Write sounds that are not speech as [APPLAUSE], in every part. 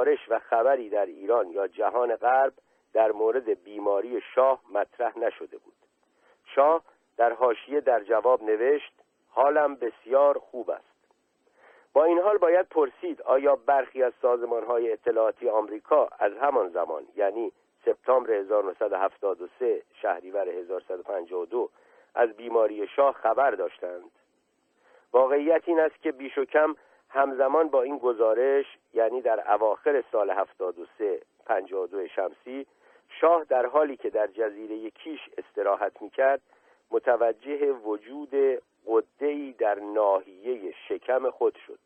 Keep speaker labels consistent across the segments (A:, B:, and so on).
A: گزارش و خبری در ایران یا جهان غرب در مورد بیماری شاه مطرح نشده بود. شاه در حاشیه در جواب نوشت حالم بسیار خوب است. با این حال باید پرسید آیا برخی از سازمان های اطلاعاتی آمریکا از همان زمان یعنی سپتامبر 1973 شهریور 1152 از بیماری شاه خبر داشتند؟ واقعیت این است که بیش و کم همزمان با این گزارش یعنی در اواخر سال 73 52 شمسی شاه در حالی که در جزیره کیش استراحت می‌کرد متوجه وجود قدهی در ناحیه شکم خود شد.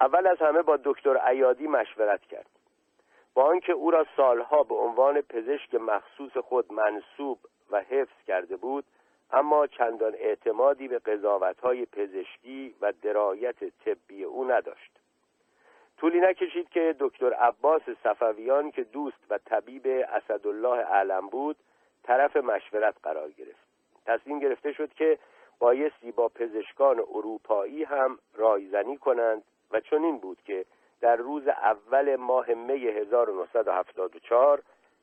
A: اول از همه با دکتر ایادی مشورت کرد. با آنکه او را سالها به عنوان پزشک مخصوص خود منصوب و حفظ کرده بود اما چندان اعتمادی به قضاوتهای پزشکی و درایت طبی او نداشت. طولی نکشید که دکتر عباس صفویان که دوست و طبیب اسدالله علم بود طرف مشورت قرار گرفت. تصمیم گرفته شد که بایستی با پزشکان اروپایی هم رایزنی کنند و چنین بود که در روز اول ماه می 1974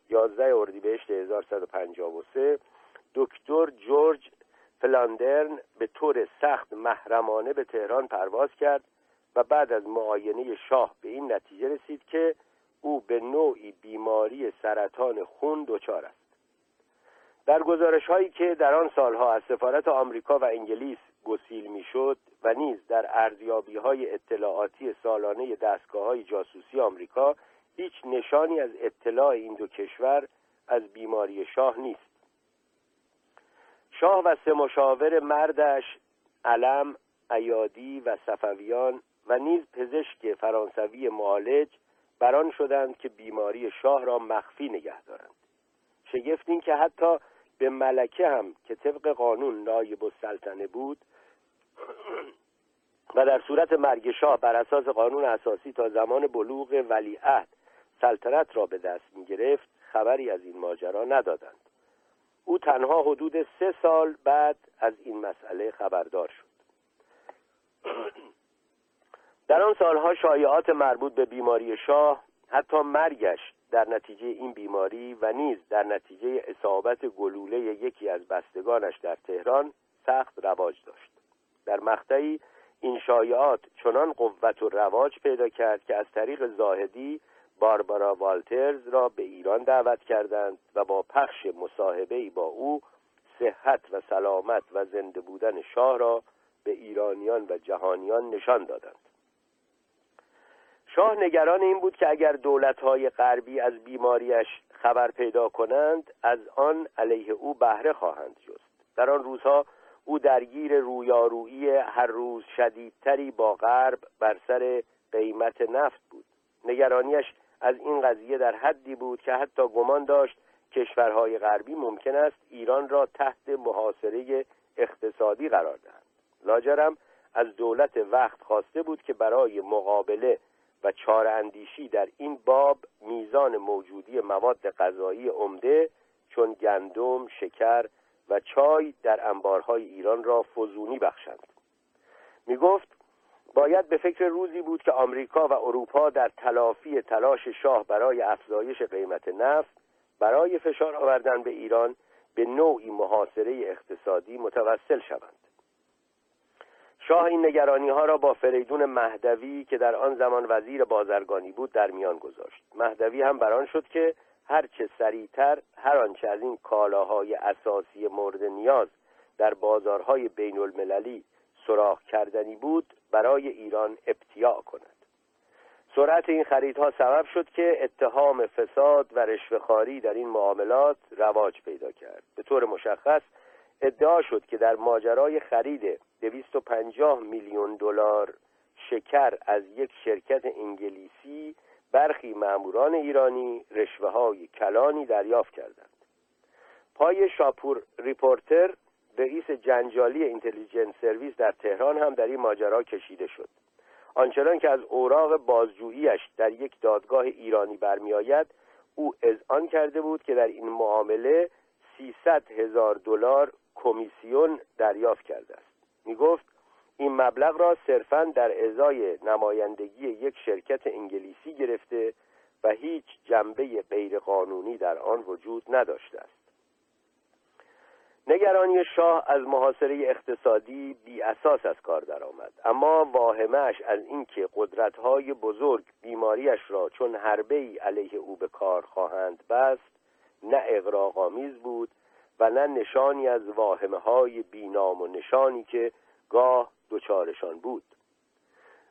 A: 11 اردیبهشت 1153 دکتر جورج فلاندرن به طور سخت محرمانه به تهران پرواز کرد و بعد از معاینه شاه به این نتیجه رسید که او به نوعی بیماری سرطان خون دچار است. در گزارش هایی که در آن سالها از سفارت آمریکا و انگلیس گسیل می‌شد و نیز در ارزیابی های اطلاعاتی سالانه دستگاه های جاسوسی آمریکا هیچ نشانی از اطلاع این دو کشور از بیماری شاه نیست. شاه و سه مشاور مردش علم ایادی و صفویان و نیز پزشک فرانسوی معالج بران شدند که بیماری شاه را مخفی نگه دارند. شگفت این که حتی به ملکه هم که طبق قانون نایب السلطنه بود و در صورت مرگ شاه بر اساس قانون اساسی تا زمان بلوغ ولیعهد سلطنت را به دست می گرفت خبری از این ماجرا ندادند. او تنها حدود سه سال بعد از این مسئله خبردار شد. [CLEARS THROAT] در آن سالها شایعات مربوط به بیماری شاه حتی مرگش در نتیجه این بیماری و نیز در نتیجه اصابت گلوله یکی از بستگانش در تهران سخت رواج داشت. در مقطعی این شایعات چنان قوت و رواج پیدا کرد که از طریق زاهدی باربارا والترز را به ایران دعوت کردند و با پخش مصاحبه با او صحت و سلامت و زنده بودن شاه را به ایرانیان و جهانیان نشان دادند. شاه نگران این بود که اگر دولتهای غربی از بیماریش خبر پیدا کنند از آن علیه او بهره خواهند جست. در آن روزها او درگیر رویارویی هر روز شدیدتری با غرب بر سر قیمت نفت بود. نگرانیش از این قضیه در حدی بود که حتی گمان داشت کشورهای غربی ممکن است ایران را تحت محاصره اقتصادی قرار دهند. لاجرم از دولت وقت خواسته بود که برای مقابله و چاره اندیشی در این باب میزان موجودی مواد غذایی عمده چون گندم، شکر و چای در انبارهای ایران را فزونی بخشند. می گفت باید به فکر روزی بود که آمریکا و اروپا در تلافی تلاش شاه برای افزایش قیمت نفت برای فشار آوردن به ایران به نوعی محاصره اقتصادی متوسل شوند. شاه این نگرانی ها را با فریدون مهدوی که در آن زمان وزیر بازرگانی بود در میان گذاشت. مهدوی هم بران شد که هرچه سریعتر هر آنچه از این کالاهای اساسی مورد نیاز در بازارهای بین المللی سراغ کردنی بود برای ایران ابتیاع کند. سرعت این خریدها سبب شد که اتهام فساد و رشوهخواری در این معاملات رواج پیدا کرد. به طور مشخص ادعا شد که در ماجرای خرید 250 میلیون دلار شکر از یک شرکت انگلیسی برخی ماموران ایرانی رشوه های کلانی دریافت کردند. پای شاپور ریپورتر رئیس جنجالی Intelligence Service در تهران هم در این ماجرا کشیده شد. آنچنان که از اوراق بازجوییش در یک دادگاه ایرانی برمیآید او اذعان کرده بود که در این معامله 300 هزار دلار کمیسیون دریافت کرده است. می گفت این مبلغ را صرفا در ازای نمایندگی یک شرکت انگلیسی گرفته هیچ جنبه غیرقانونی در آن وجود نداشته است. نگرانی شاه از محاصره اقتصادی بی اساس از کار درآمد. اما واهمش از اینکه قدرت‌های بزرگ بیماریش را چون حربه علیه او به کار خواهند بست نه اغراقآمیز بود و نه نشانی از واهمه های بینام و نشانی که گاه دچارشان بود.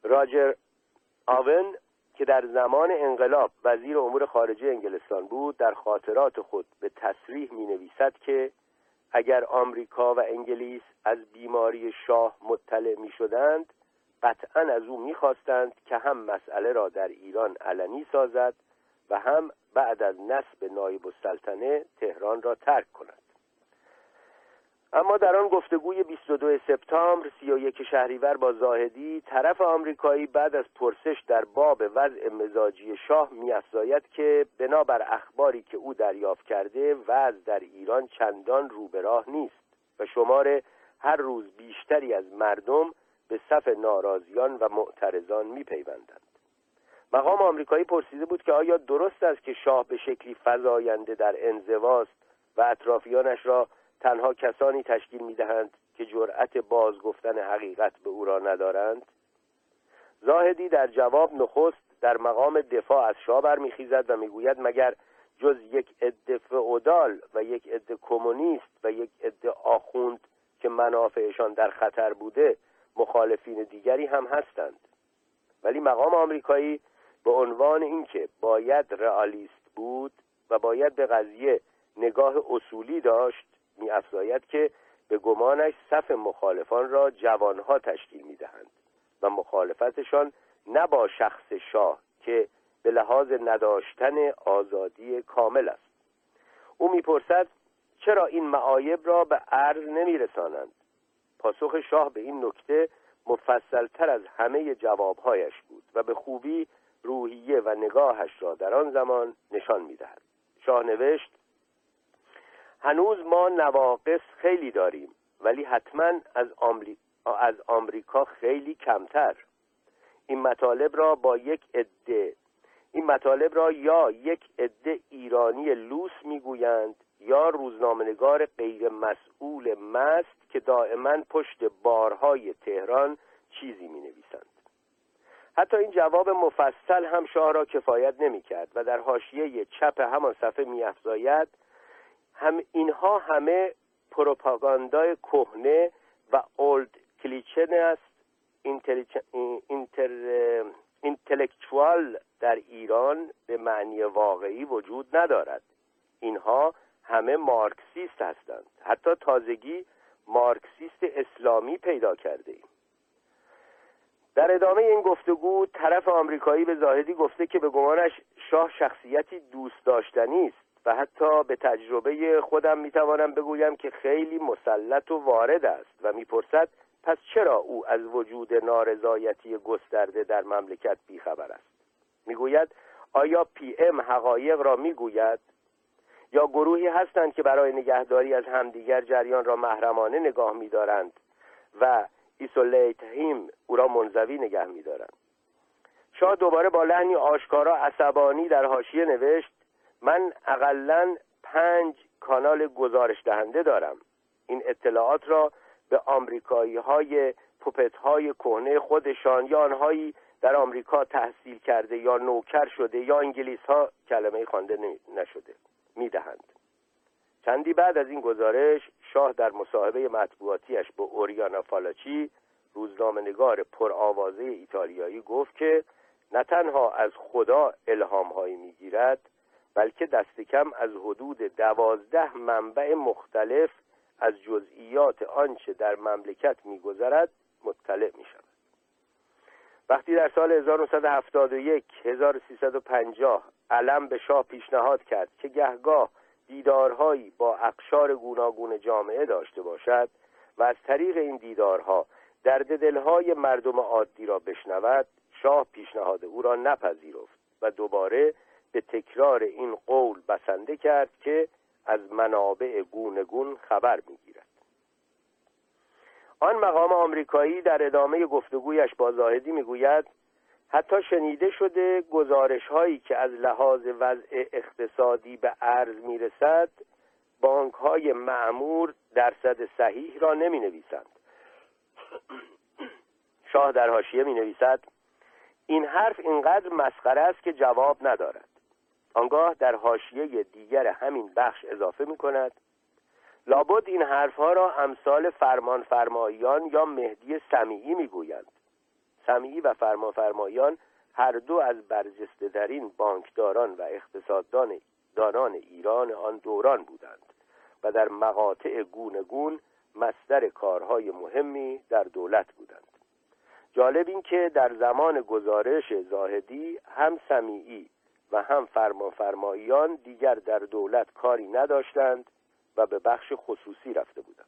A: راجر آون که در زمان انقلاب وزیر امور خارجه انگلستان بود در خاطرات خود به تصریح می نویسد که اگر آمریکا و انگلیس از بیماری شاه مطلع می شدند قطعا از او می‌خواستند که هم مسئله را در ایران علنی سازد و هم بعد از نصب نایب السلطنه تهران را ترک کند. اما در آن گفتگوی 22 سپتامبر 31 شهریور با زاهدی طرف آمریکایی بعد از پرسش در باب وضع مزاجی شاه میافزاید که بنابر اخباری که او دریافت کرده وضع در ایران چندان رو به راه نیست و شمار هر روز بیشتری از مردم به صف ناراضیان و معترضان میپیوندند. مقام آمریکایی پرسیده بود که آیا درست است که شاه به شکلی فزاینده در انزواست و اطرافیانش را تنها کسانی تشکیل می‌دهند که جرأت باز گفتن حقیقت به او را ندارند. زاهدی در جواب نخست در مقام دفاع از شاه برمیخیزد و می‌گوید مگر جز یک عده فئودال و یک عده کمونیست و یک عده آخوند که منافعشان در خطر بوده مخالفین دیگری هم هستند. ولی مقام آمریکایی به عنوان اینکه باید رئالیست بود و باید به قضیه نگاه اصولی داشت میافزاید که به گمانش صف مخالفان را جوانها تشکیل می‌دهند و مخالفتشان نه با شخص شاه که به لحاظ نداشتن آزادی کامل است. او می‌پرسد چرا این معایب را به عرض نمیرسانند؟ پاسخ شاه به این نکته مفصلتر از همه جوابهایش بود و به خوبی روحیه و نگاهش را در آن زمان نشان می‌دهد. شاه نوشت هنوز ما نواقص خیلی داریم ولی حتما از, از آمریکا خیلی کمتر. این مطالب را با یک عده این مطالب را یا یک عده ایرانی لوس می‌گویند یا روزنامهنگار غیر مسئول مست که دائما پشت بارهای تهران چیزی می نویسند حتی این جواب مفصل هم شاه را کفایت نمی کرد و در حاشیه چپ همان صفحه می افزاید هم اینها همه پروپاگاندای کهنه و اولد کلیچن است. اینتلکچوال در ایران به معنی واقعی وجود ندارد. اینها همه مارکسیست هستند. حتی تازگی مارکسیست اسلامی پیدا کرده ایم. در ادامه این گفتگو طرف آمریکایی به زاهدی گفته که به گمانش شاه شخصیتی دوست داشتنی است. و حتی به تجربه خودم می‌توانم بگویم که خیلی مسلط و وارد است و می‌پرسد پس چرا او از وجود نارضایتی گسترده در مملکت بیخبر است؟ می‌گوید آیا پی ام حقایق را می‌گوید؟ یا گروهی هستند که برای نگهداری از همدیگر جریان را محرمانه نگاه میدارند و ایسولیتهیم او را منزوی نگه میدارند؟ شاه دوباره با لحنی آشکارا عصبانی در حاشیه نوشت من اقلا پنج کانال گزارش دهنده دارم. این اطلاعات را به آمریکایی های پوپت های کهنه خودشان یا آنهایی در آمریکا تحصیل کرده یا نوکر شده یا انگلیس ها کلمه خوانده نشده می‌دهند. چندی بعد از این گزارش شاه در مصاحبه مطبوعاتیش با اوریانا فالاچی روزنامهنگار پرآوازه ایتالیایی گفت که نه تنها از خدا الهام هایی می‌گیرد بلکه دست کم از حدود دوازده منبع مختلف از جزئیات آنچه در مملکت میگذرد مطلع می شود وقتی در سال 1971 1350 علم به شاه پیشنهاد کرد که گهگاه دیدارهایی با اقشار گوناگون جامعه داشته باشد و از طریق این دیدارها درد دلهای مردم عادی را بشنود شاه پیشنهاد او را نپذیرفت و دوباره به تکرار این قول بسنده کرد که از منابع گونگون خبر می‌گیرد. آن مقام آمریکایی در ادامه گفتگویش با زاهدی می‌گوید حتی شنیده شده گزارش هایی که از لحاظ وضع اقتصادی به عرض می رسد بانک های معمور درصد صحیح را نمی نویسند شاه در حاشیه می نویسد این حرف اینقدر مسخره است که جواب ندارد. آنگاه در حاشیه دیگر همین بخش اضافه می کند لابد این حرفها را امثال فرمان فرماییان یا مهدی سمیعی می‌گویند. سمیعی و فرمان فرماییان هر دو از برجسته ترین بانکداران و اقتصاددان دانان ایران آن دوران بودند و در مقاطع گونگون مستر کارهای مهمی در دولت بودند. جالب این که در زمان گزارش زاهدی هم سمیعی و هم فرمانفرماییان دیگر در دولت کاری نداشتند و به بخش خصوصی رفته بودند.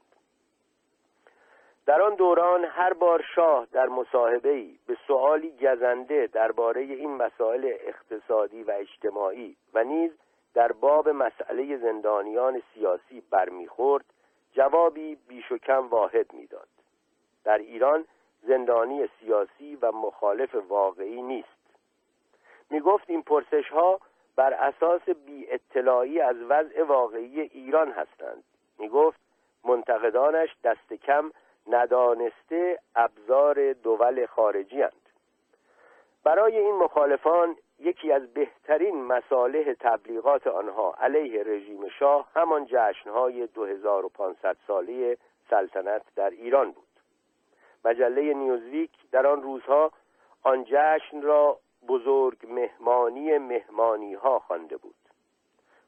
A: در آن دوران هر بار شاه در مصاحبه‌ای به سؤالی گزنده درباره این مسائل اقتصادی و اجتماعی و نیز در باب مسئله زندانیان سیاسی برمیخورد جوابی بیش و کم واحد می‌داد. در ایران زندانی سیاسی و مخالف واقعی نیست. می گفت این پرسش ها بر اساس بی اطلاعی از وضع واقعی ایران هستند می گفت منتقدانش دست کم ندانسته ابزار دول خارجی هند. برای این مخالفان یکی از بهترین مصالح تبلیغات آنها علیه رژیم شاه همان جشنهای 2500 ساله سلطنت در ایران بود مجله نیوزویک در آن روزها آن جشن را بزرگ مهمانی مهمانی ها خوانده بود.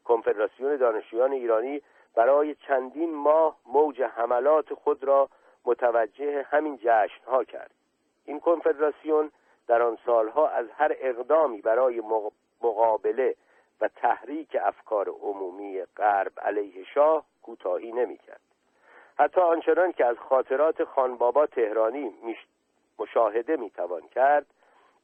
A: کنفدراسیون دانشجویان ایرانی برای چندین ماه موج حملات خود را متوجه همین جشن ها کرد. این کنفدراسیون در آن سالها از هر اقدامی برای مقابله و تحریک افکار عمومی غرب علیه شاه کوتاهی نمی‌کرد. حتی آنچنان که از خاطرات خانبابا تهرانی مشاهده می‌توان کرد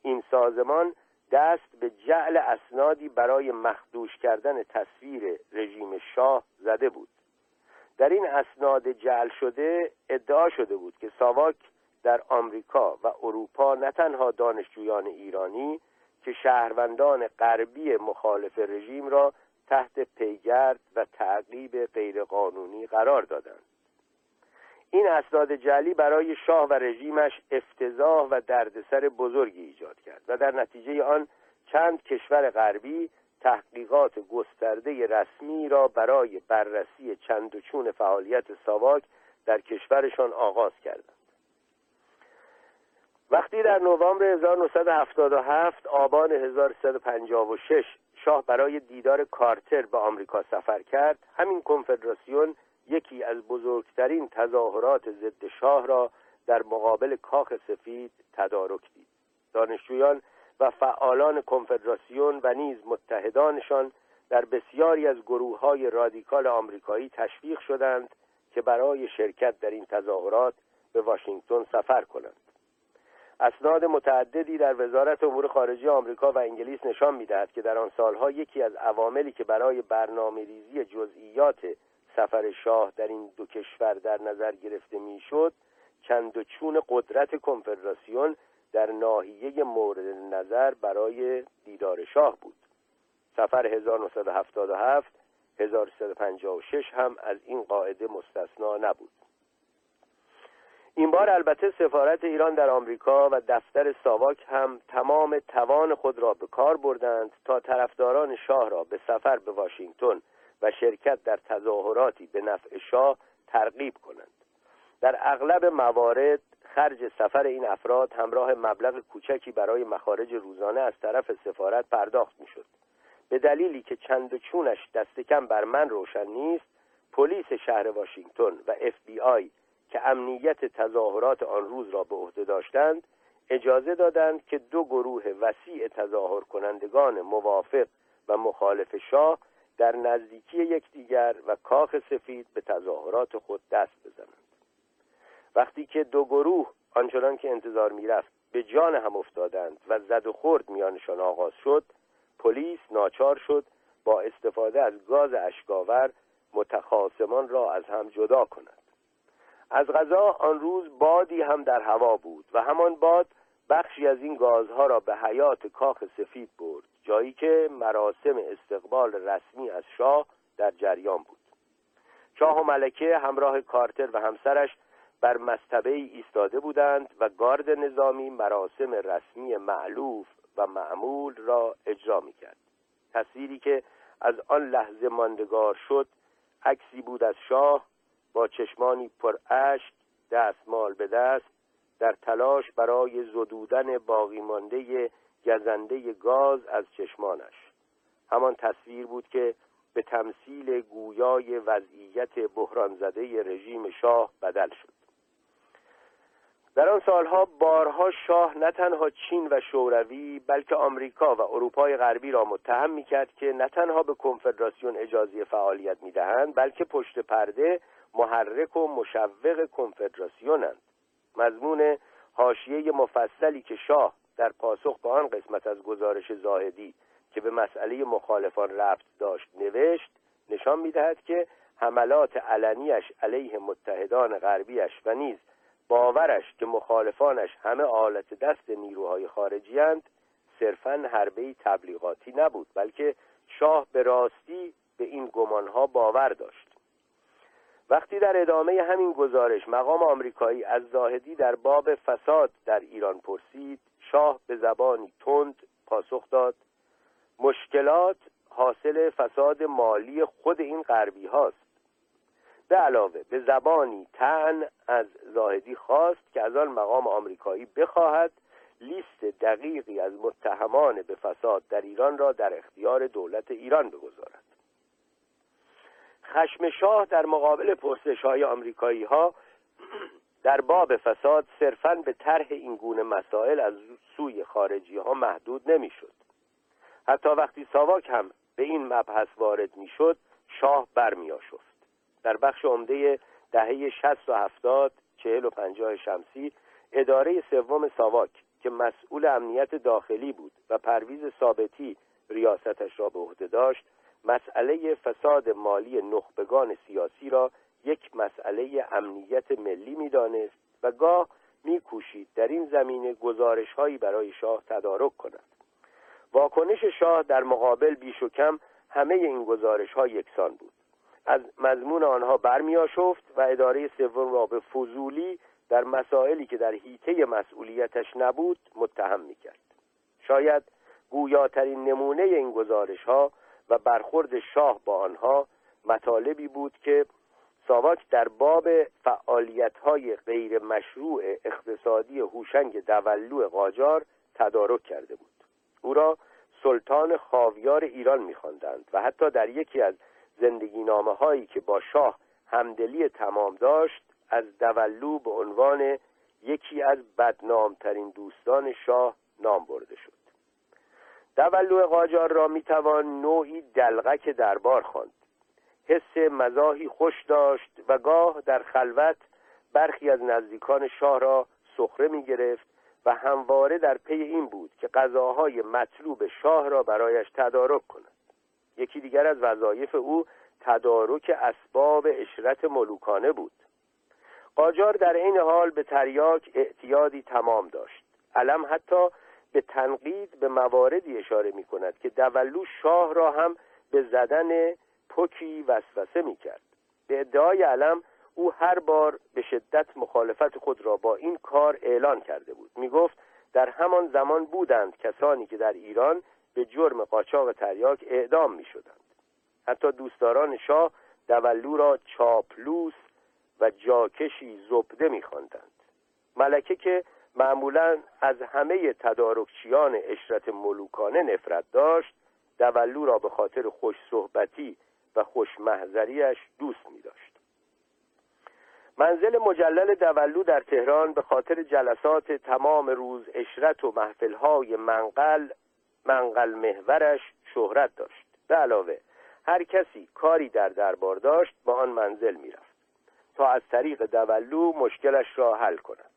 A: این سازمان دست به جعل اسنادی برای مخدوش کردن تصویر رژیم شاه زده بود. در این اسناد جعل شده ادعا شده بود که ساواک در آمریکا و اروپا نه تنها دانشجویان ایرانی که شهروندان غربی مخالف رژیم را تحت پیگرد و تعقیب غیرقانونی قرار دادند. این اسناد جعلی برای شاه و رژیمش افتضاح و دردسر بزرگی ایجاد کرد و در نتیجه آن چند کشور غربی تحقیقات گسترده رسمی را برای بررسی چند و چون فعالیت ساواک در کشورشان آغاز کردند. وقتی در نوامبر 1977 آبان 1356 شاه برای دیدار کارتر به آمریکا سفر کرد همین کنفدراسیون یکی از بزرگترین تظاهرات ضد شاه را در مقابل کاخ سفید تدارک دید. دانشجویان و فعالان کنفدراسیون و نیز متحدانشان در بسیاری از گروه های رادیکال آمریکایی تشویق شدند که برای شرکت در این تظاهرات به واشنگتن سفر کنند. اسناد متعددی در وزارت امور خارجه آمریکا و انگلیس نشان می‌دهد که در آن سالها یکی از عواملی که برای برنامه ریزی جزئیات سفر شاه در این دو کشور در نظر گرفته می‌شد چند و چون قدرت کنفدراسیون در ناحیه مورد نظر برای دیدار شاه بود. سفر 1977 1356 هم از این قاعده مستثنا نبود. این بار البته سفارت ایران در آمریکا و دفتر ساواک هم تمام توان خود را به کار بردند تا طرفداران شاه را به سفر به واشنگتن و شرکت در تظاهراتی به نفع شاه ترغیب کنند. در اغلب موارد خرج سفر این افراد همراه مبلغ کوچکی برای مخارج روزانه از طرف سفارت پرداخت می‌شد. به دلیلی که چند و چونش دست کم بر من روشن نیست پلیس شهر واشنگتن و اف بی آی که امنیت تظاهرات آن روز را به عهده داشتند اجازه دادند که دو گروه وسیع تظاهر کنندگان موافق و مخالف شاه در نزدیکی یکدیگر و کاخ سفید به تظاهرات خود دست بزنند. وقتی که دو گروه آنچنان که انتظار می‌رفت به جان هم افتادند و زد و خورد میانشان آغاز شد پلیس ناچار شد با استفاده از گاز اشکاور متخاصمان را از هم جدا کند. از غذا آن روز بادی هم در هوا بود و همان باد بخشی از این گازها را به حیات کاخ سفید برد. جایی که مراسم استقبال رسمی از شاه در جریان بود. شاه و ملکه همراه کارتر و همسرش بر مستبه ایستاده بودند و گارد نظامی مراسم رسمی معلوف و معمول را اجرا می‌کرد. تصویری که از آن لحظه ماندگار شد عکسی بود از شاه با چشمانی پر اشک دستمال به دست در تلاش برای زدودن باقی مانده گزنده گاز از چشمانش. همان تصویر بود که به تمثیل گویای وضعیت بحران زده رژیم شاه بدل شد. در آن سالها بارها شاه نه تنها چین و شوروی بلکه آمریکا و اروپای غربی را متهم می‌کرد که نه تنها به کنفدراسیون اجازه فعالیت می‌دهند بلکه پشت پرده محرک و مشوق کنفدراسیونند. مضمون حاشیه مفصلی که شاه در پاسخ به آن قسمت از گزارش زاهدی که به مسئله مخالفان رفت داشت نوشت نشان می‌دهد که حملات علنیش علیه متحدان غربیش و نیز باورش که مخالفانش همه آلت دست نیروهای خارجی هند صرفا حربه تبلیغاتی نبود بلکه شاه به راستی به این گمانها باور داشت. وقتی در ادامه همین گزارش مقام آمریکایی از زاهدی در باب فساد در ایران پرسید شاه به زبانی تند پاسخ داد. مشکلات حاصل فساد مالی خود این غربی هاست. به علاوه به زبانی تن از زاهدی خواست که از آن مقام آمریکایی بخواهد لیست دقیقی از متهمان به فساد در ایران را در اختیار دولت ایران بگذارد. خشم شاه در مقابل پرسش های آمریکایی ها [CLEARS THROAT] در باب فساد صرفا به طرح این گونه مسائل از سوی خارجی ها محدود نمی‌شد. حتی وقتی ساواک هم به این مبحث وارد می‌شد شاه برمیآشفت در بخش عمده دهه 60 و 70 40 و 50 شمسی اداره سوم ساواک که مسئول امنیت داخلی بود و پرویز ثابتی ریاستش را به عهده داشت مسئله فساد مالی نخبگان سیاسی را یک مسئله امنیت ملی می‌دانست و گاه میکوشید در این زمینه گزارش هایی برای شاه تدارک کند. واکنش شاه در مقابل بیش و کم همه این گزارش ها یکسان بود. از مضمون آنها برمیآشفت و اداره سوم را به فضولی در مسائلی که در حیطه مسئولیتش نبود متهم می‌کرد. شاید گویاترین نمونه این گزارش ها و برخورد شاه با آنها مطالبی بود که ساواک در باب فعالیت های غیر مشروع اقتصادی هوشنگ دولو قاجار تدارک کرده بود. او را سلطان خاویار ایران میخواندند و حتی در یکی از زندگی نامه هایی که با شاه همدلی تمام داشت از دولو به عنوان یکی از بدنامترین دوستان شاه نام برده شد. دولو قاجار را می‌توان نوعی دلغک دربار خواند. حس مزاحی خوش داشت و گاه در خلوت برخی از نزدیکان شاه را سخره می گرفت و همواره در پی این بود که غذاهای مطلوب شاه را برایش تدارک کند. یکی دیگر از وظایف او تدارک اسباب اشرت ملوکانه بود. قاجار در این حال به تریاک اعتیادی تمام داشت. علم حتی به تنقید به مواردی اشاره می کند که دولو شاه را هم به زدن پوکی وسوسه می کرد به ادعای علم او هر بار به شدت مخالفت خود را با این کار اعلان کرده بود. می گفت در همان زمان بودند کسانی که در ایران به جرم قاچاق تریاک اعدام می شدند حتی دوستداران شاه دولو را چاپلوس و جاکشی زبده می خواندند. ملکه که معمولا از همه تدارکچیان اشرت ملوکانه نفرت داشت دولو را به خاطر خوش صحبتی و خوش محضریش دوست می داشت منزل مجلل دولو در تهران به خاطر جلسات تمام روز اشرت و محفلهای منقل منقل محورش شهرت داشت. به علاوه هر کسی کاری در دربار داشت به آن منزل می‌رفت. تا از طریق دولو مشکلش را حل کند.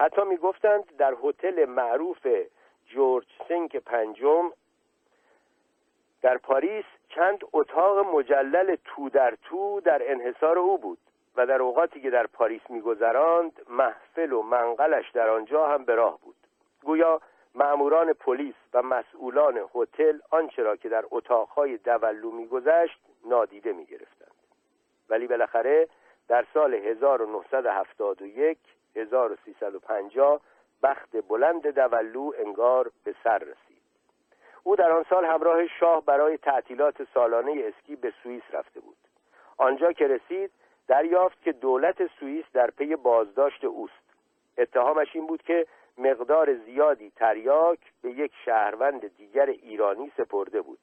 A: حتی می‌گفتند در هتل معروف George Cinq پنجم در پاریس چند اتاق مجلل تو در تو در انحصار او بود و در اوقاتی که در پاریس میگذراند محفل و منقلش در آنجا هم به راه بود. گویا ماموران پلیس و مسئولان هتل آنچه را که در اتاقهای دولو میگذشت نادیده می‌گرفتند. ولی بالاخره در سال 1971 1350 بخت بلند دولو انگار به سر رسید. او در آن سال همراه شاه برای تعطیلات سالانه اسکی به سوئیس رفته بود. آنجا که رسید دریافت که دولت سوئیس در پی بازداشت اوست. اتهامش این بود که مقدار زیادی تریاک به یک شهروند دیگر ایرانی سپرده بود.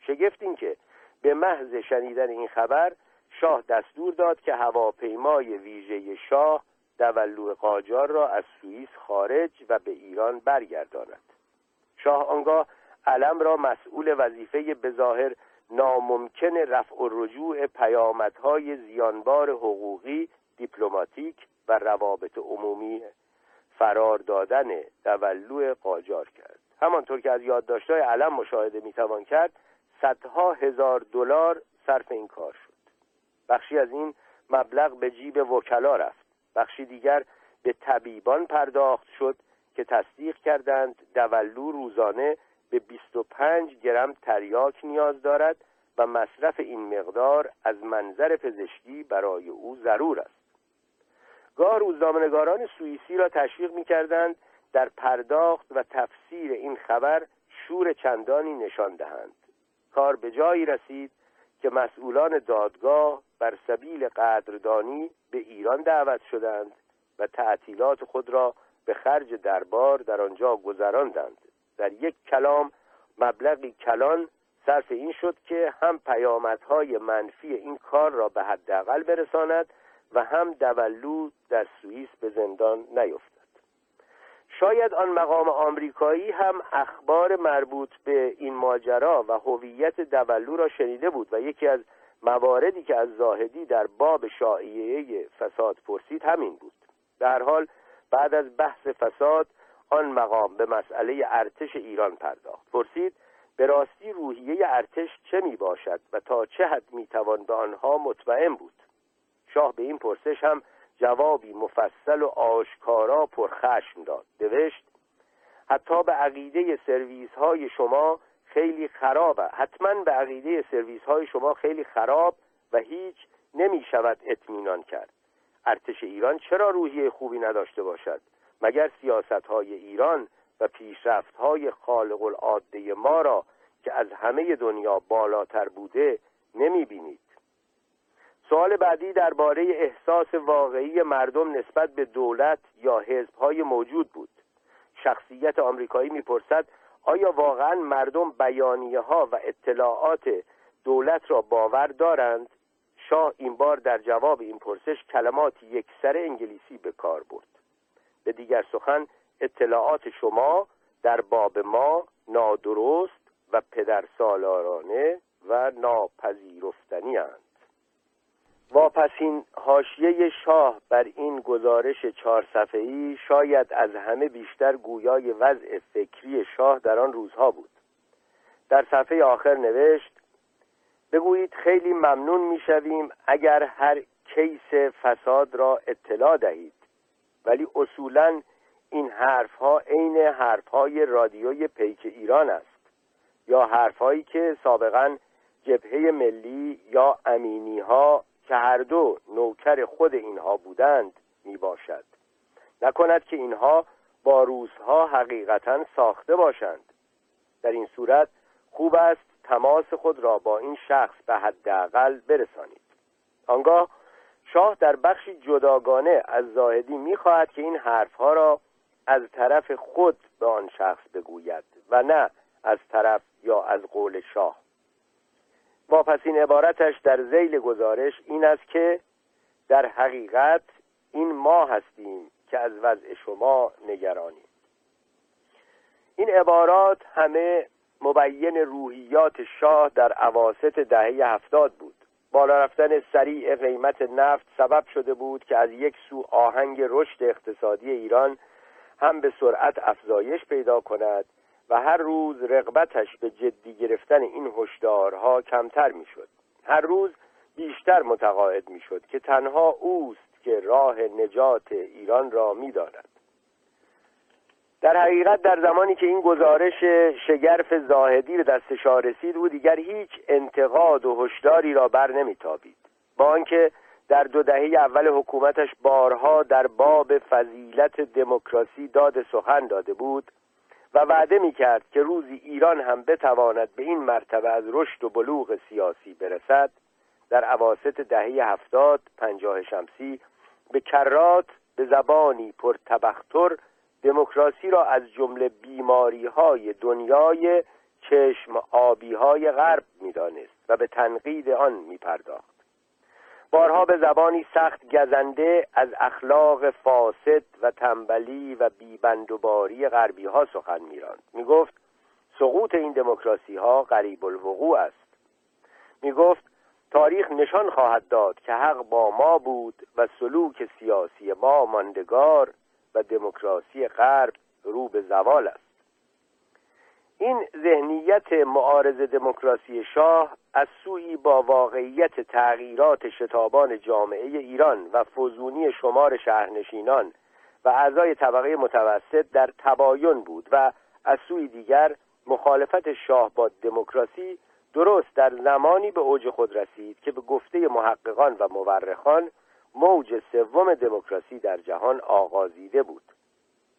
A: شگفت این که به محض شنیدن این خبر شاه دستور داد که هواپیمای ویژه شاه دولو قاجار را از سوئیس خارج و به ایران برگرداند. شاه آنگاه علم را مسئول وظیفه بظاهر ناممکن رفع و رجوع پیامدهای زیانبار حقوقی دیپلماتیک و روابط عمومی فرار دادن دولو قاجار کرد. همانطور که از یادداشتهای علم مشاهده می‌توان کرد صدها هزار دلار صرف این کار شد. بخشی از این مبلغ به جیب وکلا رفت. بخشی دیگر به طبیبان پرداخت شد که تصدیق کردند دولو روزانه به 25 گرم تریاک نیاز دارد و مصرف این مقدار از منظر پزشکی برای او ضرور است. گاه روزنامهنگاران سوئیسی را تشویق می‌کردند در پرداخت و تفسیر این خبر شور چندانی نشان دهند. کار به جایی رسید که مسئولان دادگاه بر سبیل قدردانی به ایران دعوت شدند و تعطیلات خود را به خرج دربار در آنجا گذراندند. در یک کلام مبلغی کلان صرف این شد که هم پیامدهای منفی این کار را به حداقل برساند و هم دولو در سوئیس به زندان نیفتد. شاید آن مقام آمریکایی هم اخبار مربوط به این ماجرا و هویت دولو را شنیده بود و یکی از مواردی که از زاهدی در باب شایعه فساد پرسید همین بود. در حال بعد از بحث فساد آن مقام به مسئله ارتش ایران پرداخت. پرسید به راستی روحیه ارتش چه می باشد و تا چه حد می توان به آنها مطمئن بود؟ شاه به این پرسش هم جوابی مفصل و آشکارا پرخشم داد. نوشت حتی به عقیده سرویس های شما خیلی خرابه. حتما به عقیده سرویس های شما خیلی خراب و هیچ نمی شود اطمینان کرد. ارتش ایران چرا روحیه خوبی نداشته باشد؟ مگر سیاست های ایران و پیشرفت های خالق العاده ما را که از همه دنیا بالاتر بوده نمی بینید سوال بعدی درباره احساس واقعی مردم نسبت به دولت یا حزبهای موجود بود. شخصیت آمریکایی می‌پرسد آیا واقعا مردم بیانیه ها و اطلاعات دولت را باور دارند؟ شاه این بار در جواب این پرسش کلمات یکسر انگلیسی به کار برد. به دیگر سخن اطلاعات شما در باب ما نادرست و پدرسالارانه و ناپذیرفتنی هست واپسین حاشیه شاه بر این گزارش چهار صفحه‌ای شاید از همه بیشتر گویای وضع فکری شاه در آن روزها بود. در صفحه آخر نوشت بگویید خیلی ممنون می‌شویم اگر هر کیس فساد را اطلاع دهید. ولی اصولا این حرفها عین حرفهای رادیوی پیک ایران است یا حرفهایی که سابقا جبهه ملی یا امینی ها که هر دو نوکر خود اینها بودند می باشد نکند که اینها با روزها حقیقتا ساخته باشند. در این صورت خوب است تماس خود را با این شخص به حداقل برسانید. آنگاه شاه در بخشی جداگانه از زاهدی می‌خواهد که این حرفها را از طرف خود به آن شخص بگوید و نه از طرف یا از قول شاه. واپسین عبارتش در زیل گزارش این است که در حقیقت این ما هستیم که از وضع شما نگرانیم. این عبارات همه مبین روحیات شاه در عواست دهه هفتاد بود. بالا رفتن سریع قیمت نفت سبب شده بود که از یک سو آهنگ رشد اقتصادی ایران هم به سرعت افزایش پیدا کند و هر روز رغبتش به جدی گرفتن این هشدارها کمتر می‌شد. هر روز بیشتر متقاعد می‌شد که تنها اوست که راه نجات ایران را می‌داند. در حقیقت در زمانی که این گزارش شگرف زاهدی به دست شاه رسید او دیگر هیچ انتقاد و هشداری را بر نمیتابید. با آنکه در دو دهه اول حکومتش بارها در باب فضیلت دموکراسی داد سخن داده بود و وعده می کرد که روزی ایران هم بتواند به این مرتبه از رشد و بلوغ سیاسی برسد در عواست دهه هفتاد پنجاه شمسی به کرات به زبانی پرتبختر دموکراسی را از جمله بیماری های دنیای چشم آبی های غرب می‌دانست و به تنقید آن می پرداخت بارها به زبانی سخت گزنده از اخلاق فاسد و تنبلی و بیبندوباری غربی ها سخن میراند. می‌گفت سقوط این دموکراسی ها قریب الوقوع است. می‌گفت تاریخ نشان خواهد داد که حق با ما بود و سلوک سیاسی ما ماندگار و دموکراسی غرب رو به زوال است. این ذهنیت معارض دموکراسی شاه از سوی با واقعیت تغییرات شتابان جامعه ایران و فزونی شمار شهرنشینان و اعضای طبقه متوسط در تباین بود و از سوی دیگر مخالفت شاه با دموکراسی درست در زمانی به اوج خود رسید که به گفته محققان و مورخان موج سوم دموکراسی در جهان آغازیده بود.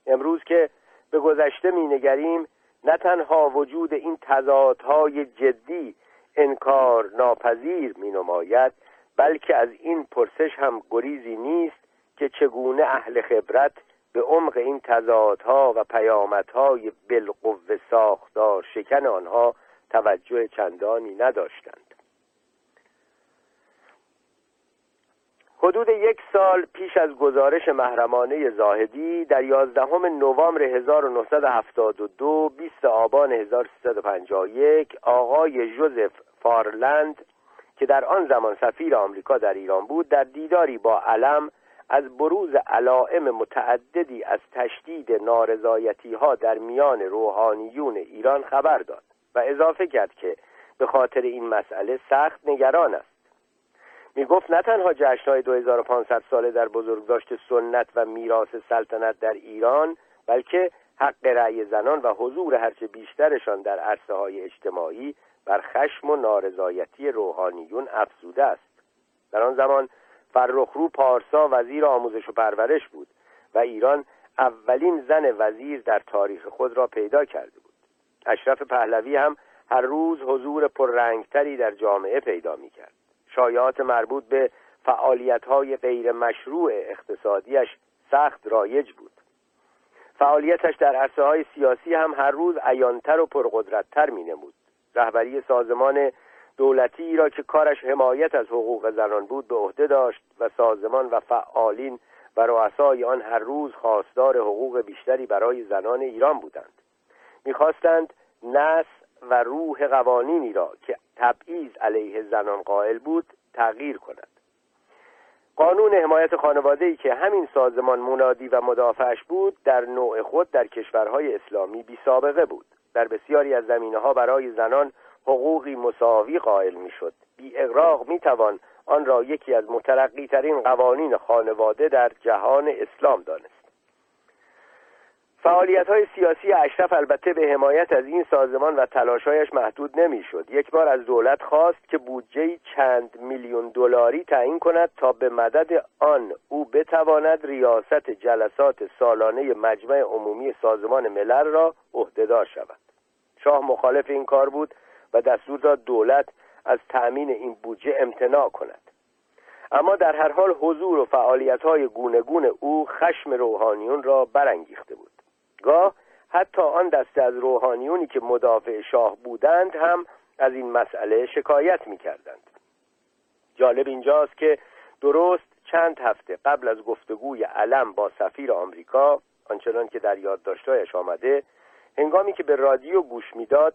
A: امروز که به گذشته مینگریم نه تنها وجود این تضادهای جدی انکار ناپذیر می نماید بلکه از این پرسش هم گریزی نیست که چگونه اهل خبرت به عمق این تضادها و پیامدهای بالقوه ساختار شکن آنها توجه چندانی نداشتند. حدود یک سال پیش از گزارش محرمانه زاهدی در یازدهم نوامبر 1972 20 آبان 1351 آقای جوزف فارلند که در آن زمان سفیر آمریکا در ایران بود در دیداری با علم از بروز علائم متعددی از تشدید نارضایتی ها در میان روحانیون ایران خبر داد و اضافه کرد که به خاطر این مسئله سخت نگران است. می گفت نه تنها جشنهای 2500 ساله در بزرگداشت سنت و میراث سلطنت در ایران بلکه حق رأی زنان و حضور هرچه بیشترشان در عرصه های اجتماعی بر خشم و نارضایتی روحانیون افزوده است. در آن زمان فرخرو پارسا وزیر آموزش و پرورش بود و ایران اولین زن وزیر در تاریخ خود را پیدا کرده بود. اشرف پهلوی هم هر روز حضور پررنگتری در جامعه پیدا می کرد شایعات مربوط به فعالیت‌های غیر مشروع اقتصادیش سخت رایج بود. فعالیتش در عرصه های سیاسی هم هر عیانتر ایانتر و پرقدرتتر می نمود رهبری سازمان دولتی را که کارش حمایت از حقوق زنان بود به عهده داشت و سازمان و فعالین و رؤسای آن هر روز خواستار حقوق بیشتری برای زنان ایران بودند. می‌خواستند نس و روح قوانینی را که تبعیض علیه زنان قائل بود تغییر کند. قانون حمایت خانواده ای که همین سازمان منادی و مدافعش بود در نوع خود در کشورهای اسلامی بی سابقه بود. در بسیاری از زمینه ها برای زنان حقوقی مساوی قائل می‌شد. بی اقراق می توان آن را یکی از مترقی ترین قوانین خانواده در جهان اسلام دانست. فعالیت های سیاسی اشرف البته به حمایت از این سازمان و تلاشایش محدود نمی‌شد. یک بار از دولت خواست که بودجه چند میلیون دلاری تعیین کند تا به مدد آن او بتواند ریاست جلسات سالانه مجمع عمومی سازمان ملل را عهدهدار شود. شاه مخالف این کار بود و دستور داد دولت از تأمین این بودجه امتناع کند. اما در هر حال حضور و فعالیت های گونگون او خشم روحانیون را برانگیخته بود. گاه حتی آن دسته از روحانیونی که مدافع شاه بودند هم از این مسئله شکایت می کردند جالب اینجاست که درست چند هفته قبل از گفتگوی علم با سفیر آمریکا آنچنان که در یادداشتهایش آمده هنگامی که به رادیو گوش می‌داد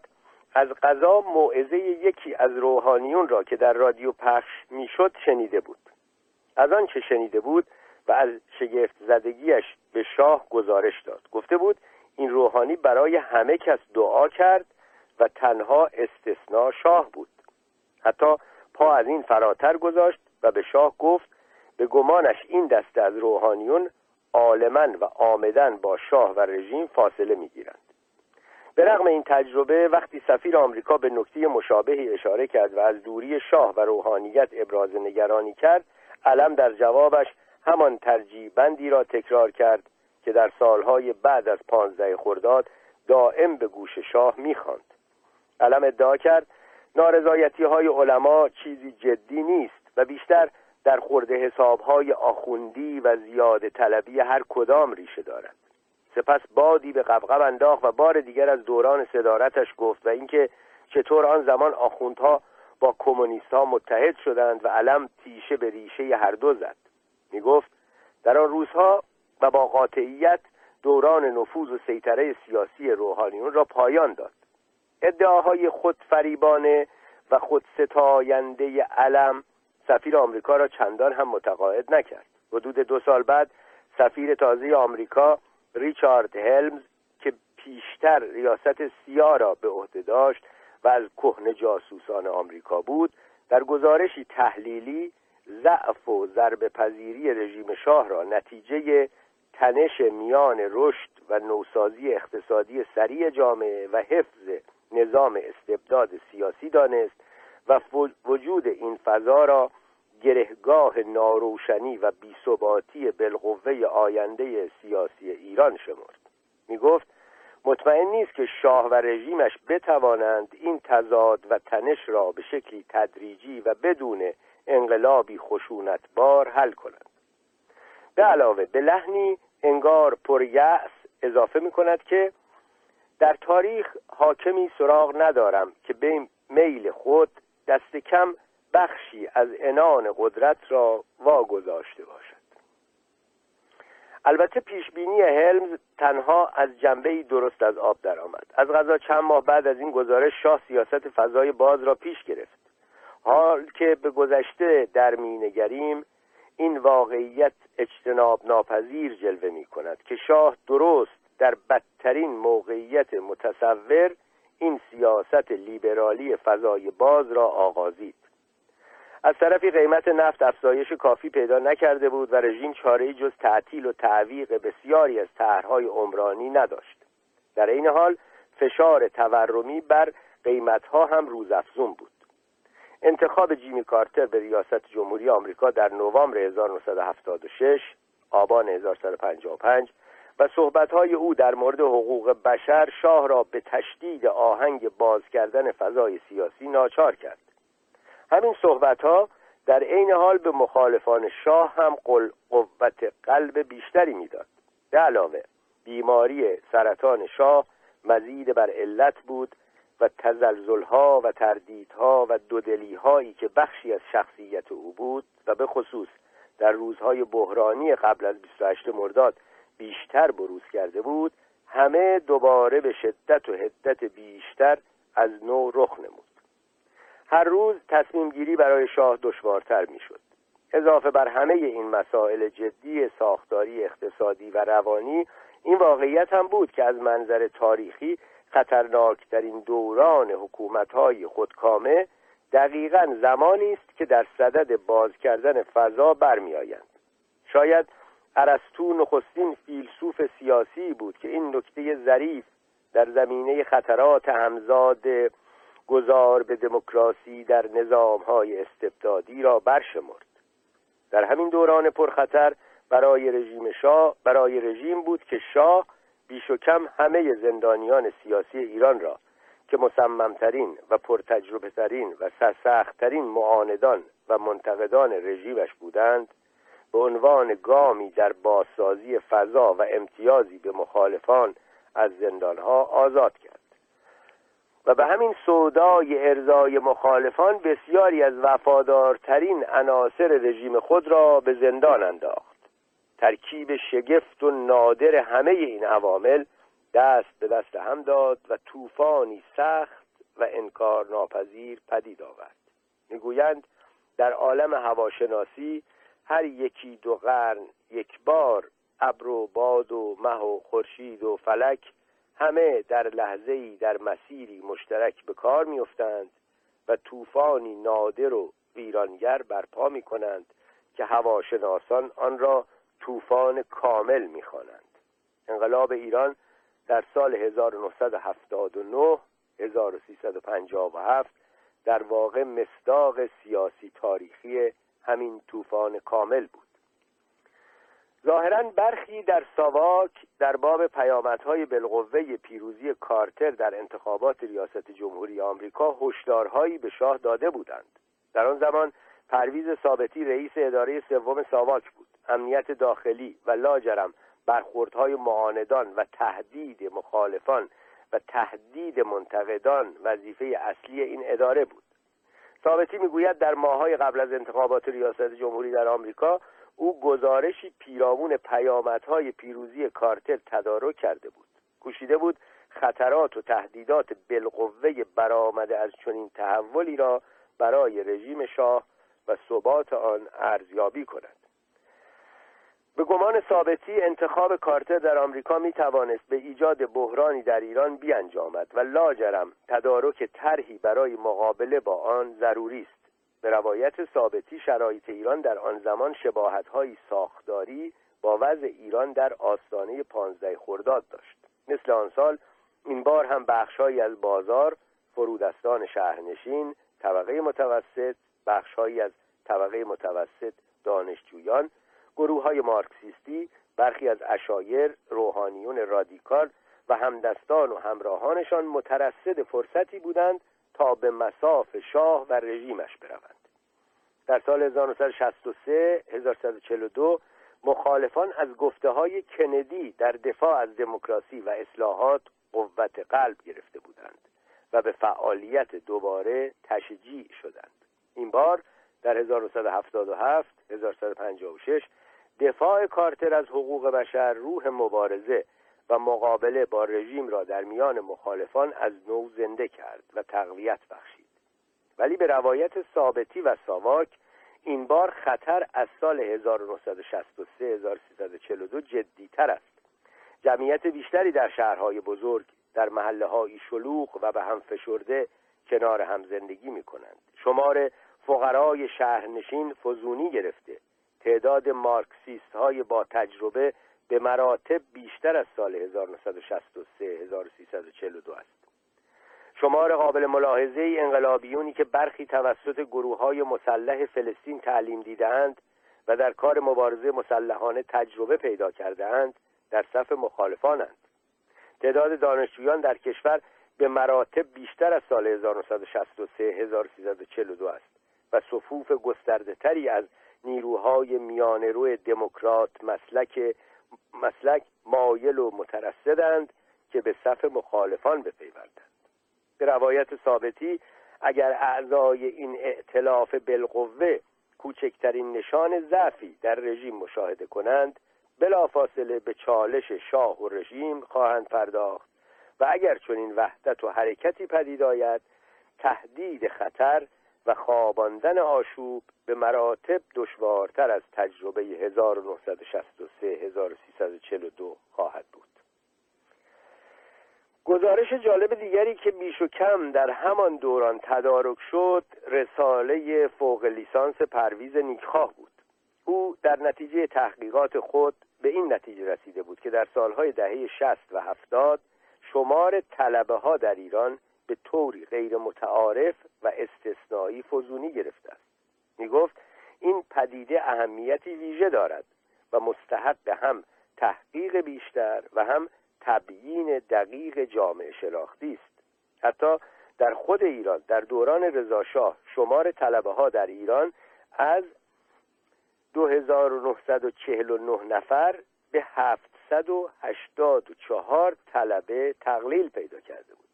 A: از قضا موعظه یکی از روحانیون را که در رادیو پخش می‌شد شنیده بود. از آن چه شنیده بود؟ و از شگفت زدگیش به شاه گزارش داد. گفته بود این روحانی برای همه کس دعا کرد و تنها استثناء شاه بود. حتی پا از این فراتر گذاشت و به شاه گفت به گمانش این دسته از روحانیون عالما و آمدن با شاه و رژیم فاصله می‌گیرند. به رغم این تجربه وقتی سفیر آمریکا به نکته مشابهی اشاره کرد و از دوری شاه و روحانیت ابراز نگرانی کرد علم در جوابش همان ترجیح بندی را تکرار کرد که در سالهای بعد از پانزده خرداد دائم به گوش شاه می‌خواند. علم ادعا کرد نارضایتی های علما چیزی جدی نیست و بیشتر در خورده حسابهای آخوندی و زیاد طلبی هر کدام ریشه دارد. سپس بادی به قبقب انداخت و بار دیگر از دوران صدارتش گفت و اینکه چطور آن زمان آخوندها با کمونیست ها متحد شدند و علم تیشه به ریشه هر دو زد. می گفت در آن روزها و با قاطعیت دوران نفوذ و سیطره سیاسی روحانیون را پایان داد. ادعاهای خود فریبانه و خود ستاینده علم سفیر آمریکا را چندان هم متقاعد نکرد. حدود دو سال بعد سفیر تازه آمریکا ریچارد هلمز که پیشتر ریاست سیا را به عهده داشت و از کهن جاسوسان آمریکا بود در گزارشی تحلیلی ضعف و ضرب پذیری رژیم شاه را نتیجه تنش میان رشد و نوسازی اقتصادی سریع جامعه و حفظ نظام استبداد سیاسی دانست و وجود این فضا را گرهگاه ناروشنی و بیثباتی بالقوه آینده سیاسی ایران شمرد. می گفت مطمئن نیست که شاه و رژیمش بتوانند این تضاد و تنش را به شکلی تدریجی و بدون انقلابی خشونتبار حل کنند به علاوه به لحنی انگار پریأس اضافه می کند که در تاریخ حاکمی سراغ ندارم که به میل خود دست کم بخشی از انان قدرت را واگذاشته باشد. البته پیشبینی هلمز تنها از جنبه درست از آب درآمد. از غذا چند ماه بعد از این گزارش شاه سیاست فضای باز را پیش گرفت. حال که به گذشته در مینگریم این واقعیت اجتناب ناپذیر جلوه می کند که شاه درست در بدترین موقعیت متصور این سیاست لیبرالی فضای باز را آغازید. از طرفی قیمت نفت افزایش کافی پیدا نکرده بود و رژیم چاره جز تعطیل و تعویق بسیاری از طرحهای عمرانی نداشت. در این حال فشار تورمی بر قیمتها هم روزافزون بود. انتخاب جیمی کارتر به ریاست جمهوری آمریکا در نوامبر 1976 آبان 1955 و صحبتهای او در مورد حقوق بشر شاه را به تشدید آهنگ باز کردن فضای سیاسی ناچار کرد. همین صحبت ها در عین حال به مخالفان شاه هم قوت قلب بیشتری می‌داد. به علاوه بیماری سرطان شاه مزید بر علت بود و تزلزلها و تردیدها و هایی که بخشی از شخصیت او بود و به خصوص در روزهای بحرانی قبل از 28 مرداد بیشتر بروز کرده بود همه دوباره به شدت و حدت بیشتر از نو رخ نمود. هر روز تصمیم گیری برای شاه دشوارتر می‌شد. اضافه بر همه این مسائل جدی ساختاری اقتصادی و روانی این واقعیت هم بود که از منظر تاریخی خطرناکترین دوران حکومتهای خودکامه دقیقا زمانی است که در صدد باز کردن فضا برمیآیند. شاید ارسطو نخستین فیلسوف سیاسی بود که این نکته ظریف در زمینه خطرات همزاد گذار به دموکراسی در های استبدادی را برشمرد. در همین دوران پرخطر برای رژیم شاه برای رژیم بود که شاه بیش و کم همه زندانیان سیاسی ایران را که مصممترین و پرتجربه ترین و سرسختترین معاندان و منتقدان رژیمش بودند به عنوان گامی در بازسازی فضا و امتیازی به مخالفان از زندانها آزاد کرد. و به همین سودای ارزای مخالفان بسیاری از وفادارترین عناصر رژیم خود را به زندان انداخت. ترکیب شگفت و نادر همه این عوامل دست به دست هم داد و طوفانی سخت و انکار ناپذیر پدید آورد. می‌گویند در عالم هواشناسی هر یکی دو قرن یک بار ابر و باد و مه و خورشید و فلک همه در لحظه‌ای در مسیری مشترک به کار میافتند و طوفانی نادر و ویرانگر برپا می کنند که هواشناسان آن را طوفان کامل می‌خوانند. انقلاب ایران در سال 1979 1357 در واقع مصداق سیاسی تاریخی همین طوفان کامل بود. ظاهرا برخی در ساواک در باب پیامدهای بالقوه پیروزی کارتر در انتخابات ریاست جمهوری آمریکا هشدارهایی به شاه داده بودند. در آن زمان پرویز ثابتی رئیس اداره سوم ساواک بود. امنیت داخلی و لاجرم برخوردهای معاندان و تهدید مخالفان و تهدید منتقدان وظیفه اصلی این اداره بود. ثابتی می‌گوید در ماههای قبل از انتخابات ریاست جمهوری در آمریکا او گزارشی پیرامون پیامدهای پیروزی کارتر تدارک کرده بود. کوشیده بود خطرات و تهدیدات بالقوه برآمده از چنین تحولی را برای رژیم شاه و ثبات آن ارزیابی کند. به گمان ثابتی انتخاب کارتر در آمریکا می توانست به ایجاد بحرانی در ایران بیانجامد و لاجرم تدارک طرحی برای مقابله با آن ضروری است. به روایت ثابتی شرایط ایران در آن زمان شباهتهایی ساختاری با وضع ایران در آستانه پانزده خرداد داشت. مثل آن سال این بار هم بخشهایی از بازار فرودستان شهرنشین طبقه متوسط بخشهایی از طبقه متوسط دانشجویان گروه های مارکسیستی برخی از اشایر روحانیون رادیکال و همدستان و همراهانشان مترصد فرصتی بودند تا به مساف شاه و رژیمش بروند. در سال 1963 1142 مخالفان از گفته های کندی در دفاع از دموکراسی و اصلاحات قوت قلب گرفته بودند و به فعالیت دوباره تشجیع شدند. این بار در 1977 1156 دفاع کارتر از حقوق بشر روح مبارزه و مقابله با رژیم را در میان مخالفان از نو زنده کرد و تقویت بخشید. ولی به روایت ثابتی و ساواک این بار خطر از سال 1963 1342 جدیتر است. جمعیت بیشتری در شهرهای بزرگ در محله های شلوغ و به هم فشرده کنار هم زندگی می کنند شمار فقرای شهرنشین فزونی گرفته. تعداد مارکسیست های با تجربه به مراتب بیشتر از سال 1963 1342 است. شمار قابل ملاحظه انقلابیونی که برخی توسط گروه های مسلح فلسطین تعلیم دیدهاند و در کار مبارزه مسلحانه تجربه پیدا کرده اند در صف مخالفانند. تعداد دانشجویان در کشور به مراتب بیشتر از سال 1963 1342 است و صفوف گسترده تری از نیروهای میانه دموکرات مسلک مسلک مایل و مترصدند که به صف مخالفان بپیوندند. به روایت ثابتی اگر اعضای این ائتلاف بالقوه کوچکترین نشان ضعفی در رژیم مشاهده کنند بلافاصله به چالش شاه و رژیم خواهند پرداخت و اگر چنین وحدت و حرکتی پدید آید تهدید خطر و خواباندن آشوب به مراتب دشوارتر از تجربه 1963 1342 خواهد بود. گزارش جالب دیگری که بیش و کم در همان دوران تدارک شد رساله فوق لیسانس پرویز نیکخواه بود. او در نتیجه تحقیقات خود به این نتیجه رسیده بود که در سالهای دهه 60 و 70 شمار طلبه ها در ایران به طوری غیر متعارف و استثنایی فزونی گرفته است. می گفت این پدیده اهمیتی ویژه دارد و مستحق هم تحقیق بیشتر و هم تبیین دقیق جامعه شناختی است. حتی در خود ایران در دوران رضاشاه شمار طلبه ها در ایران از 2949 نفر به 784 طلبه تقلیل پیدا کرده بود.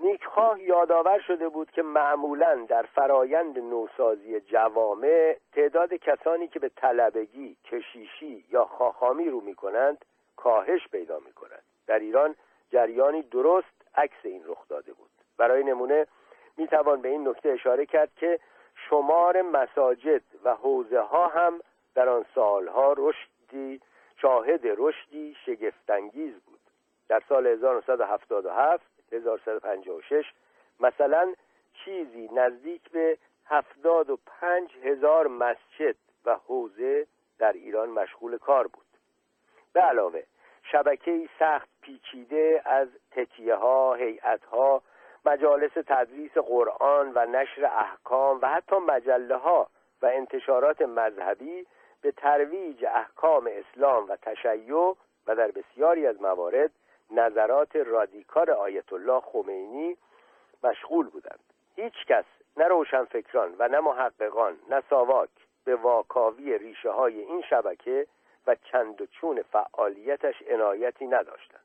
A: نیکخواه یادآور شده بود که معمولا در فرایند نوسازی جوامع تعداد کسانی که به طلبگی، کشیشی یا خاخامی رو می کنند کاهش پیدا می کند در ایران جریانی درست عکس این رخ داده بود. برای نمونه می توان به این نکته اشاره کرد که شمار مساجد و حوزه ها هم در آن سالها رشدی شاهد رشدی شگفتانگیز بود. در سال 1977 1156 مثلا چیزی نزدیک به هفتاد و پنج هزار مسجد و حوزه در ایران مشغول کار بود. به علاوه شبکه سخت پیچیده از تکیه ها، هیئت ها، مجالس تدریس قرآن و نشر احکام و حتی مجله ها و انتشارات مذهبی به ترویج احکام اسلام و تشیع و در بسیاری از موارد نظرات رادیکال آیت الله خمینی مشغول بودند. هیچ کس نه روشنفکران و نه محققان نه ساواک به واکاوی ریشه های این شبکه و چند و چون فعالیتش عنایتی نداشتند.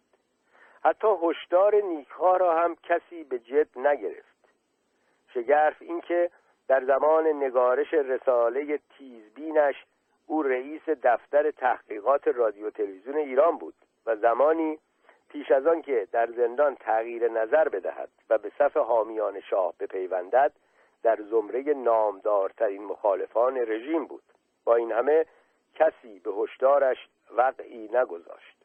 A: حتی هشدار نیکها را هم کسی به جد نگرفت. شگرف اینکه در زمان نگارش رساله تیزبینش او رئیس دفتر تحقیقات رادیو تلویزیون ایران بود و زمانی پیش از آن که در زندان تغییر نظر بدهد و به صف حامیان شاه بپیوندد در زمره نامدارترین مخالفان رژیم بود. با این همه کسی به هشدارش وقعی نگذاشت.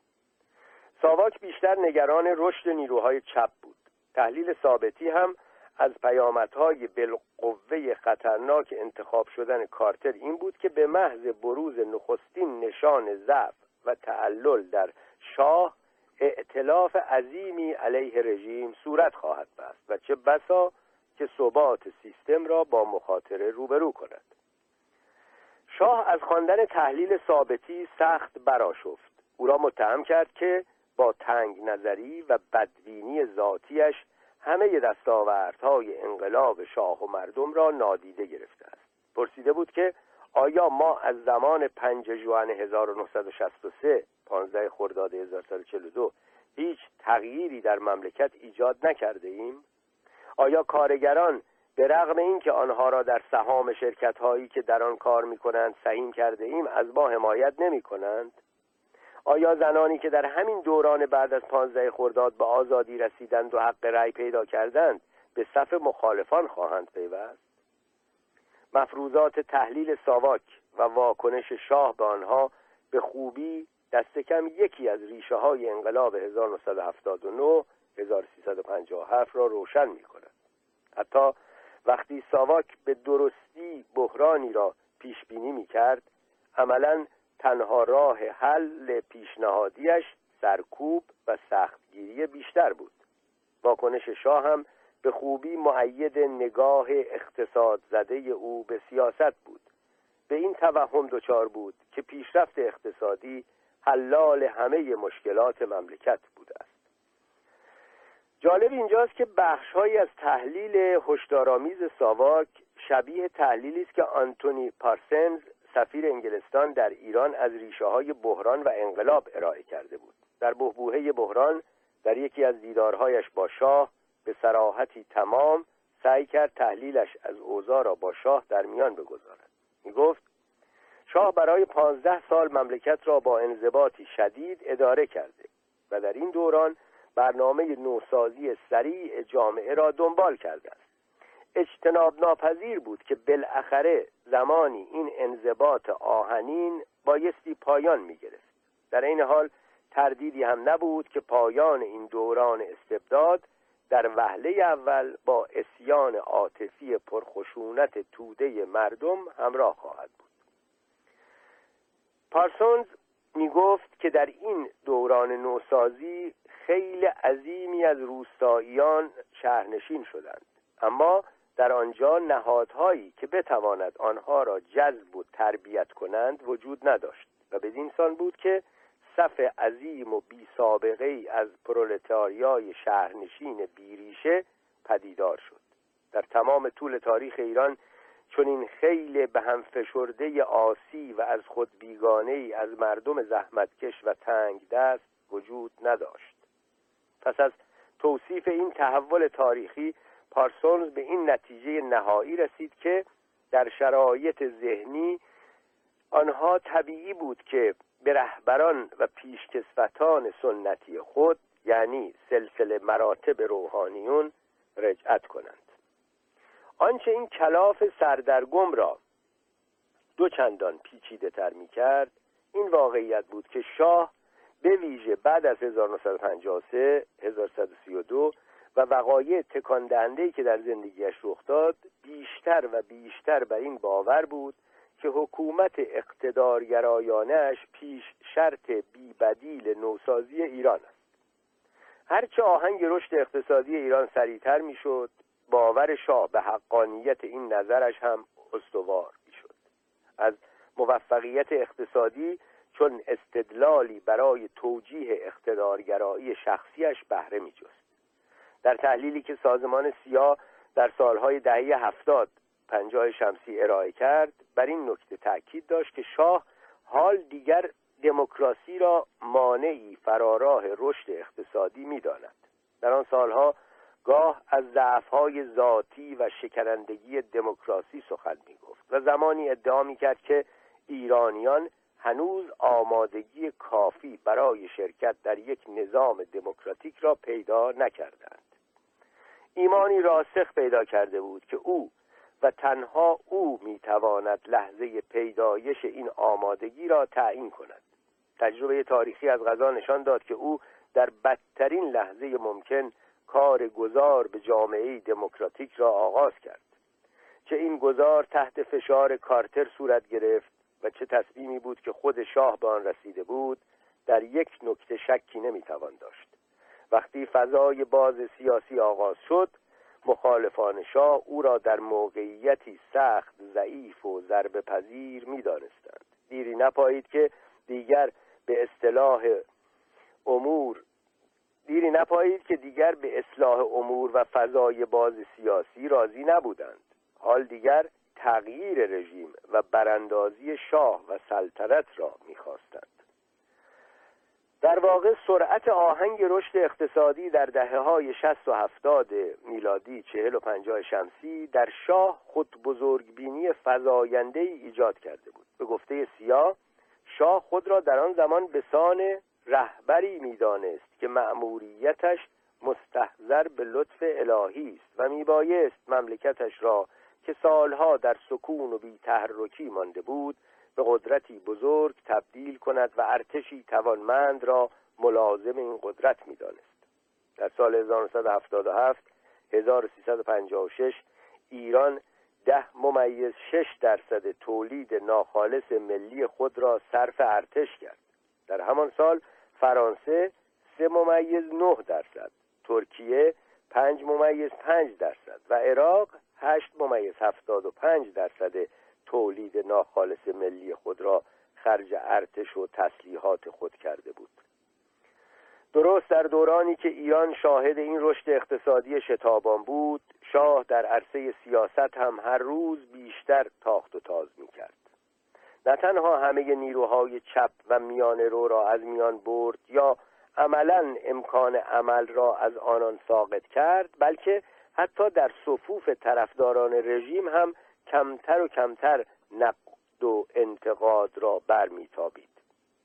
A: ساواک بیشتر نگران رشد نیروهای چپ بود. تحلیل ثابتی هم از پیامدهای بالقوه خطرناک انتخاب شدن کارتر این بود که به محض بروز نخستین نشان ضعف و تعلل در شاه ائتلاف عظیمی علیه رژیم صورت خواهد بست و چه بسا که ثبات سیستم را با مخاطره روبرو کند. شاه از خواندن تحلیل ثابتی سخت براشفت او را متهم کرد که با تنگ نظری و بدبینی ذاتیش همه دستاوردهای انقلاب شاه و مردم را نادیده گرفته است. پرسیده بود که آیا ما از زمان پنج جوان 1963 15 خرداد 1342 هیچ تغییری در مملکت ایجاد نکرده ایم؟ آیا کارگران به رغم اینکه آنها را در سهام شرکت هایی که در آن کار می کنند سهیم کرده ایم از ما حمایت نمی کنند؟ آیا زنانی که در همین دوران بعد از پانزده خرداد به آزادی رسیدند و حق رأی پیدا کردند به صف مخالفان خواهند پیوست مفروضات تحلیل ساواک و واکنش شاه به آنها به خوبی دست کم یکی از ریشه های انقلاب 1979 1357 را روشن می کند حتی وقتی ساواک به درستی بحرانی را پیش بینی می کرد عملا تنها راه حل پیشنهادیش سرکوب و سختگیری بیشتر بود. واکنش شاه هم به خوبی معید نگاه اقتصاد زده او به سیاست بود. به این توهم دچار بود که پیشرفت اقتصادی حلال همه مشکلات مملکت بوده است. جالب اینجاست که بخشهایی از تحلیل هشدارآمیز ساواک شبیه تحلیلی است که آنتونی پارسنز سفیر انگلستان در ایران از ریشه های بحران و انقلاب ارائه کرده بود. در بهبوهه بحران در یکی از دیدارهایش با شاه به سراحتی تمام سعی کرد تحلیلش از اوضاع را با شاه در میان بگذارد. می گفت شاه برای پانزده سال مملکت را با انضباطی شدید اداره کرده و در این دوران برنامه نوسازی سریع جامعه را دنبال کرده است. اجتناب ناپذیر بود که بالاخره زمانی این انضباط آهنین بایستی پایان می گرفت در این حال تردیدی هم نبود که پایان این دوران استبداد در وهله اول با اسیان عاطفی پرخشونت توده مردم همراه خواهد بود. پارسونز می گفت که در این دوران نوسازی خیلی عظیمی از روستاییان شهرنشین شدند. اما در آنجا نهادهایی که بتواند آنها را جذب و تربیت کنند وجود نداشت و بدین سان بود که صف عظیم و بی سابقه ای از پرولتاریای شهرنشین بیریشه پدیدار شد. در تمام طول تاریخ ایران چون این خیلی به هم فشرده آسی و از خود بیگانه ای از مردم زحمتکش و تنگ دست وجود نداشت. پس از توصیف این تحول تاریخی پارسونز به این نتیجه نهایی رسید که در شرایط ذهنی آنها طبیعی بود که به رهبران و پیشکسوتان سنتی خود یعنی سلسله مراتب روحانیون رجعت کنند. آنچه این کلاف سردرگم را دو چندان پیچیده تر می کرد این واقعیت بود که شاه به ویژه بعد از 1953 1132 و وقایع تکان که در زندگیش رخ داد بیشتر و بیشتر بر این باور بود که حکومت اقتدارگرایانش پیش شرط بیبدیل نوسازی ایران است. هرچه آهنگ رشد اقتصادی ایران سریعتر می‌شد باور شاه به حقانیت این نظرش هم استوار می‌شد. از موفقیت اقتصادی چون استدلالی برای توجیه اقتدارگرایی شخصیش بهره میجست. در تحلیلی که سازمان سیا در سالهای دهه هفتاد پنجاه شمسی ارائه کرد. بر این نکته تاکید داشت که شاه حال دیگر دموکراسی را مانعی فراراه رشد اقتصادی می‌داند. در آن سالها گاه از ضعفهای ذاتی و شکنندگی دموکراسی سخن می‌گفت و زمانی ادعا می‌کرد که ایرانیان هنوز آمادگی کافی برای شرکت در یک نظام دموکراتیک را پیدا نکردند. ایمانی راسخ پیدا کرده بود که او و تنها او می‌تواند لحظه پیدایش این آمادگی را تعیین کند. تجربه تاریخی از غذا نشان داد که او در بدترین لحظه ممکن کار گذار به جامعه دموکراتیک را آغاز کرد. چه این گذار تحت فشار کارتر صورت گرفت و چه تصمیمی بود که خود شاه به آن رسیده بود در یک نکته شکی نمی‌توان داشت. وقتی فضای باز سیاسی آغاز شد مخالفان شاه او را در موقعیتی سخت ضعیف و ضربه پذیر می‌دانستند. دیری نپایید که دیگر به اصطلاح امور دیری نپایید که دیگر به اصلاح امور و فضای باز سیاسی راضی نبودند. حال دیگر تغییر رژیم و براندازی شاه و سلطنت را می‌خواستند. در واقع سرعت آهنگ رشد اقتصادی در دهه های 60 و 70 میلادی 40 و 50 شمسی در شاه خود بزرگبینی فضاینده ای ایجاد کرده بود. به گفته سیاه شاه خود را در آن زمان به سان رهبری می‌دانست که مأموریتش مستحضر به لطف الهی است و میبایست مملکتش را که سالها در سکون و بی تحرکی مانده بود به قدرتی بزرگ تبدیل کند و ارتشی توانمند را ملازم این قدرت می‌دانست. در سال 1977 1356 ایران ده ممیز شش درصد تولید ناخالص ملی خود را صرف ارتش کرد. در همان سال فرانسه سه ممیز نه درصد ترکیه پنج ممیز پنج درصد و عراق هشت ممیز هفتاد و پنج درصد تولید ناخالص ملی خود را خرج ارتش و تسلیحات خود کرده بود. درست در دورانی که ایران شاهد این رشد اقتصادی شتابان بود شاه در عرصه سیاست هم هر روز بیشتر تاخت و تاز می کرد نه تنها همه نیروهای چپ و میان رو را از میان برد یا عملا امکان عمل را از آنان ساقط کرد بلکه حتی در صفوف طرفداران رژیم هم کمتر و کمتر نقد و انتقاد را برمیتابید.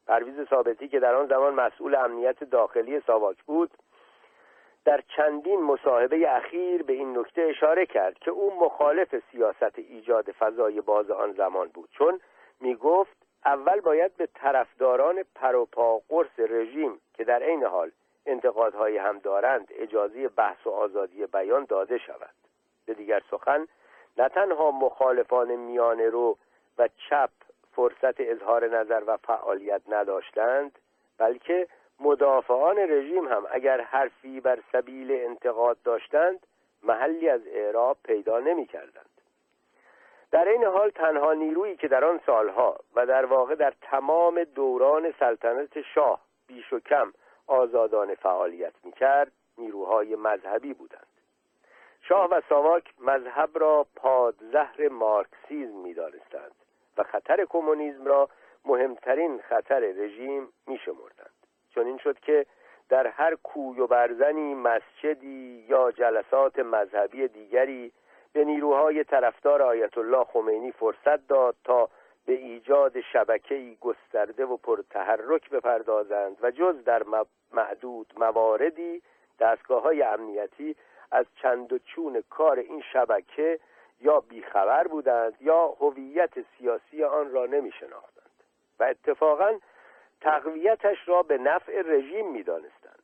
A: پرویز ثابتی که در آن زمان مسئول امنیت داخلی ساواک بود در چندین مصاحبه اخیر به این نکته اشاره کرد که او مخالف سیاست ایجاد فضای باز آن زمان بود. چون می گفت اول باید به طرفداران پروپا قرص رژیم که در عین حال انتقادهای هم دارند اجازه بحث و آزادی بیان داده شود. به دیگر سخن نه تنها مخالفان میانه رو و چپ فرصت اظهار نظر و فعالیت نداشتند بلکه مدافعان رژیم هم اگر حرفی بر سبیل انتقاد داشتند محلی از اعراب پیدا نمی کردند. در این حال تنها نیرویی که در آن سالها و در واقع در تمام دوران سلطنت شاه بیش و کم آزادانه فعالیت می کرد نیروهای مذهبی بودند شاه و ساواک مذهب را پادزهر مارکسیزم می دانستند و خطر کمونیسم را مهمترین خطر رژیم می شمردند چون این شد که در هر کوی و برزنی مسجدی یا جلسات مذهبی دیگری به نیروهای طرفدار آیت الله خمینی فرصت داد تا به ایجاد شبکه‌ای گسترده و پرتحرک بپردازند و جز در معدود مواردی دستگاه های امنیتی از چند و چون کار این شبکه یا بیخبر بودند یا هویت سیاسی آن را نمی شناختند و اتفاقا تقویتش را به نفع رژیم می دانستند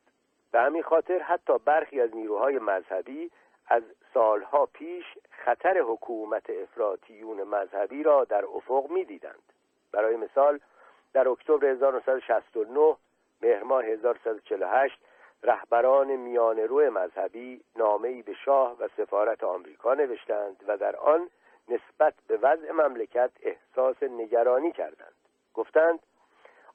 A: به همین خاطر حتی برخی از نیروهای مذهبی از سالها پیش خطر حکومت افراطیون مذهبی را در افق می‌دیدند. برای مثال در اکتبر 1969 مهر ماه 1348 رهبران رو مذهبی نامه‌ای به شاه و سفارت آمریکا نوشتند و در آن نسبت به وضع مملکت احساس نگرانی کردند. گفتند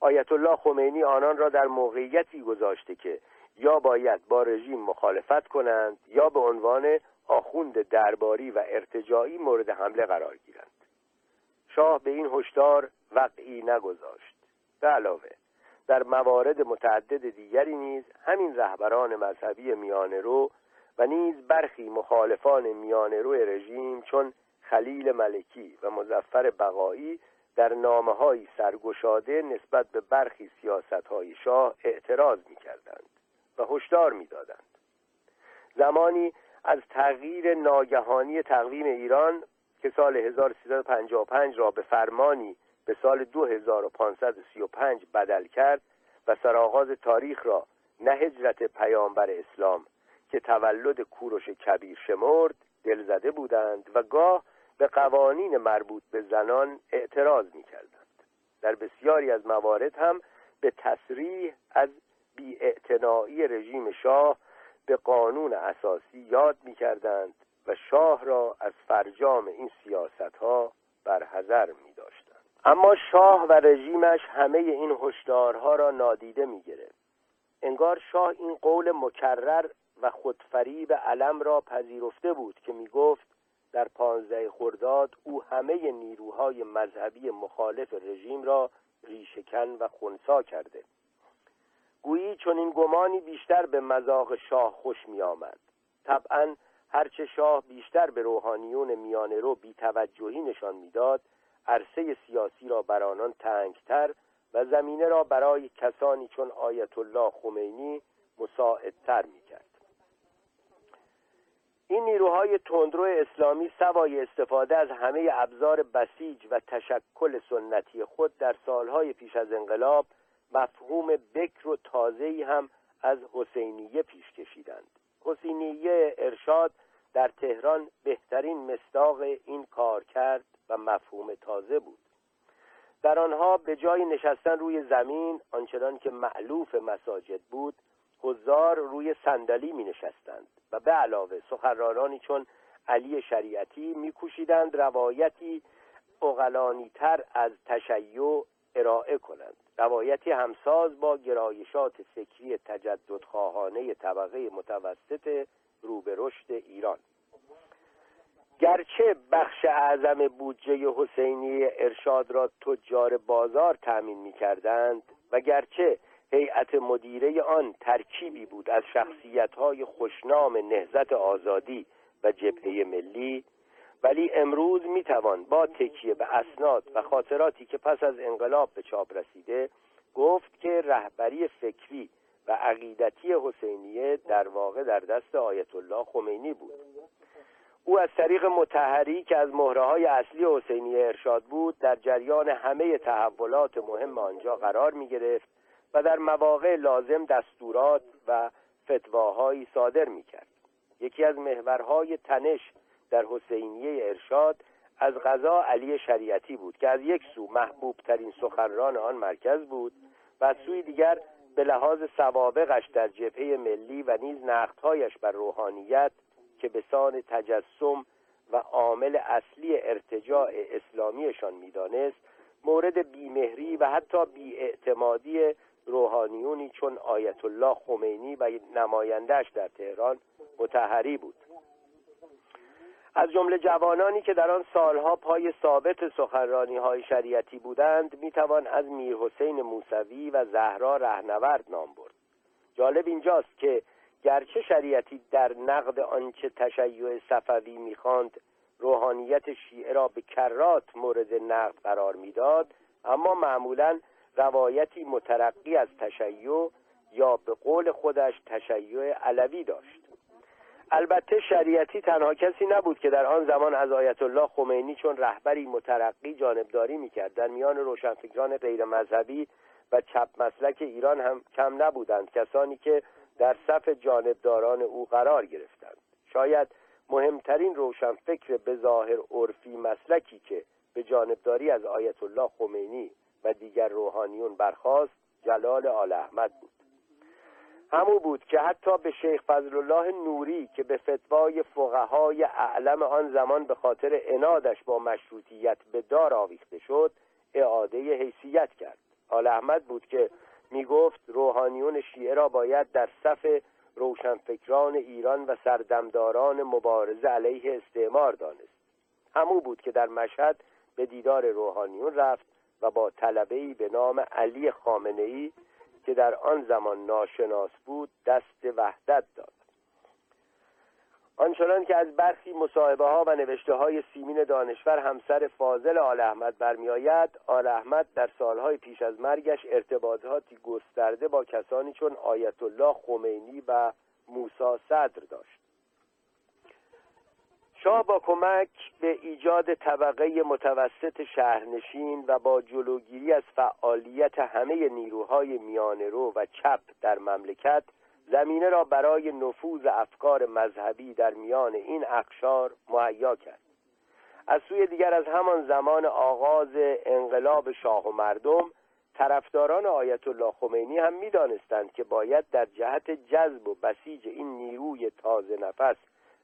A: آیت الله خمینی آنان را در موقعیتی گذاشته که یا باید با رژیم مخالفت کنند یا به عنوان آخوند درباری و ارتجاعی مورد حمله قرار گیرند. شاه به این هشدار وقعی نگذاشت. به علاوه در موارد متعدد دیگری نیز همین رهبران مذهبی میانه رو و نیز برخی مخالفان میانه رو رژیم چون خلیل ملکی و مزفر بقایی در نامه های سرگشاده نسبت به برخی سیاست های شاه اعتراض می کردند و هشدار می دادند. زمانی از تغییر ناگهانی تقویم ایران که سال 1355 را به فرمانی به سال 2535 بدل کرد و سرآغاز تاریخ را نه هجرت پیامبر اسلام که تولد کوروش کبیر شمرد دلزده بودند و گاه به قوانین مربوط به زنان اعتراض می کردند. در بسیاری از موارد هم به تصریح از بیاعتنایی رژیم شاه به قانون اساسی یاد می کردند و شاه را از فرجام این سیاست ها برحضر می داشتند. اما شاه و رژیمش همه این هشدارها را نادیده می گرفت. انگار شاه این قول مکرر و خودفریب علم را پذیرفته بود که می گفت در پانزده خرداد او همه نیروهای مذهبی مخالف رژیم را ریشکن و خونسا کرده گویی چون این گمانی بیشتر به مذاق شاه خوش می آمد طبعا هرچه شاه بیشتر به روحانیون میانه رو بیتوجهی نشان می‌داد عرصه سیاسی را بر آنان تنگتر و زمینه را برای کسانی چون آیت الله خمینی مساعدتر می‌کرد. این نیروهای تندرو اسلامی سوای استفاده از همه ابزار بسیج و تشکل سنتی خود در سالهای پیش از انقلاب مفهوم بکر و تازه‌ای هم از حسینیه پیش کشیدند. حسینیه ارشاد در تهران بهترین مصداق این کار کرد و مفهوم تازه بود. در آنها به جای نشستن روی زمین آنچنان که معلوف مساجد بود حضار روی صندلی می نشستند و به علاوه سخنرانانی چون علی شریعتی میکوشیدند روایتی اغلانی تر از تشیع ارائه کنند. روایتی همساز با گرایشات فکری تجدد خواهانه طبقه متوسط رو به رشد ایران. گرچه بخش اعظم بودجه حسینی ارشاد را تجار بازار تأمین می کردند و گرچه هیئت مدیره آن ترکیبی بود از شخصیت‌های خوشنام نهزت آزادی و جبهه ملی ولی امروز می‌توان با تکیه به اسناد و خاطراتی که پس از انقلاب به چاپ رسیده گفت که رهبری فکری و عقیدتی حسینیه در واقع در دست آیت الله خمینی بود. او از طریق متحری که از مهره های اصلی حسینیه ارشاد بود در جریان همه تحولات مهم آنجا قرار می گرفت و در مواقع لازم دستورات و فتواهایی صادر می کرد یکی از محورهای تنش در حسینیه ارشاد از غذا علی شریعتی بود که از یک سو محبوب ترین سخنران آن مرکز بود و از سوی دیگر به لحاظ سوابقش در جبهه ملی و نیز نقدهایش بر روحانیت که به سان تجسم و عامل اصلی ارتجاع اسلامیشان می‌دانست مورد بیمهری و حتی بیاعتمادی روحانیونی چون آیت الله خمینی و نمایندهش در تهران متحری بود. از جمله جوانانی که در آن سالها پای ثابت سخنرانی های شریعتی بودند می‌توان از میر حسین موسوی و زهرا رهنورد نام برد. جالب اینجاست که گرچه شریعتی در نقد آنچه تشیع صفوی می‌خواند روحانیت شیعه را به کرات مورد نقد قرار می‌داد اما معمولا روایتی مترقی از تشیع یا به قول خودش تشیع علوی داشت. البته شریعتی تنها کسی نبود که در آن زمان از آیت الله خمینی چون رهبری مترقی جانبداری می‌کرد در میان روشنفکران غیر مذهبی و چپ مسلک ایران هم کم نبودند. کسانی که در صف جانبداران او قرار گرفتند. شاید مهمترین روشنفکر به ظاهر عرفی مسلکی که به جانبداری از آیت الله خمینی و دیگر روحانیون برخواست جلال آل احمد بود. همو بود که حتی به شیخ فضل الله نوری که به فتوای فقهای اعلم آن زمان به خاطر انادش با مشروطیت به دار آویخته شد اعاده حیثیت کرد. آل احمد بود که می گفت روحانیون شیعه را باید در صف روشنفکران ایران و سردمداران مبارزه علیه استعمار دانست. همو بود که در مشهد به دیدار روحانیون رفت و با طلبه‌ای به نام علی خامنه‌ای که در آن زمان ناشناس بود دست وحدت داد. آنچنان که از برخی مصاحبه ها و نوشته های سیمین دانشور همسر فاضل آل احمد برمیآید آل احمد در سالهای پیش از مرگش ارتباطاتی گسترده با کسانی چون آیت الله خمینی و موسا صدر داشت. شاه با کمک به ایجاد طبقه متوسط شهرنشین و با جلوگیری از فعالیت همه نیروهای میانرو و چپ در مملکت زمینه را برای نفوذ افکار مذهبی در میان این اقشار مهیا کرد. از سوی دیگر از همان زمان آغاز انقلاب شاه و مردم طرفداران آیت الله خمینی هم می‌دانستند که باید در جهت جذب و بسیج این نیروی تازه نفس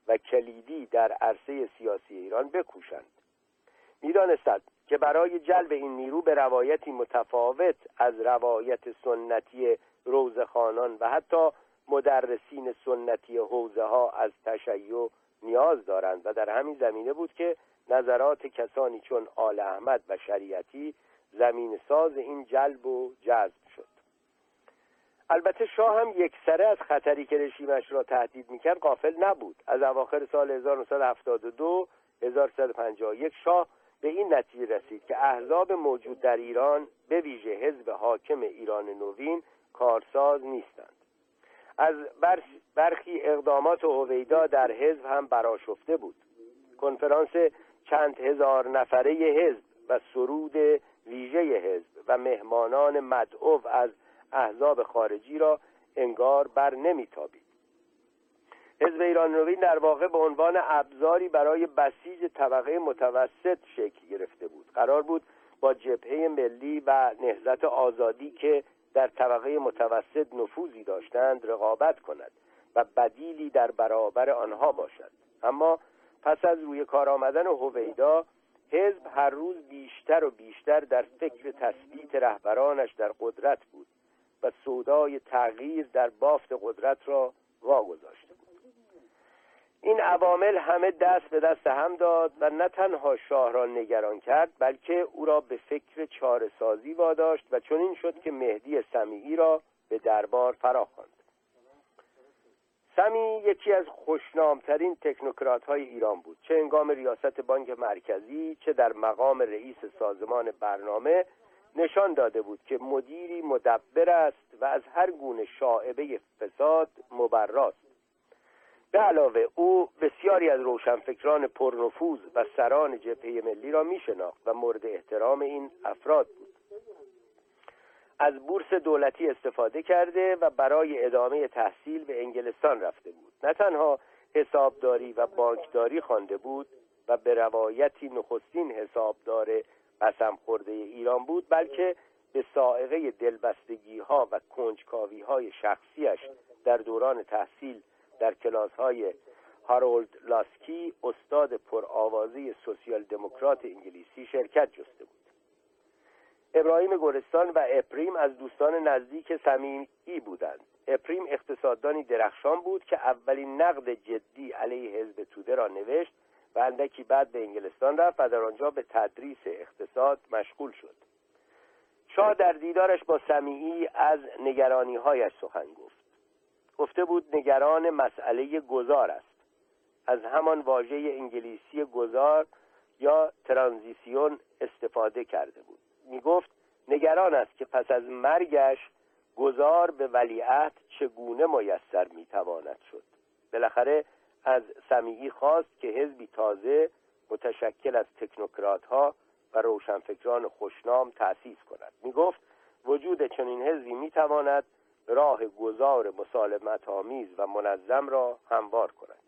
A: و کلیدی در عرصه سیاسی ایران بکوشند. می‌دانستند که برای جلب این نیرو به روایتی متفاوت از روایت سنتی روزخانان و حتی مدرسین سنتی حوزه ها از تشیع نیاز دارند و در همین زمینه بود که نظرات کسانی چون آل احمد و شریعتی زمین ساز این جلب و جذب البته شاه هم یک سره از خطری که رژیمش را تهدید می‌کرد قافل نبود. از اواخر سال 1972 1351 شاه به این نتیجه رسید که احزاب موجود در ایران به ویژه حزب حاکم ایران نوین کارساز نیستند. از برخی اقدامات هویدا در حزب هم براشفته بود. کنفرانس چند هزار نفره حزب و سرود ویژه حزب و مهمانان مدعو از احزاب خارجی را انگار بر نمیتابید. حزب ایران نوین در واقع به عنوان ابزاری برای بسیج طبقه متوسط شکل گرفته بود. قرار بود با جبهه ملی و نهضت آزادی که در طبقه متوسط نفوذی داشتند رقابت کند و بدیلی در برابر آنها باشد. اما پس از روی کار آمدن هویدا حزب هر روز بیشتر و بیشتر در فکر تثبیت رهبرانش در قدرت بود. سودای تغییر در بافت قدرت را واگذاشته بود. این عوامل همه دست به دست هم داد و نه تنها شاه را نگران کرد بلکه او را به فکر چارسازی واداشت و چنین شد که مهدی سمیعی را به دربار فراخواند. سمی یکی از خوشنامترین تکنوکرات های ایران بود. چه انگام ریاست بانک مرکزی چه در مقام رئیس سازمان برنامه نشان داده بود که مدیری مدبر است و از هر گونه شاعبه فساد مبراست. به علاوه او بسیاری از روشنفکران پرنفوذ و سران جبهه ملی را می و مورد احترام این افراد بود. از بورس دولتی استفاده کرده و برای ادامه تحصیل به انگلستان رفته بود. نه تنها حسابداری و بانکداری خوانده بود و به روایتی نخستین حسابدار قسم خورده ایران بود بلکه به سائقه دلبستگی ها و کنجکاوی های شخصیش در دوران تحصیل در کلاس های هارولد لاسکی استاد پرآوازه سوسیال دموکرات انگلیسی شرکت جسته بود. ابراهیم گلستان و اپریم از دوستان نزدیک صمیمی بودند. اپریم اقتصاددانی درخشان بود که اولین نقد جدی علیه حزب توده را نوشت و اندکی بعد به انگلستان رفت و در آنجا به تدریس اقتصاد مشغول شد. شاه در دیدارش با سمیعی از نگرانی هایش سخن گفت. گفته بود نگران مسئله گذار است. از همان واژه انگلیسی گذار یا ترانزیسیون استفاده کرده بود. می گفت نگران است که پس از مرگش گذار به ولیعت چگونه میسر می‌تواند شد. بالاخره از سمیعی خواست که حزبی تازه متشکل از تکنوکرات ها و روشنفکران خوشنام تأسیس کند. می گفت وجود چنین حزبی می تواند راه گذار مسالمت آمیز و منظم را هموار کند.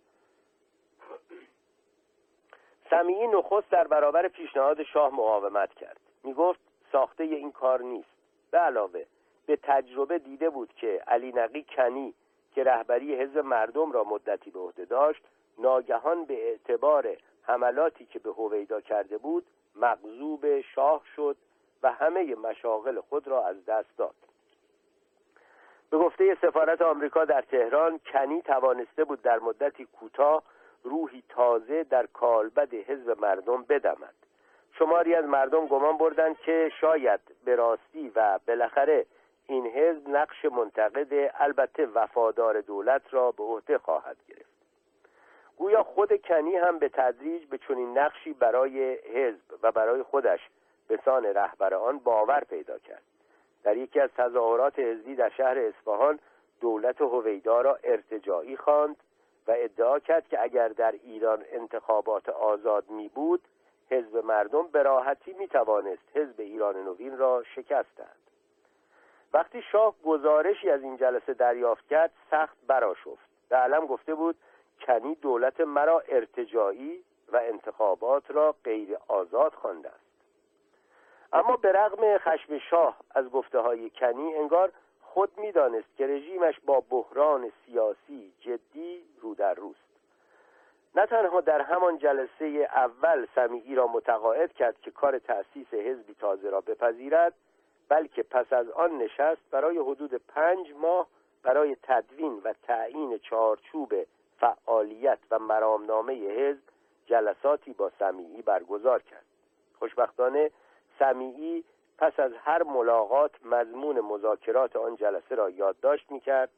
A: سمیعی نخست در برابر پیشنهاد شاه مقاومت کرد. می گفت ساخته این کار نیست. به علاوه به تجربه دیده بود که علی نقی کنی که رهبری حزب مردم را مدتی به عهده داشت ناگهان به اعتبار حملاتی که به هویدا کرده بود مغضوب شاه شد و همه مشاغل خود را از دست داد. به گفته سفارت آمریکا در تهران کنی توانسته بود در مدتی کوتاه روحی تازه در کالبد حزب مردم بدمد. شماری از مردم گمان بردند که شاید به راستی و بالاخره این حزب نقش منتقد البته وفادار دولت را به عهده خواهد گرفت. گویا خود کنی هم به تدریج به چنین نقشی برای حزب و برای خودش به سان رهبر آن باور پیدا کرد. در یکی از تظاهرات حزبی در شهر اصفهان دولت هویدا را ارتجاعی خواند و ادعا کرد که اگر در ایران انتخابات آزاد می بود حزب مردم به راحتی می توانست حزب ایران نوین را شکست دهد وقتی شاه گزارشی از این جلسه دریافت کرد سخت براشفت به علم گفته بود کنی دولت مرا ارتجاعی و انتخابات را غیر آزاد خوانده است. اما به رغم خشم شاه از گفته های کنی انگار خود می‌دانست که رژیمش با بحران سیاسی جدی رو در روست. نه تنها در همان جلسه اول سمیعی را متقاعد کرد که کار تأسیس حزبی تازه را بپذیرد بلکه پس از آن نشست برای حدود پنج ماه برای تدوین و تعیین چارچوب فعالیت و مرامنامه حزب جلساتی با سمیعی برگزار کرد. خوشبختانه سمیعی پس از هر ملاقات مضمون مذاکرات آن جلسه را یادداشت می‌کرد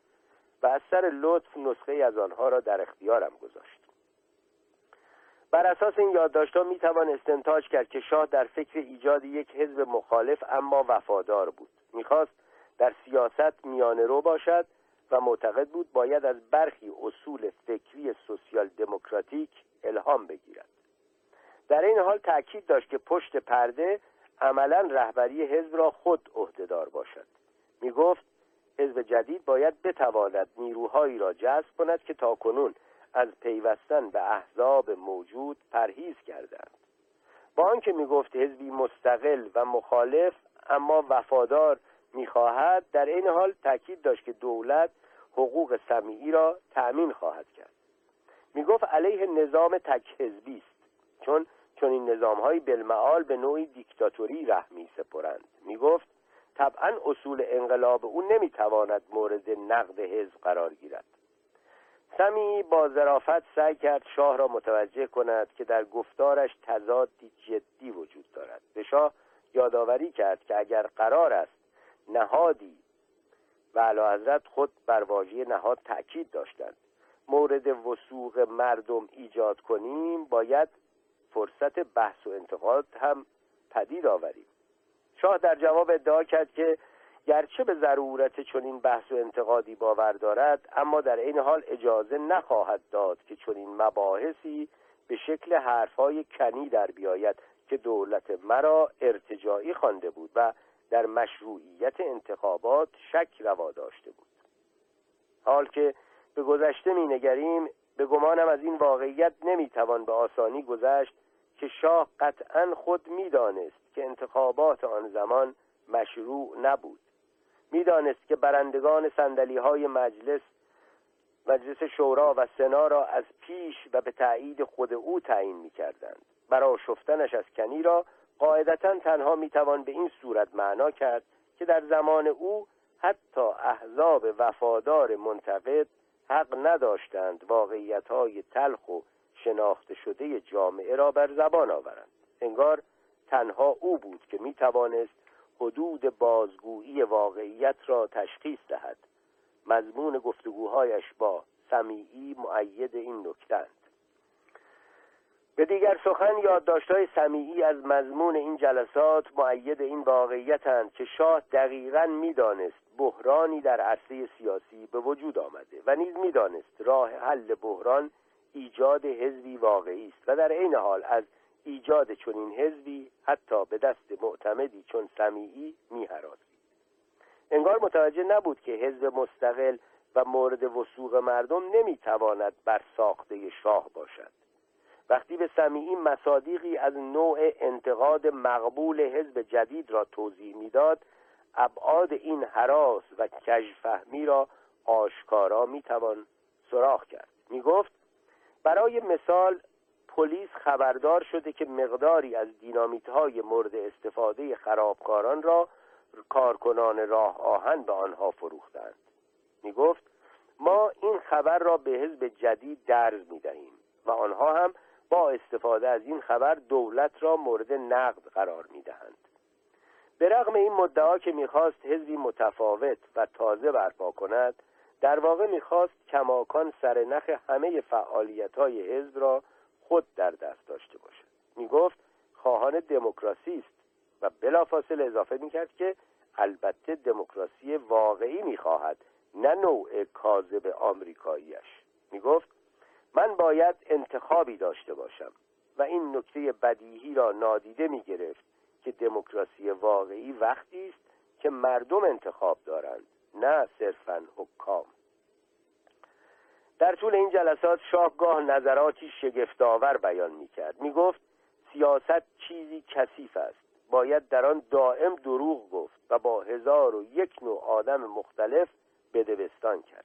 A: و از سر لطف نسخه از آنها را در اختیارم گذاشت. بر اساس این یادداشتها می توان استنتاج کرد که شاه در فکر ایجاد یک حزب مخالف اما وفادار بود. می‌خواست در سیاست میانه رو باشد و معتقد بود باید از برخی اصول فکری سوسیال دموکراتیک الهام بگیرد. در این حال تاکید داشت که پشت پرده عملا رهبری حزب را خود عهدهدار باشد. می گفت حزب جدید باید بتواند نیروهایی را جذب کند که تاکنون از پیوستن به احزاب موجود پرهیز کردند. با آنکه می‌گفت حزبی مستقل و مخالف اما وفادار می‌خواهد در این حال تاکید داشت که دولت حقوق سمیعی را تأمین خواهد کرد. می‌گفت علیه نظام تک حزبی است چون چون این نظام های بالمعال به نوعی دیکتاتوری ره می سپرند. می گفت طبعا اصول انقلاب او نمی‌تواند مورد نقد حزب قرار گیرد. سمی با ظرافت سعی کرد شاه را متوجه کند که در گفتارش تضادی جدی وجود دارد. به شاه یادآوری کرد که اگر قرار است نهادی و حضرت خود بر واژه نهاد تأکید داشتند مورد وسوق مردم ایجاد کنیم باید فرصت بحث و انتقاد هم پدید آوریم. شاه در جواب ادعا کرد که گرچه به ضرورت چنین بحث و انتقادی باور دارد اما در این حال اجازه نخواهد داد که چنین مباحثی به شکل حرفهای کنی در بیاید که دولت مرا ارتجاعی خوانده بود و در مشروعیت انتخابات شک روا داشته بود. حال که به گذشته می نگریم به گمانم از این واقعیت نمی‌توان به آسانی گذشت که شاه قطعا خود می‌دانست که انتخابات آن زمان مشروع نبود. می‌دانست که برندگان سندلی های مجلس مجلس شورا و سنا را از پیش و به تایید خود او تعیین می‌کردند. برای شفتنش از کنی را قاعدتا تنها می‌توان به این صورت معنا کرد که در زمان او حتی احزاب وفادار منتقد حق نداشتند واقعیت های تلخ و شناخته شده جامعه را بر زبان آورند. انگار تنها او بود که می توانست حدود بازگویی واقعیت را تشخیص دهد. مضمون گفتگوهایش با سمیعی معید این نکتند به دیگر سخن یادداشتهای سمیعی از مضمون این جلسات معید این واقعیتند که شاه دقیقا می‌دانست بحرانی در عرصه سیاسی به وجود آمده و نیز می‌دانست راه حل بحران ایجاد حزبی واقعی است و در عین حال از ایجاد چنین حزبی حتی به دست معتمدی چون سمیعی میهراسید. انگار متوجه نبود که حزب مستقل و مورد وسوق مردم نمی‌تواند بر ساخته شاه باشد. وقتی به سمیعی مصادیقی از نوع انتقاد مقبول حزب جدید را توضیح می‌داد ابعاد این حراس و کژفهمی را آشکارا می‌توان سراخ کرد. می‌گفت برای مثال پلیس خبردار شده که مقداری از دینامیت های مورد استفاده خرابکاران را کارکنان راه آهن به آنها فروختند. می گفت ما این خبر را به حزب جدید درز می دهیم و آنها هم با استفاده از این خبر دولت را مورد نقد قرار می دهند به رغم این مدعا که می‌خواست حزبی متفاوت و تازه برپا کند در واقع می‌خواست کماکان سر نخ همه فعالیت های حزب را خود در دست داشته باشد می‌گفت خواهان دموکراسی است و بلافاصله اضافه می‌کرد که البته دموکراسی واقعی می‌خواهد نه نوع کاذب آمریکاییش می‌گفت من باید انتخابی داشته باشم و این نکته بدیهی را نادیده می‌گرفت که دموکراسی واقعی وقتی است که مردم انتخاب دارند نه صرفا حکام. در طول این جلسات شاهگاه نظراتی شگفتآور بیان می‌کرد. می‌گفت سیاست چیزی کثیف است. باید در آن دائم دروغ گفت و با هزار و یک نوع آدم مختلف بدوستان کرد.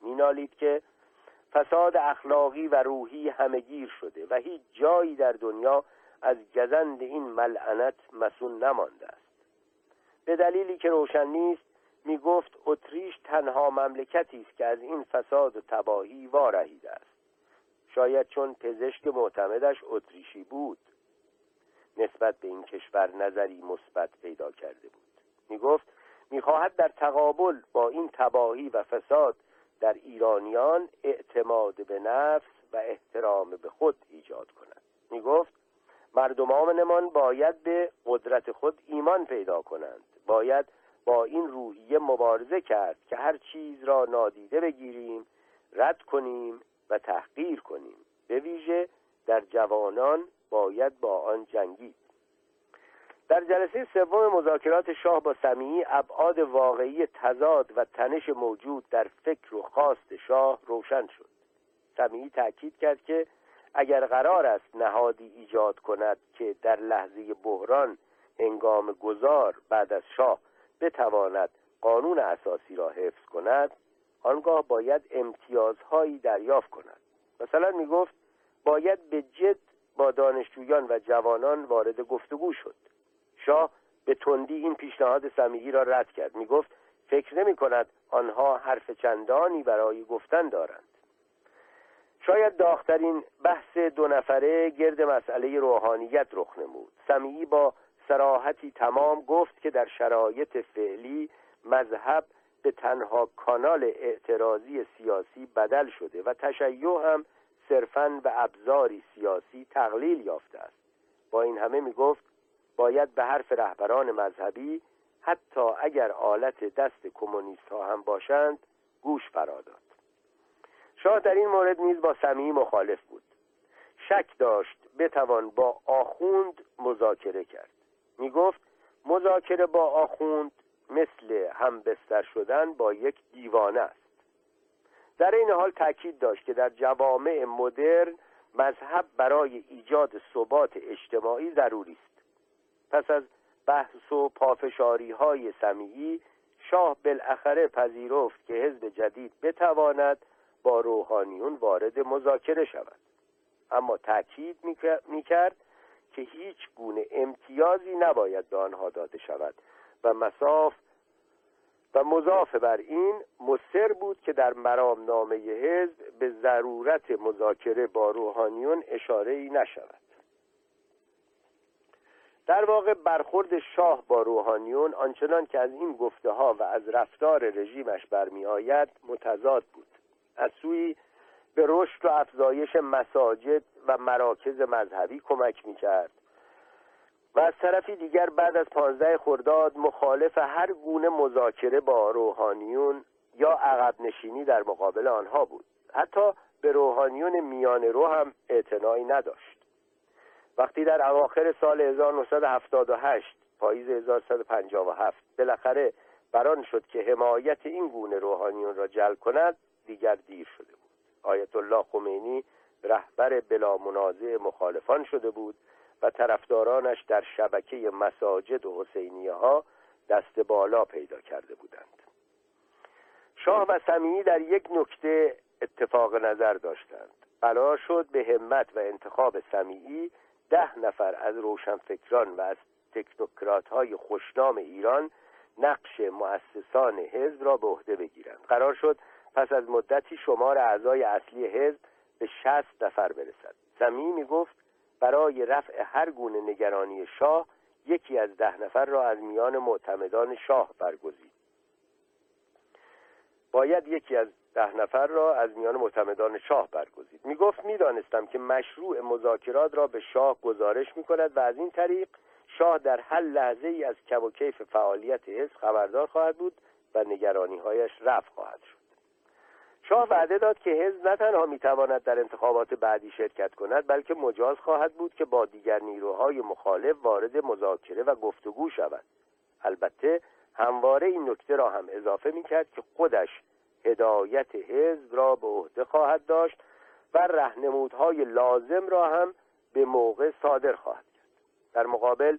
A: مینالید که فساد اخلاقی و روحی همگیر شده و هیچ جایی در دنیا از گزند این ملعنت مسون نمانده است. به دلیلی که روشن نیست می گفت اتریش تنها مملکتی است که از این فساد و تباهی وارهیده است. شاید چون پزشک معتمدش اتریشی بود نسبت به این کشور نظری مثبت پیدا کرده بود. می گفت می‌خواهد در تقابل با این تباهی و فساد در ایرانیان اعتماد به نفس و احترام به خود ایجاد کند. می گفت مردمان باید به قدرت خود ایمان پیدا کنند. باید با این روحیه مبارزه کرد که هر چیز را نادیده بگیریم رد کنیم و تحقیر کنیم. به ویژه در جوانان باید با آن جنگید. در جلسه سوم مذاکرات شاه با سمیعی ابعاد واقعی تضاد و تنش موجود در فکر و خواست شاه روشن شد. سمیعی تاکید کرد که اگر قرار است نهادی ایجاد کند که در لحظه بحران هنگام گذار بعد از شاه بتواند قانون اساسی را حفظ کند آنگاه باید امتیازهایی دریافت کند. مثلا می گفت باید به جد با دانشجویان و جوانان وارد گفتگو شد. شاه به تندی این پیشنهاد سمیعی را رد کرد. می گفت فکر نمی کند آنها حرف چندانی برای گفتن دارند. شاید داخترین بحث دو نفره گرد مسئله روحانیت رخ نمود. سمیعی با سراحتی تمام گفت که در شرایط فعلی مذهب به تنها کانال اعتراضی سیاسی بدل شده و تشیع هم صرفا به ابزاری سیاسی تقلیل یافته است. با این همه می گفت باید به حرف رهبران مذهبی حتی اگر آلت دست کمونیست ها هم باشند گوش فراداد شاه در این مورد نیز با سمیعی مخالف بود. شک داشت بتوان با آخوند مذاکره کرد. می گفت مذاکره با آخوند مثل هم بستر شدن با یک دیوانه است. در این حال تاکید داشت که در جوامع مدرن مذهب برای ایجاد ثبات اجتماعی ضروری است. پس از بحث و پافشاری های سمیعی شاه بالاخره پذیرفت که حزب جدید بتواند با روحانیون وارد مذاکره شود. اما تاکید می‌کرد که هیچ گونه امتیازی نباید به آنها داده شود. و مساف و مضاف بر این مصر بود که در مرامنامه حزب به ضرورت مذاکره با روحانیون اشاره ای نشود. در واقع برخورد شاه با روحانیون آنچنان که از این گفته ها و از رفتار رژیمش برمی آید متضاد بود. از سوی به رشد و افزایش مساجد و مراکز مذهبی کمک می‌کرد. و از طرفی دیگر بعد از پانزده خرداد مخالف هر گونه مذاکره با روحانیون یا عقب نشینی در مقابل آنها بود. حتی به روحانیون میان رو هم اعتنایی نداشت. وقتی در اواخر سال 1978 پاییز 1157 بالاخره بران شد که حمایت این گونه روحانیون را جلب کند دیگر دیر شده بود. آیت الله خمینی رهبر بلا منازع مخالفان شده بود و طرفدارانش در شبکه مساجد و حسینیه ها دست بالا پیدا کرده بودند. شاه و سمیعی در یک نکته اتفاق نظر داشتند. قرار شد به همت و انتخاب سمیعی ده نفر از روشنفکران و از تکنوکرات های خوشنام ایران نقش مؤسسان حزب را به عهده بگیرند. قرار شد پس از مدتی شمار اعضای اصلی حزب به شست نفر برسد. می گفت برای رفع هر گونه نگرانی شاه یکی از ده نفر را از میان معتمدان شاه برگزید. باید یکی از ده نفر را از میان معتمدان شاه برگزید. می گفت می دانستم که مشروع مذاکرات را به شاه گزارش می کند و از این طریق شاه در هر لحظه ای از کم و کیف فعالیت حزب خبردار خواهد بود و نگرانی هایش رفع خواهد شد. شاه وعده داد که حزب نه تنها می‌تواند در انتخابات بعدی شرکت کند بلکه مجاز خواهد بود که با دیگر نیروهای مخالف وارد مذاکره و گفتگو شود. البته همواره این نکته را هم اضافه می‌کرد که خودش هدایت حزب را به عهده خواهد داشت و رهنمودهای لازم را هم به موقع صادر خواهد کرد. در مقابل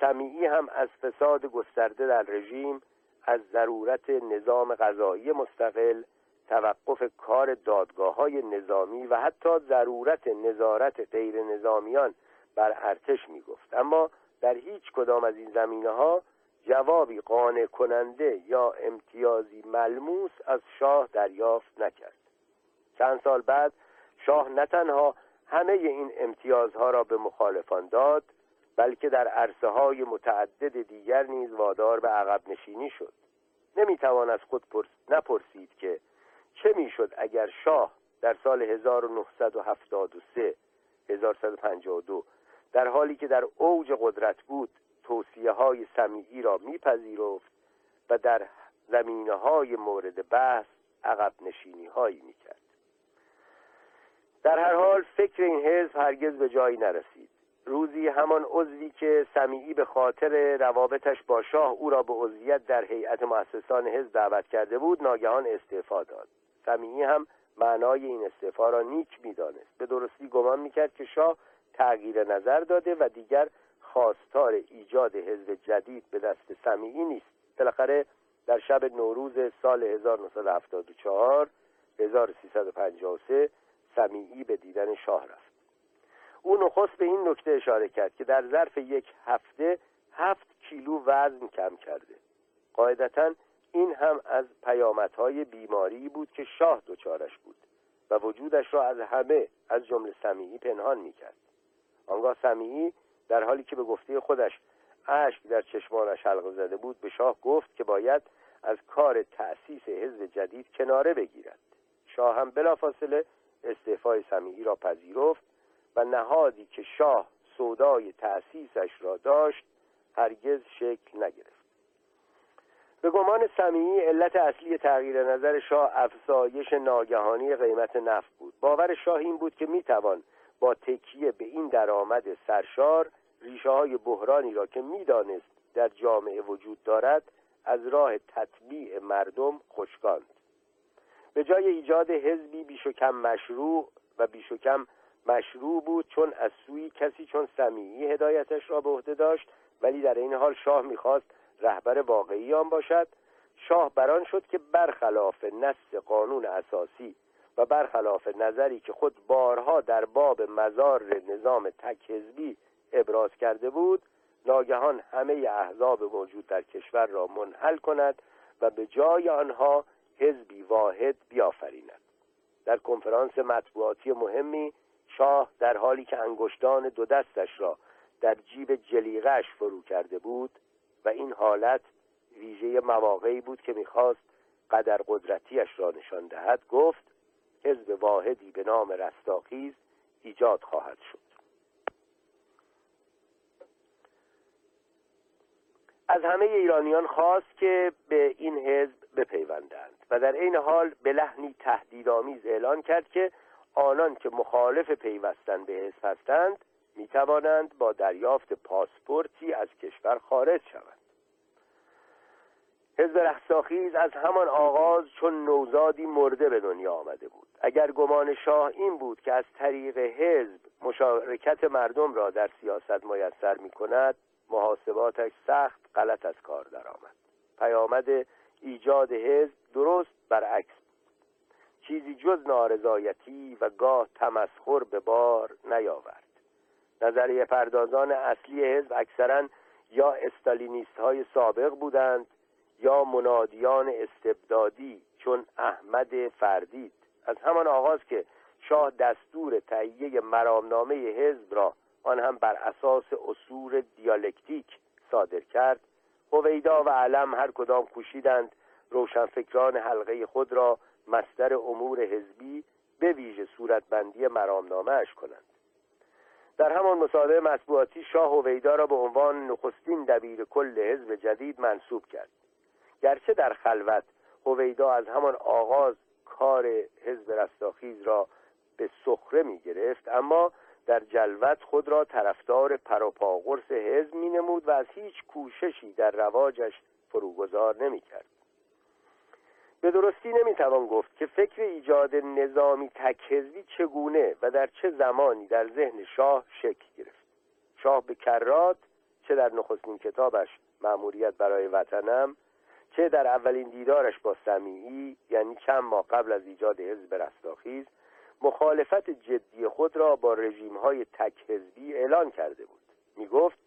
A: سمیعی هم از فساد گسترده در رژیم از ضرورت نظام غذایی مستقل توقف کار دادگاه های نظامی و حتی ضرورت نظارت غیر نظامیان بر ارتش می گفت اما در هیچ کدام از این زمینه ها جوابی قانع کننده یا امتیازی ملموس از شاه دریافت نکرد. چند سال بعد شاه نه تنها همه این امتیازها را به مخالفان داد بلکه در عرصه های متعدد دیگر نیز وادار به عقب نشینی شد. نمی‌توان از خود پرس... نپرسید که چه می‌شد اگر شاه در سال 1973 1152 در حالی که در اوج قدرت بود توصیه های سمیعی را میپذیرفت و در زمینه های مورد بحث عقب نشینی هایی می‌کرد. در هر حال فکر این حزب هرگز به جایی نرسید. روزی همان عضوی که سمیعی به خاطر روابطش با شاه او را به عضویت در هیئت مؤسسان حزب دعوت کرده بود ناگهان استعفا داد. سمیعی هم معنای این استعفا را نیک می‌دانست. به درستی گمان می‌کرد که شاه تغییر نظر داده و دیگر خواستار ایجاد حزب جدید به دست سمیعی نیست. بالاخره در شب نوروز سال 1974 1353 سمیعی به دیدن شاه رفت. او نخست به این نکته اشاره کرد که در ظرف یک هفته هفت کیلو وزن کم کرده. قاعدتا این هم از پیامدهای بیماری بود که شاه دچارش بود و وجودش را از همه از جمله سمیعی پنهان می‌کرد. آنگاه سمیعی در حالی که به گفته خودش اشک در چشمانش حلقه زده بود به شاه گفت که باید از کار تأسیس حزب جدید کناره بگیرد. شاه هم بلافاصله استعفای سمیعی را پذیرفت و نهادی که شاه سودای تأسیسش را داشت هرگز شکل نگرفت. به گمان سمیعی علت اصلی تغییر نظر شاه افزایش ناگهانی قیمت نفت بود. باور شاه این بود که می‌توان با تکیه به این درآمد سرشار ریشه های بحرانی را که می‌دانست در جامعه وجود دارد از راه تطبیع مردم خشکاند. به جای ایجاد حزبی بیش و کم مشروع و بیش و کم مشروع بود چون از سوی کسی چون سمیعی هدایتش را به عهده داشت ولی در این حال شاه می‌خواست رهبر واقعی آن باشد شاه بران شد که برخلاف نص قانون اساسی و برخلاف نظری که خود بارها در باب مزار نظام تک حزبی ابراز کرده بود ناگهان همه احزاب موجود در کشور را منحل کند و به جای آنها حزبی واحد بیافریند. در کنفرانس مطبوعاتی مهمی شاه در حالی که انگشتان دو دستش را در جیب جلیقش فرو کرده بود و این حالت ویژه مواقعی بود که می‌خواست قدر قدرتیش را نشان دهد گفت حزب واحدی به نام رستاخیز ایجاد خواهد شد. از همه ایرانیان خواست که به این حزب بپیوندند و در این حال به لحنی تهدیدآمیز اعلان کرد که آنان که مخالف پیوستن به حزب هستند می توانند با دریافت پاسپورتی از کشور خارج شوند. حزب رستاخیز از همان آغاز چون نوزادی مرده به دنیا آمده بود. اگر گمان شاه این بود که از طریق حزب مشارکت مردم را در سیاست میسر می کند محاسباتش سخت غلط از کار درآمد. پیامد ایجاد حزب درست برعکس چیزی جز نارضایتی و گاه تمسخر به بار نیاورد. نظریه پردازان اصلی حزب اکثرا یا استالینیست های سابق بودند یا منادیان استبدادی چون احمد فردید. از همان آغاز که شاه دستور تهیه مرامنامه حزب را آن هم بر اساس اصول دیالکتیک صادر کرد هویدا و علم هر کدام کوشیدند روشنفکران حلقه خود را مستر امور حزبی به ویژه صورتبندی مرامنامه اش کنند. در همان مصاحبه مطبوعاتی شاه هویدا را به عنوان نخستین دبیر کل حزب جدید منصوب کرد. گرچه در خلوت هویدا از همان آغاز کار حزب رستاخیز را به سخره می گرفت اما در جلوت خود را طرفدار پروپاگرس حزب می نمود و از هیچ کوششی در رواجش فروگذار نمی کرد به درستی نمی‌توان گفت که فکر ایجاد نظامی تکهزبی چگونه و در چه زمانی در ذهن شاه شکل گرفت. شاه به کرات چه در نخستین کتابش مأموریت برای وطنم چه در اولین دیدارش با سمیعی یعنی چند ماه قبل از ایجاد حزب رستاخیز مخالفت جدی خود را با رژیم های تک اعلان کرده بود. می گفت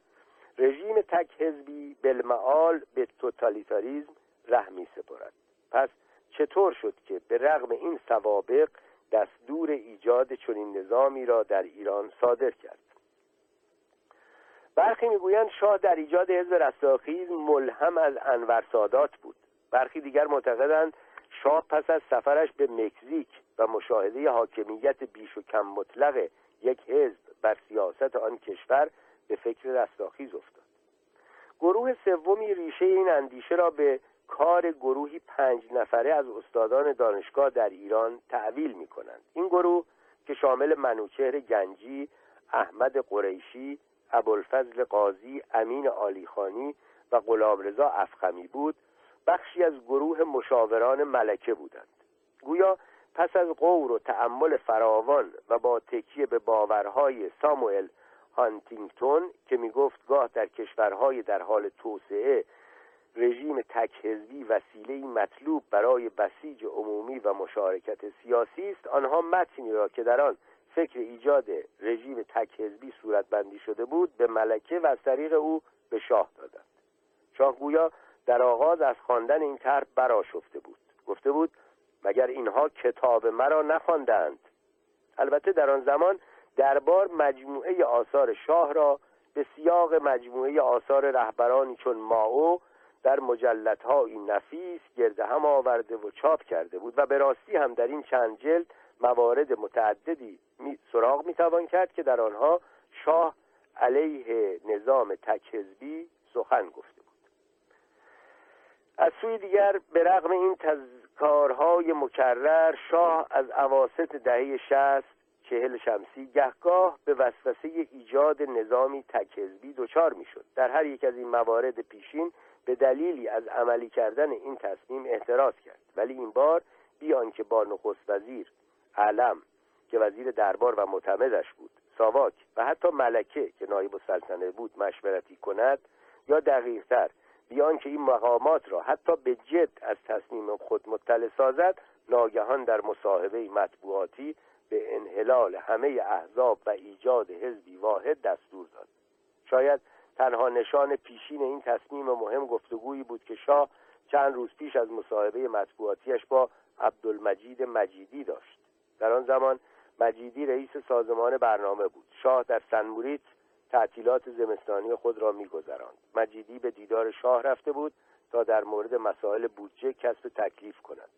A: رژیم تک حزبی بالمعال به توتالیتاریزم ره می سپرد. پس چطور شد که به رغم این سوابق دستور ایجاد چنین نظامی را در ایران صادر کرد؟ برخی می‌گویند شاه در ایجاد حزب رستاخیز ملهم از انور سادات بود. برخی دیگر معتقدند شاه پس از سفرش به مکزیک و مشاهده حاکمیت بیش و کم مطلق یک حزب بر سیاست آن کشور به فکر رستاخیز افتاد. گروه سومی ریشه این اندیشه را به کار گروهی پنج نفره از استادان دانشگاه در ایران تعویل می کنند این گروه که شامل منوچهر گنجی احمد قریشی ابوالفضل قاضی امین آلیخانی و غلامرضا افخمی بود بخشی از گروه مشاوران ملکه بودند. گویا پس از غور و تأمل فراوان و با تکیه به باورهای ساموئل هانتینگتون که می گفت گاه در کشورهای در حال توسعه رژیم تک حزبی وسیله مطلوب برای بسیج عمومی و مشارکت سیاسی است آنها متنی را که در آن فکر ایجاد رژیم تک حزبی صورتبندی شده بود به ملکه و از طریق او به شاه دادند. شاه گویا در آغاز از خواندن این طرح براشفته بود. گفته بود مگر اینها کتاب مرا نخواندند؟ البته در آن زمان دربار مجموعه آثار شاه را به سیاق مجموعه آثار رهبرانی چون ماو در این نفیس گرده هم آورده و چاپ کرده بود و به راستی هم در این چند جلد موارد متعددی سراغ می‌توان کرد که در آنها شاه علیه نظام تکهزبی سخن گفته بود. از سوی دیگر به رغم این تذکارهای مکرر شاه از عواست دهه شست چهل شمسی گهگاه به وسوسه ایجاد نظامی تکهزبی دچار می‌شد. در هر یک از این موارد پیشین به دلیلی از عملی کردن این تصمیم احتراز کرد. ولی این بار بیان که با نخست وزیر علم که وزیر دربار و معتمدش بود ساواک و حتی ملکه که نایب السلطنه بود مشورتی کند یا دقیقتر بیان که این مقامات را حتی به جد از تصمیم خود مطلع سازد ناگهان در مصاحبه مطبوعاتی به انحلال همه احزاب و ایجاد حزبی واحد دستور داد. شاید تنها نشان پیشین این تصمیم مهم گفتگویی بود که شاه چند روز پیش از مصاحبه مطبوعاتیش با عبدالمجید مجیدی داشت. در آن زمان مجیدی رئیس سازمان برنامه بود. شاه در سنموریت تعطیلات زمستانی خود را میگذراند. مجیدی به دیدار شاه رفته بود تا در مورد مسائل بودجه کسب تکلیف کند.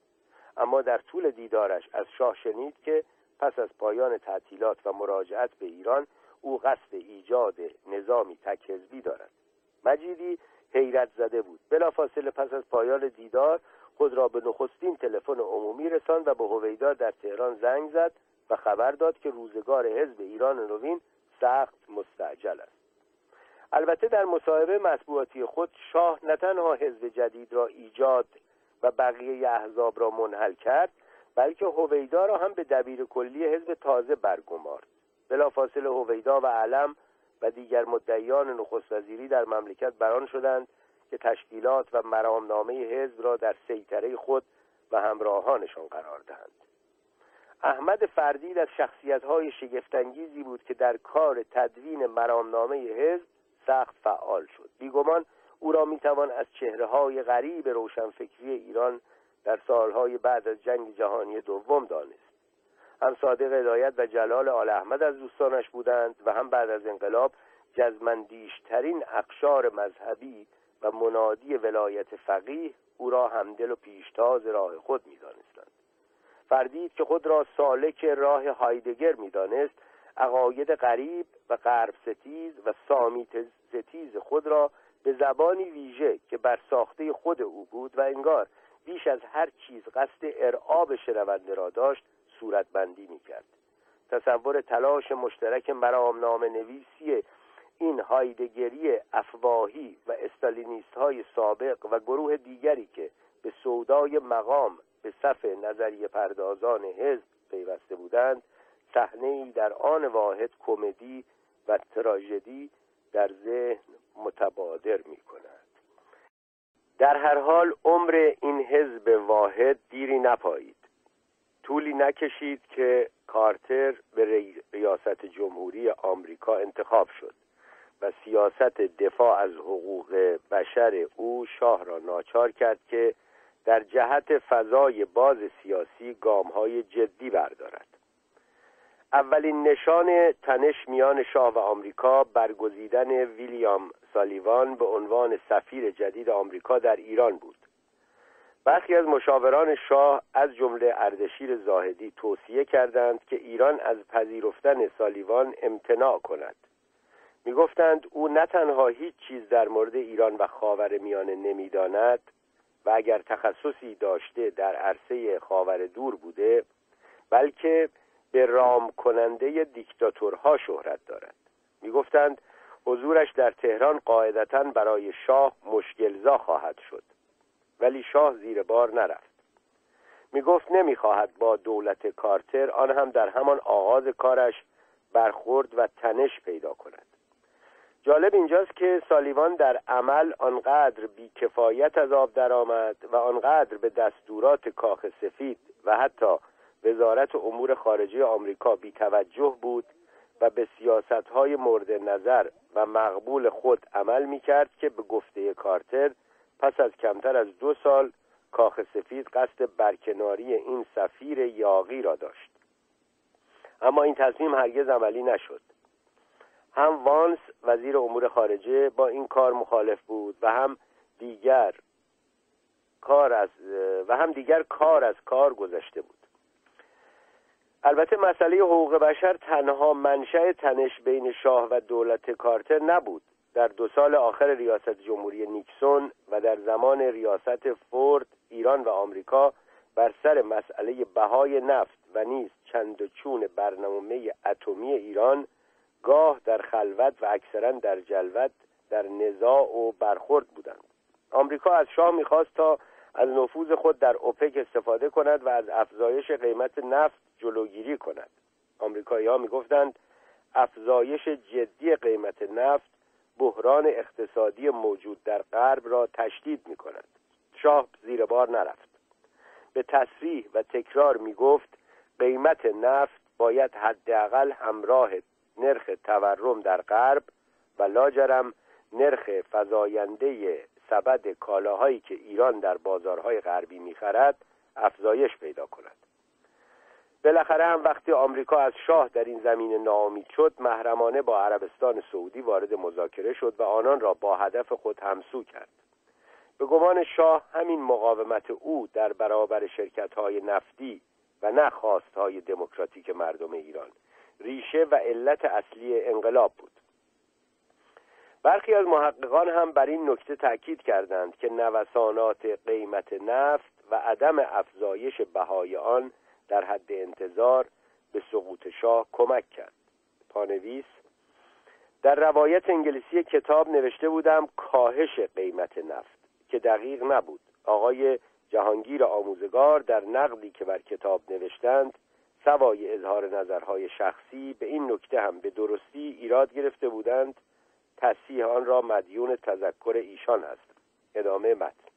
A: اما در طول دیدارش از شاه شنید که پس از پایان تعطیلات و مراجعت به ایران او قصد ایجاد نظامی تکهزبی دارد. مجیدی حیرت زده بود. بلافاصله پس از پایان دیدار خود را به نخستین تلفن عمومی رساند و به هویدا در تهران زنگ زد و خبر داد که روزگار حزب ایران نوین سخت مستعجل است. البته در مصاحبه مطبوعاتی خود شاه نه تنها حزب جدید را ایجاد و بقیه احزاب را منحل کرد بلکه هویدا را هم به دبیر کلی حزب تازه برگمارد. بلافاصله هویدا و علم و دیگر مدعیان نخست وزیری در مملکت بران شدند که تشکیلات و مرامنامه حزب را در سیطره خود و همراهانشان قرار دهند. احمد فردید از شخصیت‌های شگفتانگیزی بود که در کار تدوین مرامنامه حزب سخت فعال شد. بیگمان او را می‌توان از چهره های غریب روشنفکری ایران در سالهای بعد از جنگ جهانی دوم دانست. هم صادق هدایت و جلال آل احمد از دوستانش بودند و هم بعد از انقلاب جزمندیشترین اقشار مذهبی و منادی ولایت فقیه او را همدل و پیشتاز راه خود می‌دانستند. فردید که خود را سالک راه هایدگر می‌دانست. عقاید غریب و غرب ستیز و سامیت ستیز خود را به زبانی ویژه که بر ساخته خود او بود و انگار بیش از هر چیز قصد ارعاب شنونده را داشت صورتبندی می‌کرد. تصور تلاش مشترک مرامنامه نویسی این هایدگری افواهی و استالینیست های سابق و گروه دیگری که به سودای مقام به صف نظریه پردازان حزب پیوسته بودند صحنه در آن واحد کمدی و تراژدی در ذهن متبادر می کند در هر حال عمر این حزب واحد دیری نپایید. طولی نکشید که کارتر به ریاست جمهوری آمریکا انتخاب شد و سیاست دفاع از حقوق بشر او شاه را ناچار کرد که در جهت فضای باز سیاسی گامهای جدی بردارد. اولین نشان تنش میان شاه و آمریکا برگزیدن ویلیام سالیوان به عنوان سفیر جدید آمریکا در ایران بود. برخی از مشاوران شاه از جمله اردشیر زاهدی توصیه کردند که ایران از پذیرفتن سالیوان امتناع کند. می‌گفتند او نه تنها هیچ چیز در مورد ایران و خاور میانه نمی‌داند و اگر تخصصی داشته در عرصه خاور دور بوده بلکه به رام کننده دیکتاتورها شهرت دارد. می‌گفتند حضورش در تهران قاعدتا برای شاه مشکلزا خواهد شد. ولی شاه زیر بار نرفت. می گفت نمی خواهد با دولت کارتر آن هم در همان آغاز کارش برخورد و تنش پیدا کند. جالب اینجاست که سالیوان در عمل آنقدر بیکفایت از آب درآمد و آنقدر به دستورات کاخ سفید و حتی وزارت امور خارجه آمریکا بیتوجه بود و به سیاست های مورد نظر و مقبول خود عمل می کرد که به گفته کارتر پس از کمتر از دو سال کاخ سفید قصد برکناری این سفیر یاغی را داشت. اما این تصمیم هرگز عملی نشد. هم وانس وزیر امور خارجه با این کار مخالف بود و هم دیگر کار از و هم دیگر کار از کار گذشته بود. البته مسئله حقوق بشر تنها منشأ تنش بین شاه و دولت کارتر نبود. در دو سال آخر ریاست جمهوری نیکسون و در زمان ریاست فورد ایران و آمریکا بر سر مسئله بهای نفت و نیز چند و چون برنامه اتمی ایران گاه در خلوت و اکثرا در جلوت در نزاع و برخورد بودند. آمریکا از شاه می‌خواست تا از نفوذ خود در اوپک استفاده کند و از افزایش قیمت نفت جلوگیری کند. آمریکایی ها می‌گفتند افزایش جدی قیمت نفت بحران اقتصادی موجود در غرب را تشدید می کند شاه زیر بار نرفت. به تصریح و تکرار می گفت قیمت نفت باید حداقل همراه نرخ تورم در غرب و لاجرم نرخ فزاینده سبد کالاهایی که ایران در بازارهای غربی می‌خرد افزایش پیدا کند. بالاخره هم وقتی آمریکا از شاه در این زمین ناامید شد محرمانه با عربستان سعودی وارد مذاکره شد و آنان را با هدف خود همسو کرد. به گمان شاه همین مقاومت او در برابر شرکت های نفتی و نه های دموکراتیک مردم ایران ریشه و علت اصلی انقلاب بود. برخی از محققان هم بر این نکته تاکید کردند که نوسانات قیمت نفت و عدم افزایش بهای آن در حد انتظار به سقوط شاه کمک کرد. پانویس در روایت انگلیسی کتاب نوشته بودم کاهش قیمت نفت که دقیق نبود. آقای جهانگیر آموزگار در نقدی که بر کتاب نوشتند سوای اظهار نظرهای شخصی به این نکته هم به درستی ایراد گرفته بودند تصیح آن را مدیون تذکر ایشان است. ادامه متن.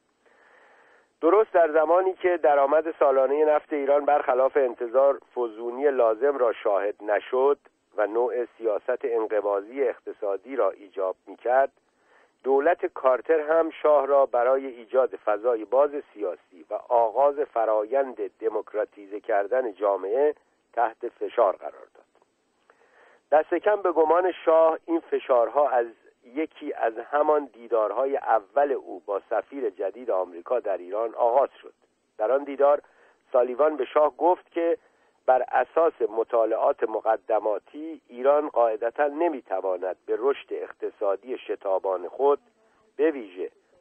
A: درست در زمانی که درآمد سالانه نفت ایران برخلاف انتظار فزونی لازم را شاهد نشد و نوع سیاست انقباضی اقتصادی را ایجاب می‌کرد دولت کارتر هم شاه را برای ایجاد فضای باز سیاسی و آغاز فرایند دموکراتیزه کردن جامعه تحت فشار قرار داد. دست کم به گمان شاه این فشارها از یکی از همان دیدارهای اول او با سفیر جدید آمریکا در ایران آغاز شد. در آن دیدار سالیوان به شاه گفت که بر اساس مطالعات مقدماتی ایران قاعدتا نمی‌تواند به رشد اقتصادی شتابان خود به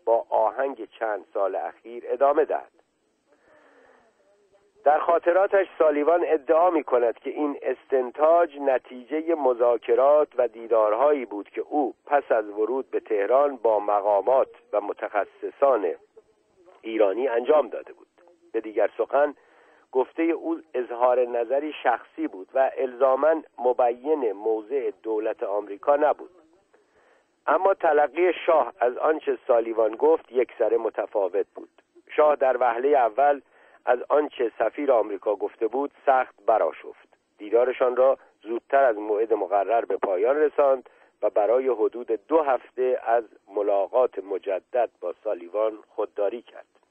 A: با آهنگ چند سال اخیر ادامه دهد. در خاطراتش سالیوان ادعا می کند که این استنتاج نتیجه مذاکرات و دیدارهایی بود که او پس از ورود به تهران با مقامات و متخصصان ایرانی انجام داده بود. به دیگر سخن گفته او اظهار نظری شخصی بود و الزاما مبین موضع دولت آمریکا نبود. اما تلقی شاه از آنچه سالیوان گفت یک سر متفاوت بود. شاه در وهله اول از آنچه سفیر آمریکا گفته بود سخت براشفت دیدارشان را زودتر از موعد مقرر به پایان رساند و برای حدود دو هفته از ملاقات مجدد با سالیوان خودداری کرد.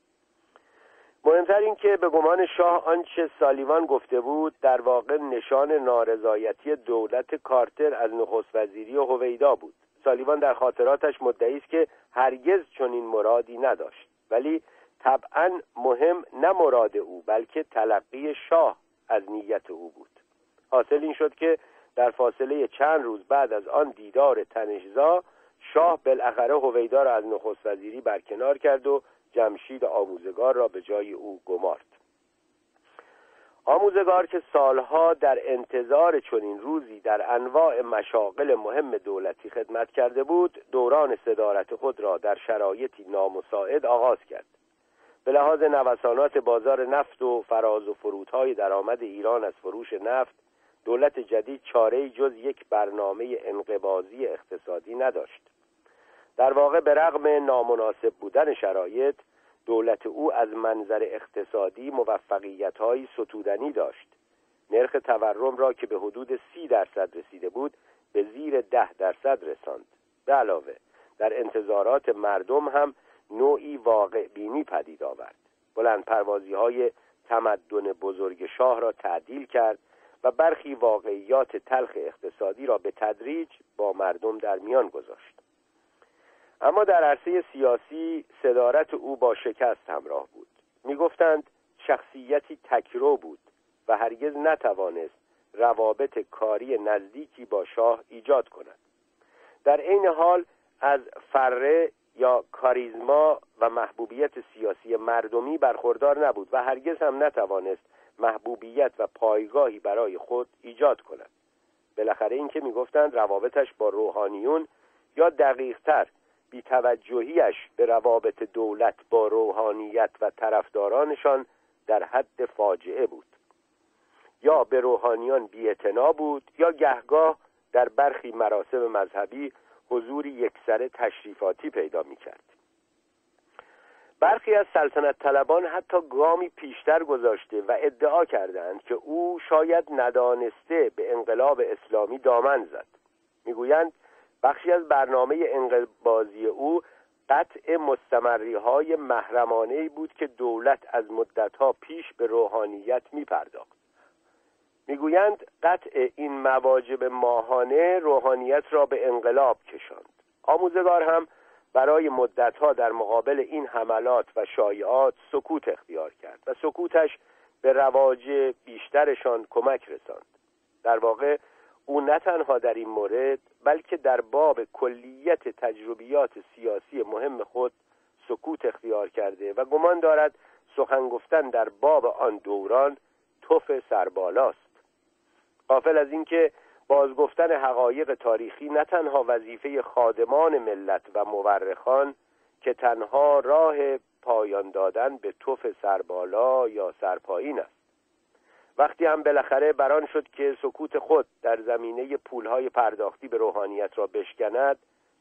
A: مهمتر این که به گمان شاه آنچه سالیوان گفته بود در واقع نشان نارضایتی دولت کارتر از نخست وزیری هویدا بود. سالیوان در خاطراتش مدعی است که هرگز چنین مرادی نداشت. ولی طبعا مهم نه مراد او بلکه تلقی شاه از نیت او بود. حاصل این شد که در فاصله چند روز بعد از آن دیدار تنشزا شاه بالاخره هویدا را از نخست وزیری برکنار کرد و جمشید آموزگار را به جای او گمارد. آموزگار که سالها در انتظار چنین روزی در انواع مشاغل مهم دولتی خدمت کرده بود دوران صدارت خود را در شرایطی نامساعد آغاز کرد. به لحاظ نوسانات بازار نفت و فراز و فرودهای درآمد ایران از فروش نفت دولت جدید چاره جز یک برنامه انقبازی اقتصادی نداشت. در واقع به رغم نامناسب بودن شرایط دولت او از منظر اقتصادی موفقیت های ستودنی داشت. نرخ تورم را که به حدود سی درصد رسیده بود به زیر ده درصد رساند. به علاوه در انتظارات مردم هم نوعی واقع بینی پدید آورد. بلند پروازی های تمدن بزرگ شاه را تعدیل کرد و برخی واقعیات تلخ اقتصادی را به تدریج با مردم در میان گذاشت. اما در عرصه سیاسی صدارت او با شکست همراه بود. می‌گفتند شخصیتی تکرو بود و هرگز نتوانست روابط کاری نزدیکی با شاه ایجاد کند. در عین حال از فره یا کاریزما و محبوبیت سیاسی مردمی برخوردار نبود و هرگز هم نتوانست محبوبیت و پایگاهی برای خود ایجاد کند. بالاخره اینکه می‌گفتند روابطش با روحانیون یا دقیقتر بیتوجهیش به روابط دولت با روحانیت و طرفدارانشان در حد فاجعه بود. یا به روحانیان بیعتنا بود یا گهگاه در برخی مراسم مذهبی حضوری یکسره تشریفاتی پیدا می کرد برخی از سلطنت طلبان حتی گامی پیشتر گذاشته و ادعا کردند که او شاید ندانسته به انقلاب اسلامی دامن زد. می‌گویند بخشی از برنامه انقلابازی او قطع مستمری های محرمانه بود که دولت از مدتها پیش به روحانیت می پرداخت می‌گویند قطع این مواجب ماهانه روحانیت را به انقلاب کشاند. آموزگار هم برای مدتها در مقابل این حملات و شایعات سکوت اختیار کرد و سکوتش به رواج بیشترشان کمک رساند. در واقع او نه تنها در این مورد بلکه در باب کلیت تجربیات سیاسی مهم خود سکوت اختیار کرده و گمان دارد سخن گفتن در باب آن دوران توف سربالاست. قافل از اینکه بازگفتن حقایق تاریخی نه تنها وظیفه خادمان ملت و مورخان که تنها راه پایان دادن به توف سربالا یا سرپایین است. وقتی هم بالاخره بران شد که سکوت خود در زمینه پولهای پرداختی به روحانیت را بشکند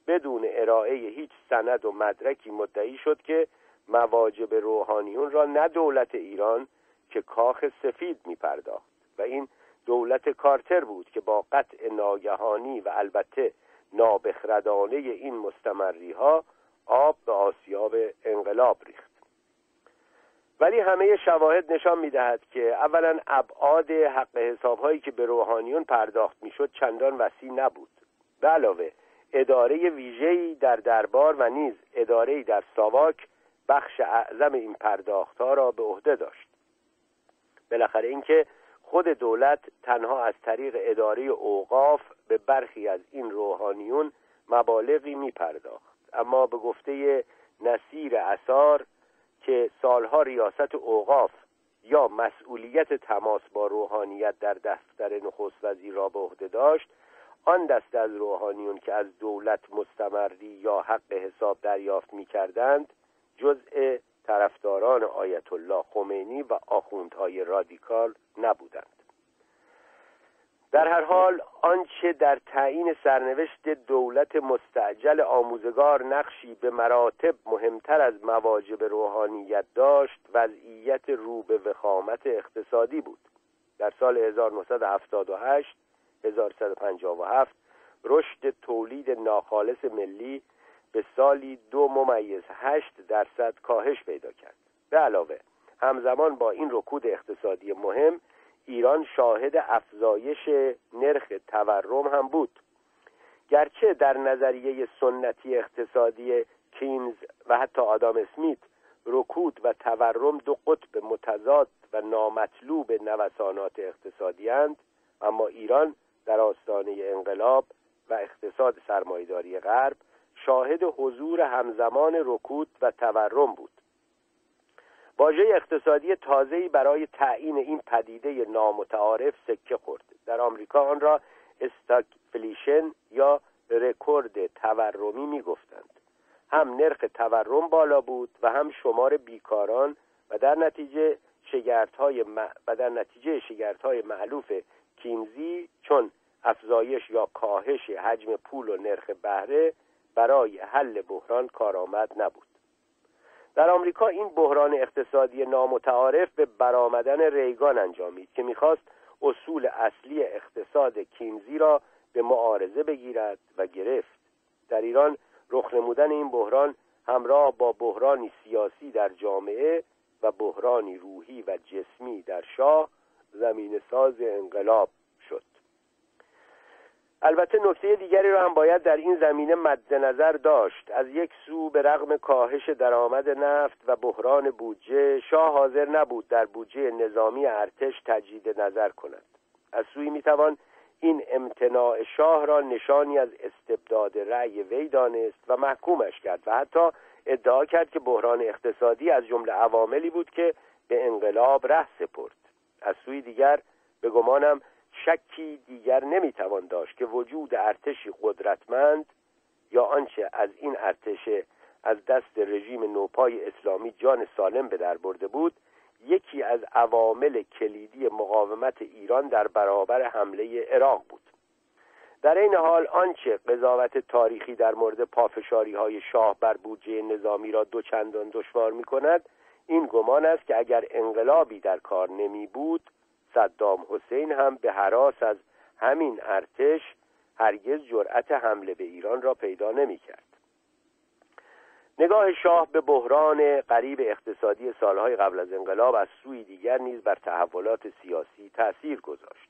A: بدون ارائه هیچ سند و مدرکی مدعی شد که مواجب روحانیون را نه دولت ایران که کاخ سفید می پرداخت و این دولت کارتر بود که با قطع ناگهانی و البته نابخردانه این مستمری ها آب به آسیاب انقلاب ریخت. ولی همه شواهد نشان می‌دهد که اولا ابعاد حق حساب هایی که به روحانیون پرداخت می‌شد چندان وسیع نبود. به علاوه اداره ویژه‌ای در دربار و نیز اداره در ساواک بخش اعظم این پرداخت ها را به عهده داشت. بالاخره اینکه خود دولت تنها از طریق اداره اوقاف به برخی از این روحانیون مبالغی می پرداخت اما به گفته نصیر اثار که سالها ریاست اوقاف یا مسئولیت تماس با روحانیت در دفتر نخست وزیر را به عهده داشت آن دسته از روحانیون که از دولت مستمری یا حق حساب دریافت می کردند جزء طرفداران آیت الله خمینی و آخوندهای رادیکال نبودند. در هر حال آنچه در تعیین سرنوشت دولت مستعجل آموزگار نقشی به مراتب مهمتر از مواجب روحانیت داشت وضعیت رو به وخامت اقتصادی بود. در سال 1978 1157 رشد تولید ناخالص ملی به سالی دو ممیز هشت درصد کاهش پیدا کرد. به علاوه همزمان با این رکود اقتصادی مهم ایران شاهد افزایش نرخ تورم هم بود. گرچه در نظریه سنتی اقتصادی کینز و حتی آدام اسمیت رکود و تورم دو قطب متضاد و نامطلوب نوسانات اقتصادی اند اما ایران در آستانه انقلاب و اقتصاد سرمایداری غرب شاهد حضور همزمان رکود و تورم بود. واژه اقتصادی تازه‌ای برای تعیین این پدیده نامتعارف سکه خورد. در آمریکا آن را استاگفلیشن یا رکورد تورمی می‌گفتند. هم نرخ تورم بالا بود و هم شمار بیکاران و در نتیجه شگردهای و در نتیجه شگردهای معلوف کینزی چون افزایش یا کاهش حجم پول و نرخ بهره برای حل بحران کارآمد نبود. در آمریکا این بحران اقتصادی نامتعارف به برآمدن ریگان انجامید که می‌خواست اصول اصلی اقتصاد کینزی را به معارضه بگیرد و گرفت. در ایران رخ نمودن این بحران همراه با بحرانی سیاسی در جامعه و بحرانی روحی و جسمی در شاه زمین ساز انقلاب البته نکته دیگری را هم باید در این زمینه مد نظر داشت. از یک سو به رغم کاهش درآمد نفت و بحران بودجه شاه حاضر نبود در بودجه نظامی ارتش تجدید نظر کند. از سوی می‌توان این امتناع شاه را نشانی از استبداد رأی وی دانست و محکومش کرد و حتی ادعا کرد که بحران اقتصادی از جمله عواملی بود که به انقلاب ره سپرد. از سوی دیگر به گمانم شکی دیگر نمی‌توان داشت که وجود ارتشی قدرتمند یا آنچه از این ارتش از دست رژیم نوپای اسلامی جان سالم به در برده بود یکی از عوامل کلیدی مقاومت ایران در برابر حمله عراق بود. در این حال آنچه قضاوت تاریخی در مورد پافشاری های شاه بر بودجه نظامی را دوچندان دشوار می کند این گمان است که اگر انقلابی در کار نمی بود صدام حسین هم به حراس از همین ارتش هرگز جرأت حمله به ایران را پیدا نمی کرد. نگاه شاه به بحران قریب اقتصادی سالهای قبل از انقلاب از سوی دیگر نیز بر تحولات سیاسی تأثیر گذاشت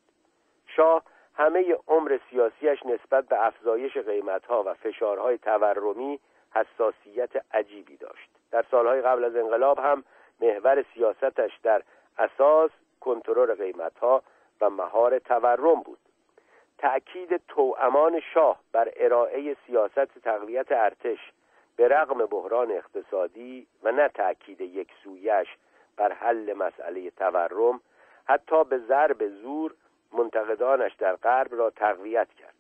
A: شاه همه عمر سیاسیش نسبت به افزایش قیمتها و فشارهای تورمی حساسیت عجیبی داشت در سالهای قبل از انقلاب هم محور سیاستش در اساس کنترل قیمتها و مهار تورم بود. تأکید توامان شاه بر ارائه سیاست تقویت ارتش به رغم بحران اقتصادی و نه تأکید یک سویش بر حل مسئله تورم حتی به ضرب زور منتقدانش در غرب را تقویت کرد.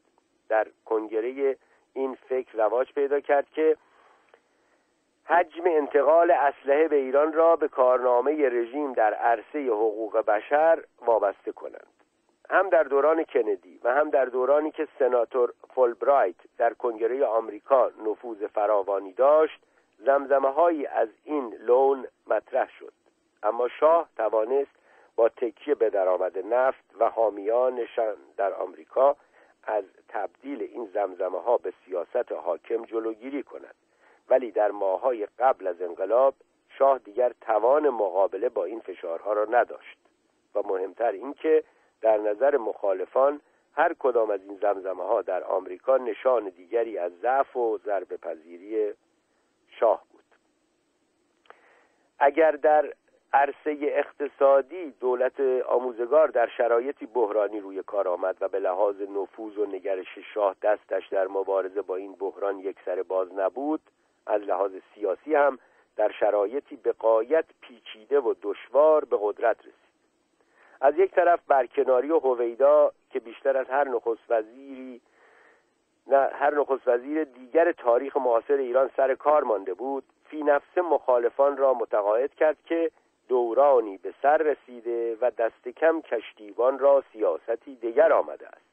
A: در کنگره این فکر رواج پیدا کرد که حجم انتقال اسلحه به ایران را به کارنامه رژیم در عرصه حقوق بشر وابسته کنند. هم در دوران کندی و هم در دورانی که سناتور فولبرایت در کنگره آمریکا نفوذ فراوانی داشت زمزمه هایی از این لون مطرح شد. اما شاه توانست با تکیه به درآمد نفت و حامیانشان در آمریکا از تبدیل این زمزمه ها به سیاست حاکم جلوگیری کند. ولی در ماهای قبل از انقلاب شاه دیگر توان مقابله با این فشارها را نداشت. و مهمتر اینکه در نظر مخالفان هر کدام از این زمزمه ها در آمریکا نشان دیگری از ضعف و ضرب پذیری شاه بود. اگر در عرصه اقتصادی دولت آموزگار در شرایطی بحرانی روی کار آمد و به لحاظ نفوذ و نگرش شاه دستش در مبارزه با این بحران یک سر باز نبود از لحاظ سیاسی هم در شرایطی به قایت پیچیده و دشوار به قدرت رسید. از یک طرف برکناری و هویدا که بیشتر از هر نخست وزیری نه هر نخست وزیر دیگر تاریخ معاصر ایران سر کار مانده بود فی نفس مخالفان را متقاعد کرد که دورانی به سر رسیده و دست کم کشتیبان را سیاستی دیگر آمده است.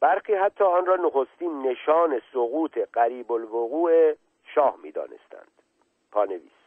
A: برخی حتی آن را نخستین نشان سقوط قریب الوقوع شاه می دانستند پانویس.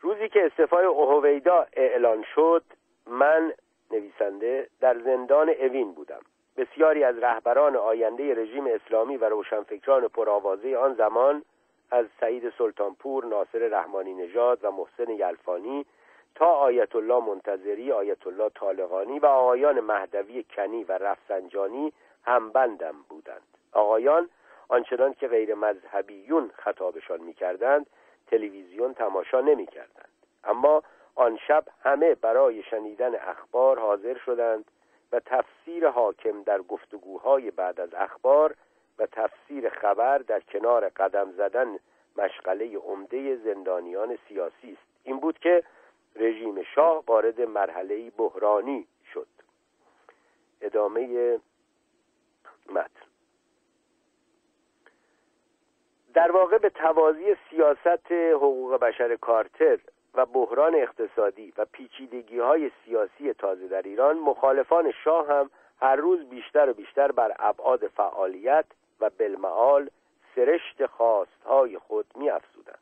A: روزی که استفای اوهویدا اعلان شد من نویسنده در زندان اوین بودم. بسیاری از رهبران آینده رژیم اسلامی و روشنفکران پرآوازه آن زمان از سعید سلطانپور، ناصر رحمانی نژاد و محسن یلفانی تا آیت الله منتظری، آیت الله طالقانی و آقایان مهدوی کنی و رفسنجانی همبندم بودند. آقایان آنچنان که غیر مذهبیون خطابشان می‌کردند تلویزیون تماشا نمی‌کردند. اما آن شب همه برای شنیدن اخبار حاضر شدند و تفسیر حاکم در گفتگوهای بعد از اخبار و تفسیر خبر در کنار قدم زدن مشغله عمده زندانیان سیاسی است. این بود که رژیم شاه وارد مرحله بحرانی شد. ادامه متن. در واقع به توازی سیاست حقوق بشر کارتر و بحران اقتصادی و پیچیدگی های سیاسی تازه در ایران مخالفان شاه هم هر روز بیشتر و بیشتر بر ابعاد فعالیت و بالمعال سرشت خواستهای خود می افزودند.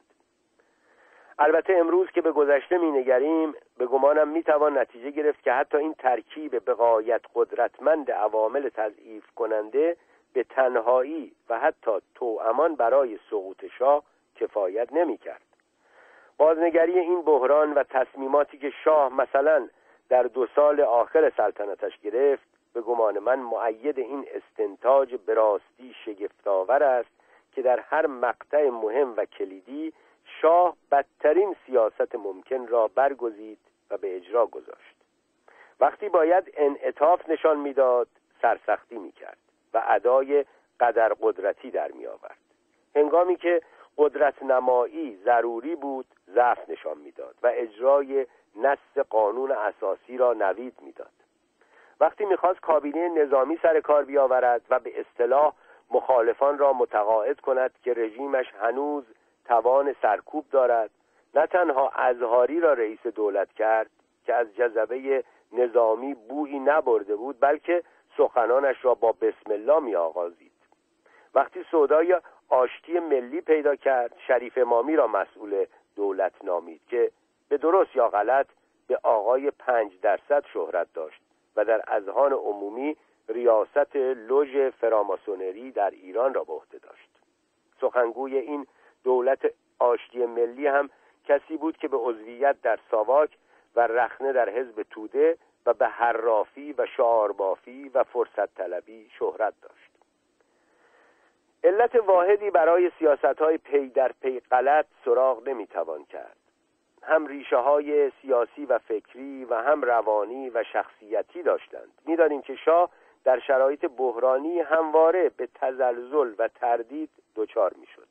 A: البته امروز که به گذشته می نگریم به گمانم می توان نتیجه گرفت که حتی این ترکیب بقایت قدرتمند عوامل تضعیف کننده به تنهایی و حتی توامان برای سقوط شاه کفایت نمی کرد. بازنگری این بحران و تصمیماتی که شاه مثلا در دو سال آخر سلطنتش گرفت به گمان من معید این استنتاج به راستی شگفتآور است که در هر مقطع مهم و کلیدی شاه بدترین سیاست ممکن را برگزید و به اجرا گذاشت وقتی باید انعطاف نشان می‌داد سرسختی می‌کرد و ادای قدر قدرتی در می آورد. هنگامی که قدرت نمایی ضروری بود ضعف نشان می‌داد و اجرای نص قانون اساسی را نوید می‌داد وقتی می‌خواست کابینه نظامی سر کار بیاورد و به اصطلاح مخالفان را متقاعد کند که رژیمش هنوز توان سرکوب دارد نه تنها ازهاری را رئیس دولت کرد که از جذبه نظامی بویی نبرده بود بلکه سخنانش را با بسم الله می آغازید. وقتی سودای آشتی ملی پیدا کرد شریف امامی را مسئول دولت نامید که به درست یا غلط به آقای پنج درصد شهرت داشت و در اذهان عمومی ریاست لوژ فراماسونری در ایران را به عهده داشت. سخنگوی این دولت آشتی ملی هم کسی بود که به عضویت در ساواک و رخنه در حزب توده و به حرافی و شعاربافی و فرصت طلبی شهرت داشت. علت واحدی برای سیاست های پی در پی غلط سراغ نمی‌توان کرد. هم ریشه های سیاسی و فکری و هم روانی و شخصیتی داشتند. می‌دانیم که شاه در شرایط بحرانی همواره به تزلزل و تردید دچار می‌شد.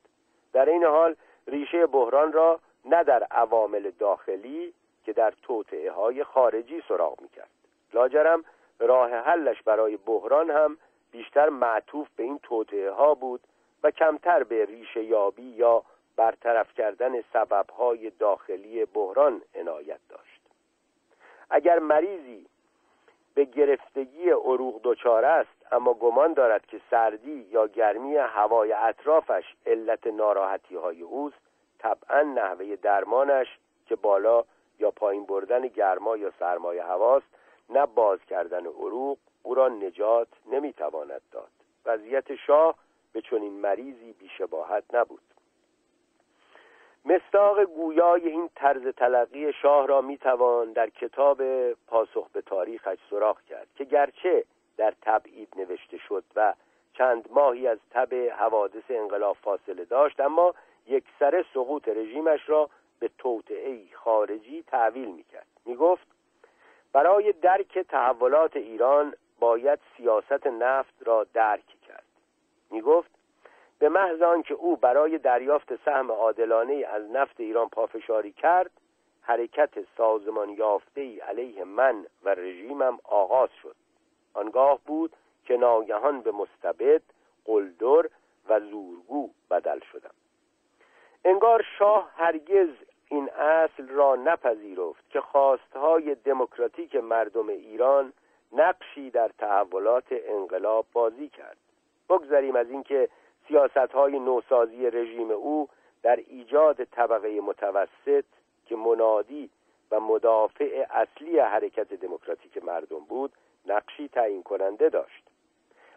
A: در این حال ریشه بحران را نه در عوامل داخلی که در توطعه های خارجی سراغ می‌کرد. لاجرم راه حلش برای بحران هم بیشتر معطوف به این توطعه ها بود و کمتر به ریشه یابی یا برطرف کردن سببهای داخلی بحران عنایت داشت. اگر مریضی به گرفتگی عروق دچار است اما گمان دارد که سردی یا گرمی هوای اطرافش علت ناراحتی های اوست طبعا نحوه درمانش که بالا یا پایین بردن گرما یا سرمایه هواست نه باز کردن عروق او را نجات نمی‌تواند داد. وضعیت شاه به چنین مریضی بیشباهت نبود. مستاق گویای این طرز تلقی شاه را می‌توان در کتاب پاسخ به تاریخش سراغ کرد که گرچه در تبعید نوشته شد و چند ماهی از تب حوادث انقلاب فاصله داشت اما یک سر سقوط رژیمش را به توطعه خارجی تحویل می‌کرد. می‌گفت برای درک تحولات ایران باید سیاست نفت را درک کرد. می‌گفت به محض آنکه او برای دریافت سهم عادلانه از نفت ایران پافشاری کرد حرکت سازمان یافته ای علیه من و رژیمم آغاز شد. آنگاه بود که ناگهان به مستبد قلدر و زورگو بدل شدم. انگار شاه هرگز این اصل را نپذیرفت که خواستهای دموکراتیک مردم ایران نقشی در تحولات انقلاب بازی کرد. بگذریم از اینکه سیاست های نوسازی رژیم او در ایجاد طبقه متوسط که منادی و مدافع اصلی حرکت دموکراتیک مردم بود نقشی تعیین کننده داشت.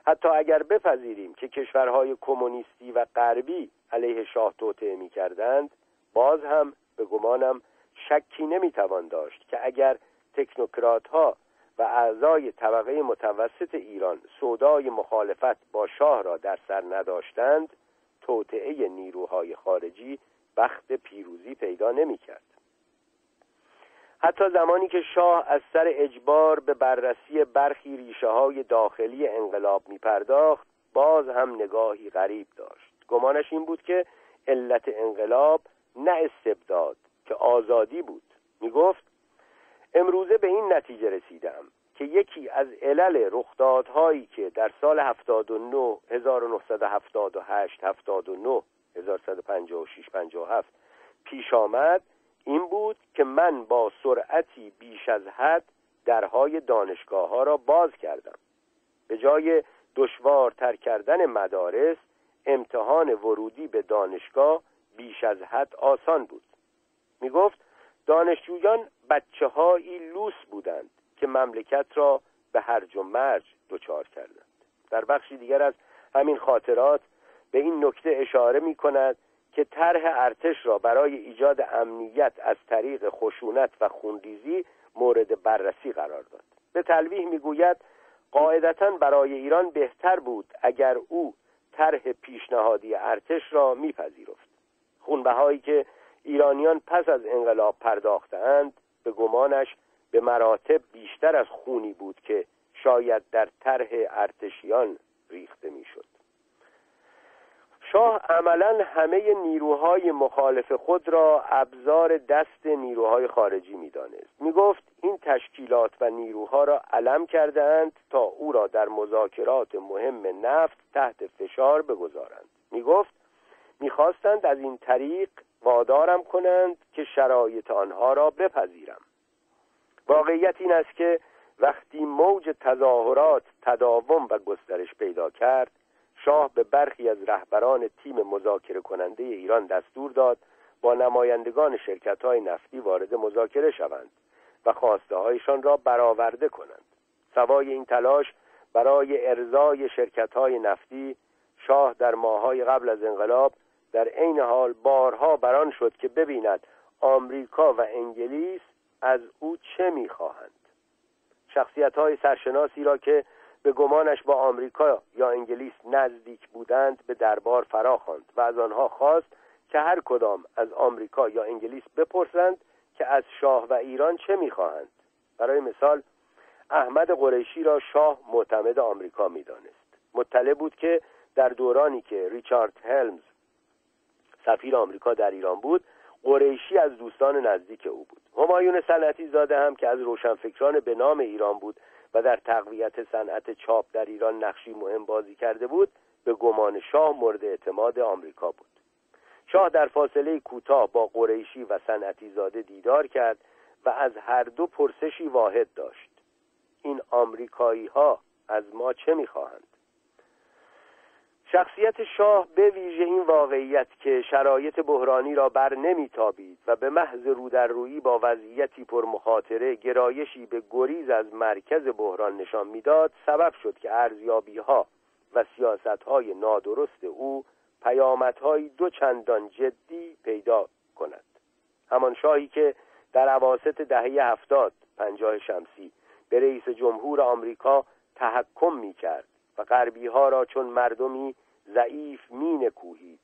A: حتی اگر بپذیریم که کشورهای کمونیستی و غربی علیه شاه توطعه می کردند باز هم به گمانم شکی نمی‌توان داشت که اگر تکنوکرات ها و اعضای طبقه متوسط ایران سودای مخالفت با شاه را در سر نداشتند توطعه نیروهای خارجی بخت پیروزی پیدا نمی‌کرد. حتی زمانی که شاه از سر اجبار به بررسی برخی ریشه های داخلی انقلاب می پرداخت باز هم نگاهی غریب داشت گمانش این بود که علت انقلاب نه استبداد که آزادی بود. می گفت امروزه به این نتیجه رسیدم که یکی از علل رخدادهایی که در سال 79 1978 79 1156 57 پیش آمد این بود که من با سرعتی بیش از حد درهای دانشگاه ها را باز کردم. به جای دشوارتر کردن مدارس امتحان ورودی به دانشگاه بیش از حد آسان بود. می گفت دانشجویان بچه لوس بودند که مملکت را به هرج و مرج دچار کردند. در بخشی دیگر از همین خاطرات به این نکته اشاره می کند که طرح ارتش را برای ایجاد امنیت از طریق خشونت و خونریزی مورد بررسی قرار داد. به تلویح می‌گوید قاعدتا برای ایران بهتر بود اگر او طرح پیشنهادی ارتش را میپذیرفت. خونبهایی که ایرانیان پس از انقلاب پرداختند به گمانش به مراتب بیشتر از خونی بود که شاید در طرح ارتشیان ریخته می‌شد. شاه عملا همه نیروهای مخالف خود را ابزار دست نیروهای خارجی می‌دانست. می‌گفت این تشکیلات و نیروها را علم کردهاند تا او را در مذاکرات مهم نفت تحت فشار بگذارند. می‌گفت می‌خواستند از این طریق وادارم کنند که شرایط آنها را بپذیرم. واقعیت این است که وقتی موج تظاهرات تداوم و گسترش پیدا کرد شاه به برخی از رهبران تیم مذاکره کننده ایران دستور داد با نمایندگان شرکت های نفتی وارد مذاکره شوند و خواسته هایشان را برآورده کنند. سوای این تلاش برای ارزای شرکت های نفتی شاه در ماهای قبل از انقلاب در عین حال بارها بران شد که ببیند آمریکا و انگلیس از او چه می‌خواهند. شخصیت های سرشناسی را که به گمانش با آمریکا یا انگلیس نزدیک بودند به دربار فرا خواند و از آنها خواست که هر کدام از آمریکا یا انگلیس بپرسند که از شاه و ایران چه می‌خواهند. برای مثال احمد قریشی را شاه معتمد آمریکا می‌دانست. مطلع بود که در دورانی که ریچارد هلمز سفیر آمریکا در ایران بود قریشی از دوستان نزدیک او بود. همایون صنعتی زاده هم که از روشنفکران به نام ایران بود و در تقویت صنعت چاپ در ایران نقشی مهم بازی کرده بود به گمان شاه مورد اعتماد آمریکا بود. شاه در فاصله کوتاه با قریشی و صنعتی زاده دیدار کرد و از هر دو پرسشی واحد داشت. این آمریکایی ها از ما چه می‌خواهند؟ شخصیت شاه به ویژه این واقعیت که شرایط بحرانی را بر نمیتابید و به محض رودررویی با وضعیتی پر مخاطره گرایشی به گریز از مرکز بحران نشان می‌داد سبب شد که ارزیابی ها و سیاست های نادرست او پیامدهایی دو چندان جدی پیدا کند. همان شاهی که در عواست دهه هفتاد پنجاه شمسی به رئیس جمهور آمریکا تحکم می کرد و غربی ها را چون مردمی ضعیف می نکوهید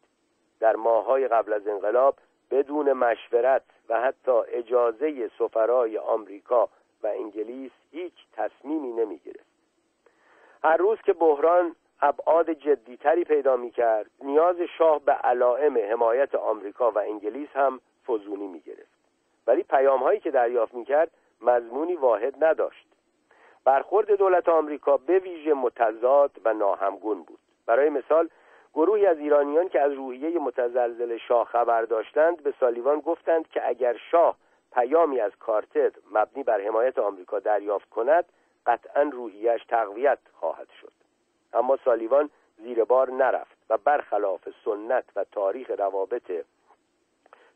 A: در ماهای قبل از انقلاب بدون مشورت و حتی اجازه سفرای آمریکا و انگلیس هیچ تصمیمی نمی گرفت هر روز که بحران ابعاد جدیتری پیدا می کرد نیاز شاه به علائم حمایت آمریکا و انگلیس هم فزونی می گرفت ولی پیام هایی که دریافت می کرد مضمونی واحد نداشت. برخورد دولت آمریکا به ویژه متضاد و ناهمگون بود. برای مثال گروهی از ایرانیان که از روحیه متزلزل شاه خبر داشتند به سالیوان گفتند که اگر شاه پیامی از کارتر مبنی بر حمایت آمریکا دریافت کند قطعا روحیش تقویت خواهد شد. اما سالیوان زیر بار نرفت و برخلاف سنت و تاریخ روابط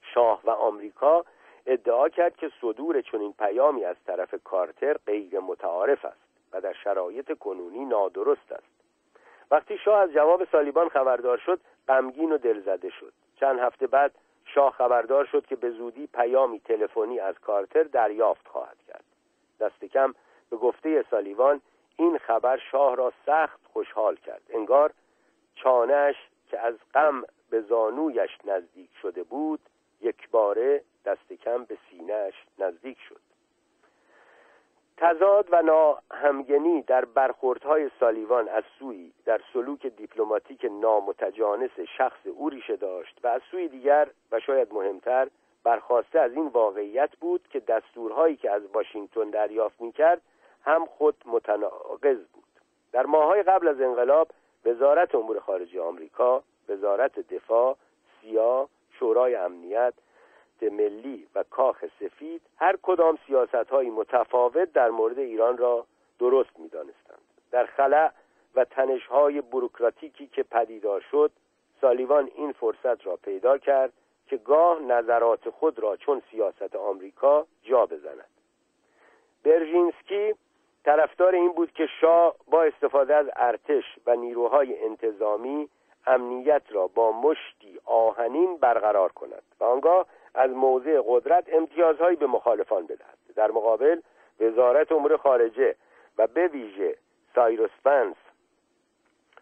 A: شاه و آمریکا ادعا کرد که صدور چنین پیامی از طرف کارتر غیر متعارف است و در شرایط کنونی نادرست است. وقتی شاه از جواب سالیبان خبردار شد غمگین و دلزده شد. چند هفته بعد شاه خبردار شد که به زودی پیامی تلفنی از کارتر دریافت خواهد کرد. دست کم به گفته سالیوان این خبر شاه را سخت خوشحال کرد. انگار چانش که از غم به زانویش نزدیک شده بود یک باره دست کم به سینهش نزدیک شد. تضاد و ناهمگنی در برخوردهای سالیوان از سوی در سلوک دیپلماتیک نامتجانس شخص او ریشه داشت و از سوی دیگر و شاید مهمتر برخواسته از این واقعیت بود که دستورهایی که از واشنگتن دریافت می‌کرد هم خود متناقض بود. در ماهای قبل از انقلاب وزارت امور خارجه آمریکا وزارت دفاع سیا شورای امنیت ملی و کاخ سفید هر کدام سیاست های متفاوت در مورد ایران را درست می دانستند. در خلع و تنش های بروکراتیکی که پدیدار شد سالیوان این فرصت را پیدا کرد که گاه نظرات خود را چون سیاست آمریکا جا بزند برژینسکی طرفدار این بود که شاه با استفاده از ارتش و نیروهای انتظامی امنیت را با مشتی آهنین برقرار کند و آنگاه از موضع قدرت امتیازهایی به مخالفان بدهد. در مقابل وزارت امور خارجه و به ویژه سایروس فنس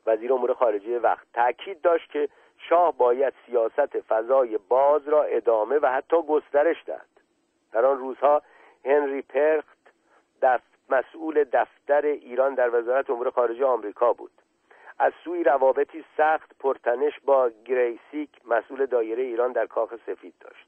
A: وزیر امور خارجه وقت تاکید داشت که شاه باید سیاست فضای باز را ادامه و حتی گسترش دهد. در آن روزها هنری پرکت مسئول دفتر ایران در وزارت امور خارجه آمریکا بود. از سوی روابطی سخت پرتنش با گریسیک مسئول دایره ایران در کاخ سفید داشت.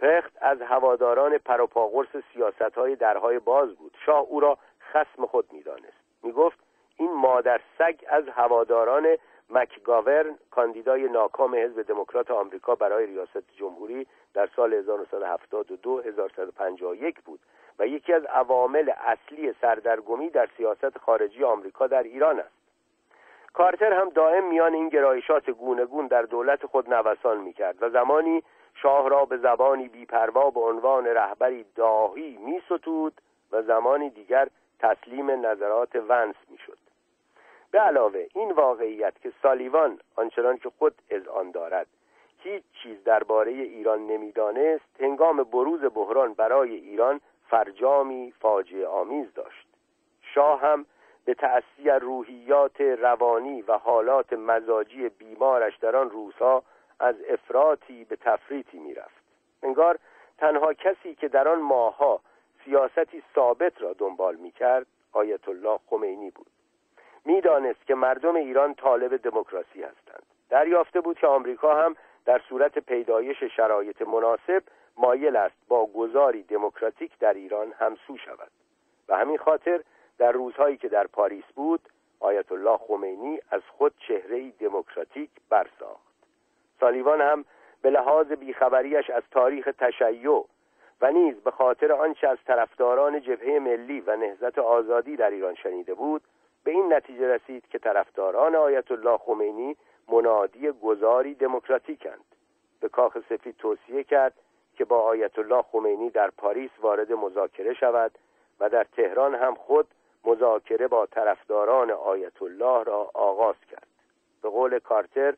A: پرکت از هواداران پروپاقرص سیاست های درهای باز بود. شاه او را خسم خود می‌دانست. می‌گفت این مادر سگ از هواداران مکگاورن کاندیدای ناکام حزب دموکرات آمریکا برای ریاست جمهوری در سال 1972 1151 بود و یکی از عوامل اصلی سردرگمی در سیاست خارجی آمریکا در ایران است. کارتر هم دائم میان این گرایشات گونگون در دولت خود نوسان می‌کرد و زمانی شاه را به زبانی بیپروا به عنوان رهبری داهی می ستود و زمانی دیگر تسلیم نظرات ونس می شد به علاوه این واقعیت که سالیوان آنچنان که خود آن دارد هیچ چیز درباره ایران نمی‌دانست هنگام بروز بحران برای ایران فرجامی فاجعه آمیز داشت. شاه هم به تأثیر روحیات روانی و حالات مزاجی بیمارش در آن روزها از افراطی به تفریطی می‌رفت. انگار تنها کسی که در آن ماهها سیاستی ثابت را دنبال می‌کرد آیت الله خمینی بود. می‌دانست که مردم ایران طالب دموکراسی هستند. دریافته بود که آمریکا هم در صورت پیدایش شرایط مناسب مایل است با گذاری دموکراتیک در ایران همسو شود. و همین خاطر در روزهایی که در پاریس بود آیت الله خمینی از خود چهره دموکراتیک برساخت. سالیوان هم به لحاظ بیخبریش از تاریخ تشیع و نیز به خاطر آنچه از طرفداران جبهه ملی و نهضت آزادی در ایران شنیده بود به این نتیجه رسید که طرفداران آیت الله خمینی منادی گذاری دموکراتیکند. به کاخ سفید توصیه کرد که با آیت الله خمینی در پاریس وارد مذاکره شود و در تهران هم خود مذاکره با طرفداران آیت الله را آغاز کرد. به قول کارتر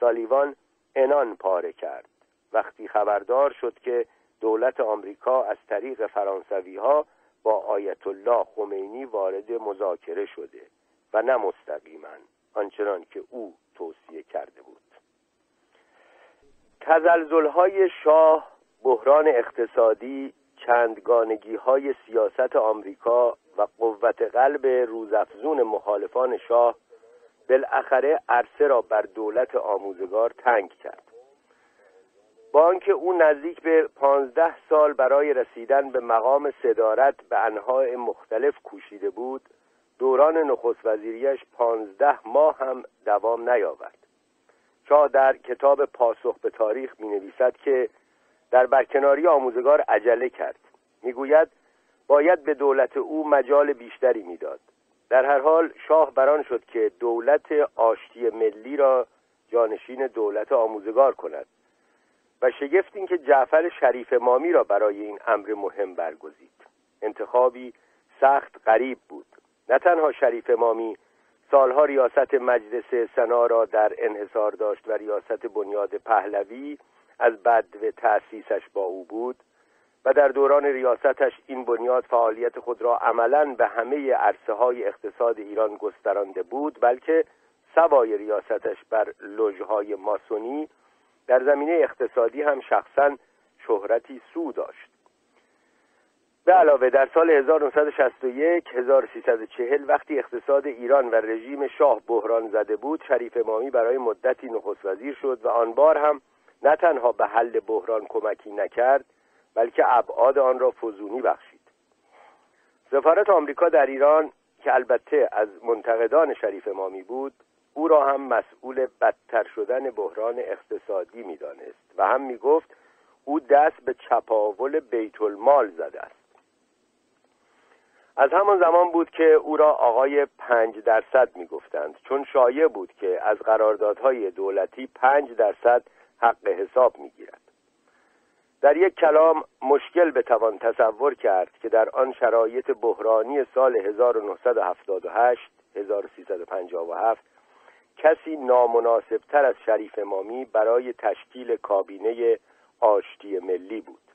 A: سالیوان انان پاره کرد. وقتی خبردار شد که دولت آمریکا از طریق فرانسوی ها با آیت الله خمینی وارد مذاکره شده و نه مستقیما آنچنان که او توصیه کرده بود. تزلزل های شاه بحران اقتصادی چندگانگی های سیاست آمریکا و قوت قلب روزافزون مخالفان شاه بالاخره عرصه را بر دولت آموزگار تنگ کرد. با آنکه او نزدیک به پانزده سال برای رسیدن به مقام صدارت به انواع مختلف کوشیده بود دوران نخست وزیریش پانزده ماه هم دوام نیاورد. شاه در کتاب پاسخ به تاریخ می نویسد که در برکناری آموزگار عجله کرد. می‌گوید باید به دولت او مجال بیشتری می‌داد. در هر حال شاه بران شد که دولت آشتی ملی را جانشین دولت آموزگار کند و شگفت این که جعفر شریف مامی را برای این امر مهم برگزید. انتخابی سخت غریب بود. نه تنها شریف مامی سالها ریاست مجلس سنا را در انحصار داشت و ریاست بنیاد پهلوی از بد و تأسیسش با او بود و در دوران ریاستش این بنیاد فعالیت خود را عملا به همه عرصه های اقتصاد ایران گسترانده بود بلکه سوای ریاستش بر لژهای ماسونی در زمینه اقتصادی هم شخصا شهرتی سو داشت. به علاوه در سال 1961 1340 وقتی اقتصاد ایران و رژیم شاه بحران زده بود شریف امامی برای مدتی نخست وزیر شد و آن بار هم نه تنها به حل بحران کمکی نکرد بلکه ابعاد آن را فزونی بخشید. سفارت آمریکا در ایران که البته از منتقدان شریف امامی بود او را هم مسئول بدتر شدن بحران اقتصادی می‌دانست و هم می‌گفت او دست به چپاول بیت المال زده است. از همان زمان بود که او را آقای پنج درصد می‌گفتند چون شایع بود که از قراردادهای دولتی پنج درصد حق حساب می‌گیرد. در یک کلام مشکل بتوان تصور کرد که در آن شرایط بحرانی سال 1978 1357 کسی نامناسبتر از شریف امامی برای تشکیل کابینه آشتی ملی بود.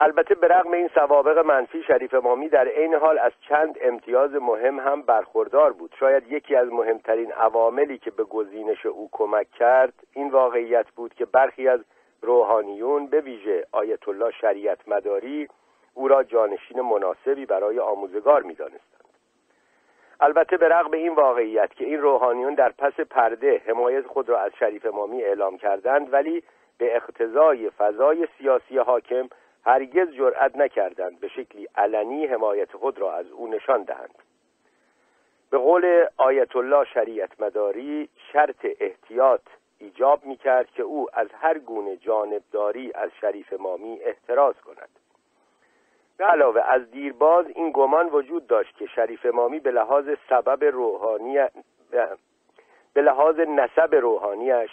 A: البته به رغم این سوابق منفی شریف امامی در عین حال از چند امتیاز مهم هم برخوردار بود. شاید یکی از مهمترین عواملی که به گزینش او کمک کرد این واقعیت بود که برخی از روحانیون به ویژه آیت الله شریعت مداری او را جانشین مناسبی برای آموزگار می‌دانستند. البته به رغم این واقعیت که این روحانیون در پس پرده حمایت خود را از شریف امامی اعلام کردند ولی به اقتضای فضای سیاسی حاکم هرگز جرأت نکردند به شکلی علنی حمایت خود را از او نشان دهند. به قول آیت الله شریعت مداری شرط احتیاط ایجاب می کرد که او از هر گونه جانبداری از شریف مامی احتراز کند. به علاوه از دیرباز این گمان وجود داشت که شریف مامی به لحاظ سبب روحانی به لحاظ نسب روحانیش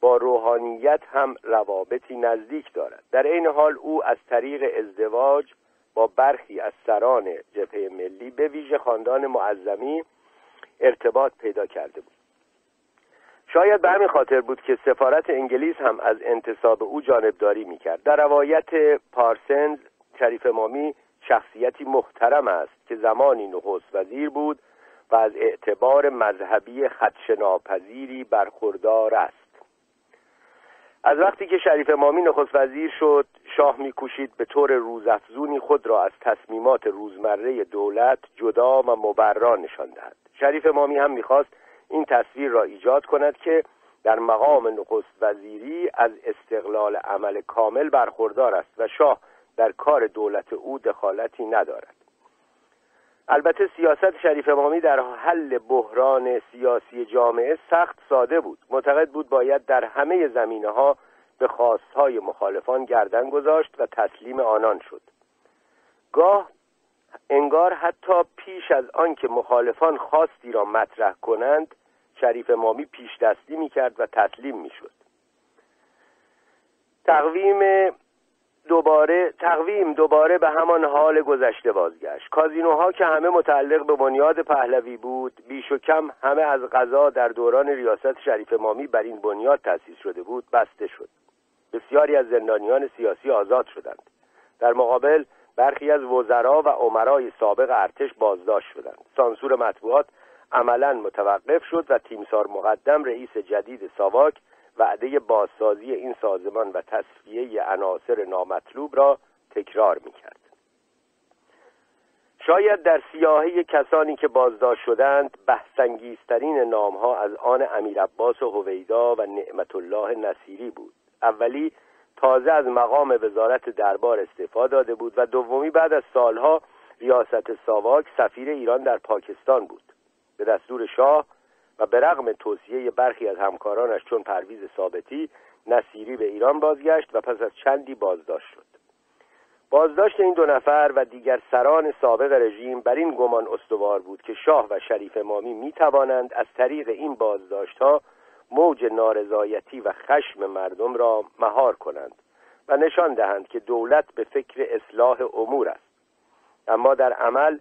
A: با روحانیت هم روابطی نزدیک دارد. در این حال او از طریق ازدواج با برخی از سران جبهه ملی به ویژه خاندان معظمی ارتباط پیدا کرده بود. شاید به همین خاطر بود که سفارت انگلیس هم از انتصاب او جانبداری می‌کرد. در روایت پارسنز شریف مامی شخصیتی محترم است که زمانی نخست وزیر بود و از اعتبار مذهبی خدشناپذیری برخوردار است. از وقتی که شریف مامی نخست وزیر شد شاه میکوشید به طور روزافزونی خود را از تصمیمات روزمره دولت جدا و مبرا نشان دهد. شریف مامی هم می‌خواست این تصویر را ایجاد کند که در مقام نخست وزیری از استقلال عمل کامل برخوردار است و شاه در کار دولت او دخالتی ندارد. البته سیاست شریف امامی در حل بحران سیاسی جامعه سخت ساده بود. معتقد بود باید در همه زمینه ها به خواستهای مخالفان گردن گذاشت و تسلیم آنان شد. گاه انگار حتی پیش از آنکه مخالفان خواستی را مطرح کنند شریف امامی پیش دستی می کرد و تسلیم می شد تقویم دوباره تقویم دوباره به همان حال گذشته بازگشت. کازینوها که همه متعلق به بنیاد پهلوی بود بیش و کم همه از غذا در دوران ریاست شریف مامی بر این بنیاد تأسیس شده بود بسته شد. بسیاری از زندانیان سیاسی آزاد شدند. در مقابل برخی از وزرا و عمرای سابق ارتش بازداشت شدند. سانسور مطبوعات عملا متوقف شد و تیمسار مقدم رئیس جدید ساواک وعده بازسازی این سازمان و تصفیه عناصر نامطلوب را تکرار می‌کرد. شاید در سیاهی کسانی که بازداشت شدند بحثانگیزترین نامها از آن امیر عباس و هویدا و نعمت الله نصیری بود. اولی تازه از مقام وزارت دربار استعفا داده بود و دومی بعد از سالها ریاست ساواک سفیر ایران در پاکستان بود. به دستور شاه و به رغم توصیه برخی از همکارانش چون پرویز ثابتی نصیری به ایران بازگشت و پس از چندی بازداشت شد. بازداشت این دو نفر و دیگر سران سابق رژیم بر این گمان استوار بود که شاه و شریف امامی می توانند از طریق این بازداشت ها موج نارضایتی و خشم مردم را مهار کنند و نشان دهند که دولت به فکر اصلاح امور است. اما در عمل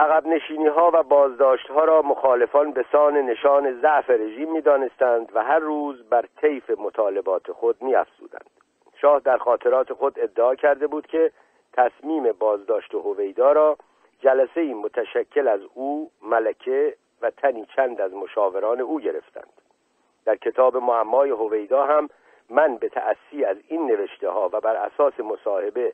A: عقب نشینی ها و بازداشت ها را مخالفان به سان نشان ضعف رژیم می دانستند و هر روز بر طیف مطالبات خود می افزودند. شاه در خاطرات خود ادعا کرده بود که تصمیم بازداشت هویدا را جلسه متشکل از او ملکه و تنی چند از مشاوران او گرفتند در کتاب معمای هویدا هم من به تأسی از این نوشته ها و بر اساس مصاحبه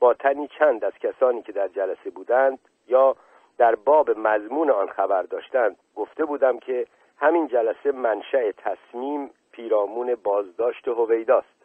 A: با تنی چند از کسانی که در جلسه بودند یا در باب مضمون آن خبر داشتند گفته بودم که همین جلسه منشأ تصمیم پیرامون بازداشت هویداست.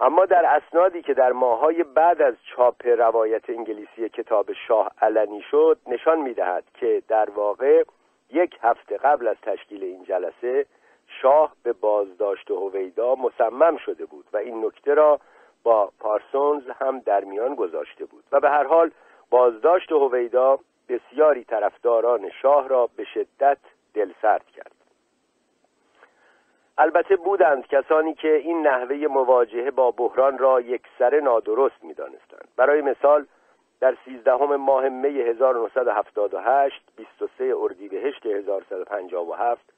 A: اما در اسنادی که در ماهای بعد از چاپ روایت انگلیسی کتاب شاه علنی شد نشان می‌دهد که در واقع یک هفته قبل از تشکیل این جلسه شاه به بازداشت هویدا مصمم شده بود و این نکته را با پارسونز هم در میان گذاشته بود. و به هر حال بازداشت هویدا بسیاری طرفداران شاه را به شدت دلسرد کرد البته بودند کسانی که این نحوه مواجهه با بحران را یک سر نادرست می دانستند. برای مثال در سیزدهم ماه می 1978 23 اردیبهشت 1157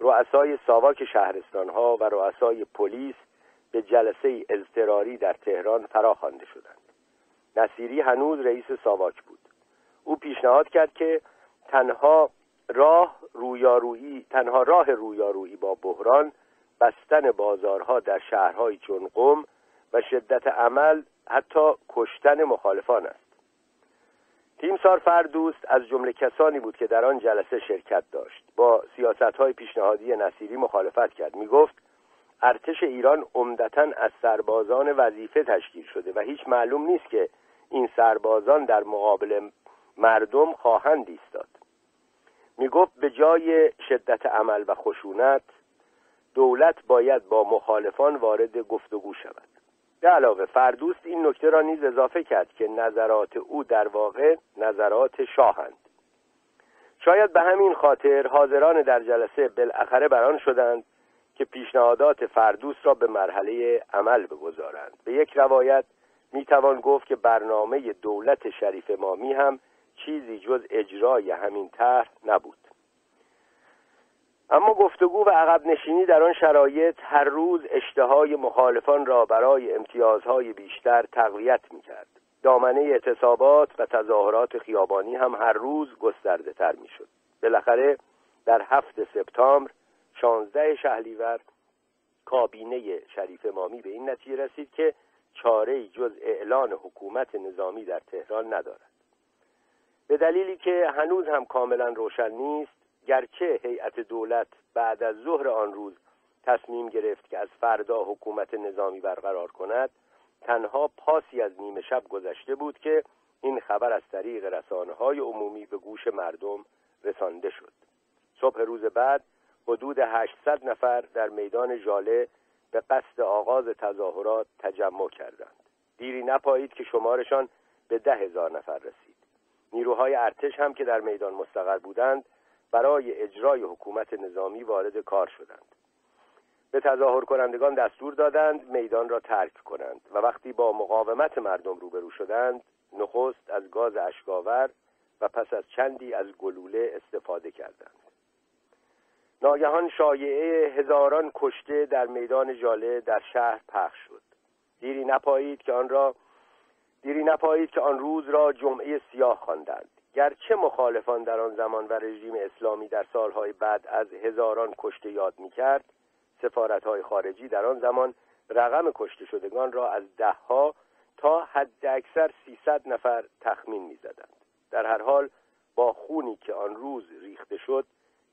A: رؤسای ساواک شهرستان ها و رؤسای پلیس به جلسه اضطراری در تهران فراخوانده شدند نصیری هنوز رئیس ساواک بود. او پیشنهاد کرد که تنها راه رویارویی تنها راه رویارویی با بحران بستن بازارها در شهرهای چون قم و شدت عمل حتی کشتن مخالفان است. تیمسار فردوست از جمله کسانی بود که در آن جلسه شرکت داشت. با سیاست های پیشنهادی نصیری مخالفت کرد. می گفت ارتش ایران عمدتا از سربازان وظیفه تشکیل شده و هیچ معلوم نیست که این سربازان در مقابل مردم خواهند ایستاد. می گفت به جای شدت عمل و خشونت دولت باید با مخالفان وارد گفتگو شود. به علاوه فردوست این نکته را نیز اضافه کرد که نظرات او در واقع نظرات شاهند. شاید به همین خاطر حاضران در جلسه بالاخره بران شدند که پیشنهادات فردوست را به مرحله عمل بگذارند. به یک روایت می‌توان گفت که برنامه دولت شریف مامی هم چیزی جز اجرای همین طرح نبود. اما گفتگو و عقب نشینی در آن شرایط هر روز اشتهای مخالفان را برای امتیازهای بیشتر تقویت می‌کرد. دامنه اعتصابات و تظاهرات خیابانی هم هر روز گسترده تر می‌شد. بالاخره در هفت سپتامبر شانزده شهلیور کابینه شریف مامی به این نتیجه رسید که چاره جز اعلان حکومت نظامی در تهران ندارد. به دلیلی که هنوز هم کاملا روشن نیست گرچه هیئت دولت بعد از ظهر آن روز تصمیم گرفت که از فردا حکومت نظامی برقرار کند تنها پاسی از نیمه شب گذشته بود که این خبر از طریق رسانه های عمومی به گوش مردم رسانده شد. صبح روز بعد حدود 800 نفر در میدان ژاله به قصد آغاز تظاهرات تجمع کردند. دیری نپایید که شمارشان به ده هزار نفر رسید. نیروهای ارتش هم که در میدان مستقر بودند برای اجرای حکومت نظامی وارد کار شدند. به تظاهر کنندگان دستور دادند میدان را ترک کنند و وقتی با مقاومت مردم روبرو شدند نخست از گاز اشکاور و پس از چندی از گلوله استفاده کردند. ناگهان شایعه هزاران کشته در میدان جاله در شهر پخش شد. دیری نپایید که آن را دیری نپایید که آن روز را جمعه سیاه خواندند. گرچه مخالفان در آن زمان و رژیم اسلامی در سالهای بعد از هزاران کشته یاد می‌کرد سفارتهای خارجی در آن زمان رقم کشته شدگان را از دهها تا حد اکثر سیصد نفر تخمین می‌زدند. در هر حال با خونی که آن روز ریخته شد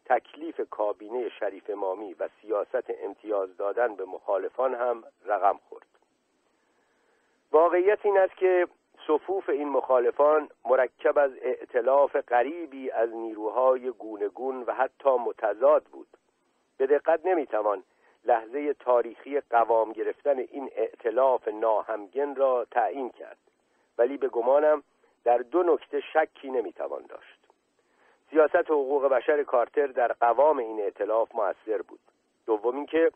A: تکلیف کابینه شریف مامی و سیاست امتیاز دادن به مخالفان هم رقم خورد. واقعیت این است که صفوف این مخالفان مرکب از ائتلاف غریبی از نیروهای گونگون و حتی متضاد بود. به دقت نمی‌توان لحظه تاریخی قوام گرفتن این ائتلاف ناهمگن را تعیین کرد. ولی به گمانم در دو نکته شکی نمی‌توان داشت. سیاست حقوق بشر کارتر در قوام این ائتلاف موثر بود. دوم اینکه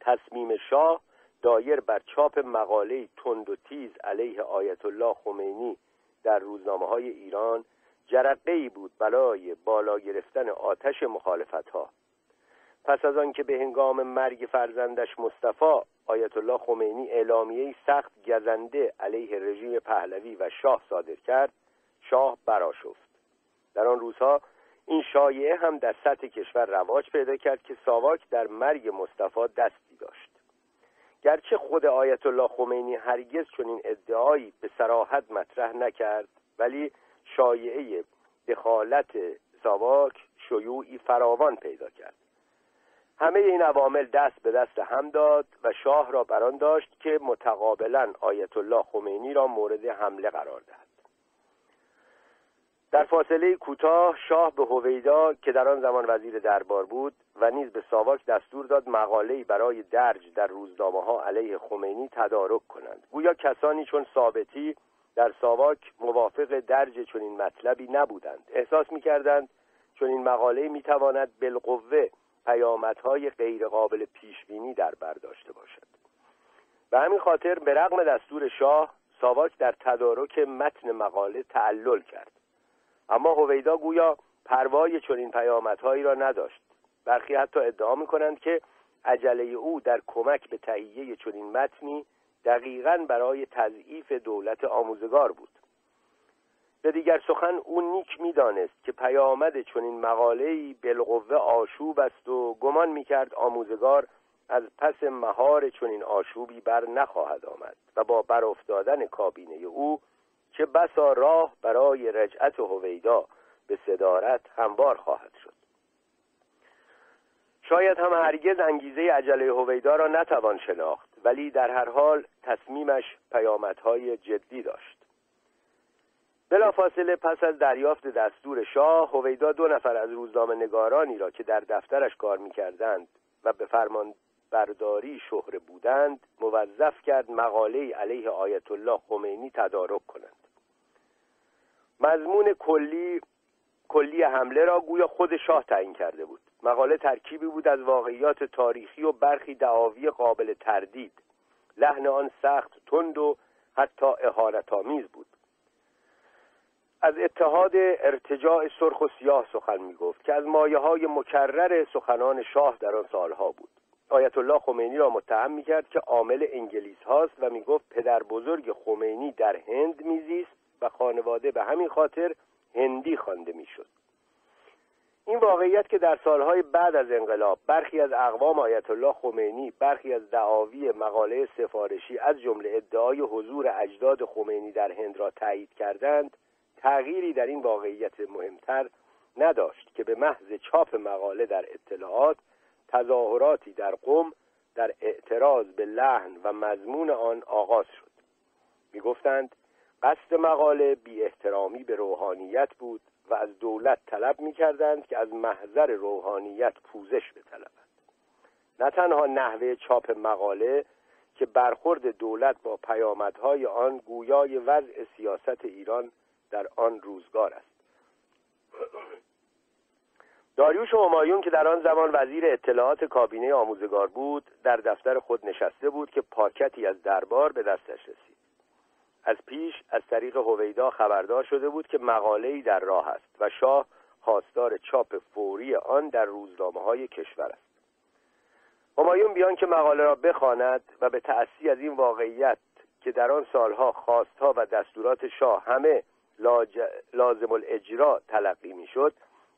A: تصمیم شاه دایر بر چاپ مقاله تند و تیز علیه آیت الله خمینی در روزنامه های ایران جرقه ای بود برای بالا گرفتن آتش مخالفت ها پس از آنکه به هنگام مرگ فرزندش مصطفی آیت الله خمینی اعلامیه سخت گزنده علیه رژیم پهلوی و شاه صادر کرد شاه براشفت در آن روزها این شایعه هم در سطح کشور رواج پیدا کرد که ساواک در مرگ مصطفی دستی داشت. گرچه خود آیت الله خمینی هرگز چنین ادعایی به سراحت مطرح نکرد ولی شایعه دخالت ساواک شیوعی فراوان پیدا کرد. همه این عوامل دست به دست هم داد و شاه را بران داشت که متقابلا آیت الله خمینی را مورد حمله قرار دهد. در فاصله کوتاه شاه به هویدا که در آن زمان وزیر دربار بود و نیز به ساواک دستور داد مقاله‌ای برای درج در روزنامه ها علیه خمینی تدارک کنند. گویا کسانی چون ثابتی در ساواک موافق درج چنین مطلبی نبودند. احساس می‌کردند چون این مقاله می‌تواند بالقوه پیامدهای غیرقابل پیشبینی در برداشته باشد. به همین خاطر به رغم دستور شاه ساواک در تدارک متن مقاله تعلل کرد. اما هویدا گویا پروای چنین پیامدهایی را نداشت. برخی حتی ادعا می‌کنند که عجله او در کمک به تهیه چنین متنی دقیقا برای تضعیف دولت آموزگار بود. به دیگر سخن او نیک می‌دانست که پیامد چنین مقاله‌ای بالقوه آشوب است و گمان می‌کرد آموزگار از پس مهار چنین آشوبی بر نخواهد آمد و با برافتادن کابینه او چه بسا راه برای رجعت هویدا به صدارت هموار خواهد شد. شاید هم هرگز انگیزه عجله هویدا را نتوان شناخت ولی در هر حال تصمیمش پیامدهای جدی داشت. بلافاصله پس از دریافت دستور شاه هویدا دو نفر از روزنامه نگارانی را که در دفترش کار می‌کردند و به فرمان برداری شهره بودند موظف کرد مقاله علیه آیت الله خمینی تدارک کنند. مضمون کلی کلی حمله را گویا خود شاه تعیین کرده بود. مقاله ترکیبی بود از واقعیات تاریخی و برخی دعاوی قابل تردید. لحن آن سخت تند و حتی اهانتآمیز بود. از اتحاد ارتجاع سرخ و سیاه سخن می گفت که از مایه های مکرر سخنان شاه در آن سالها بود. آیت الله خمینی را متهم می کرد که عامل انگلیس هاست و می گفت پدر بزرگ خمینی در هند میزیست و خانواده به همین خاطر هندی خوانده می‌شد. این واقعیت که در سالهای بعد از انقلاب برخی از اقوام آیت الله خمینی برخی از دعاوی مقاله سفارشی از جمله ادعای حضور اجداد خمینی در هند را تایید کردند تغییری در این واقعیت مهمتر نداشت که به محض چاپ مقاله در اطلاعات تظاهراتی در قم در اعتراض به لحن و مضمون آن آغاز شد. می‌گفتند قصد مقاله بی احترامی به روحانیت بود و از دولت طلب می کردند که از محضر روحانیت پوزش بطلبد نه تنها نحوه چاپ مقاله که برخورد دولت با پیامدهای آن گویای وضع سیاست ایران در آن روزگار است. داریوش همایون که در آن زمان وزیر اطلاعات کابینه آموزگار بود در دفتر خود نشسته بود که پاکتی از دربار به دستش رسید. از پیش از طریق هویدا خبردار شده بود که مقاله‌ای در راه است و شاه خواستار چاپ فوری آن در روزنامه های کشور است. همایون بیان که مقاله را بخواند و به تأسی از این واقعیت که در آن سالها خواستها و دستورات شاه همه لازم الاجرا تلقی می‌شد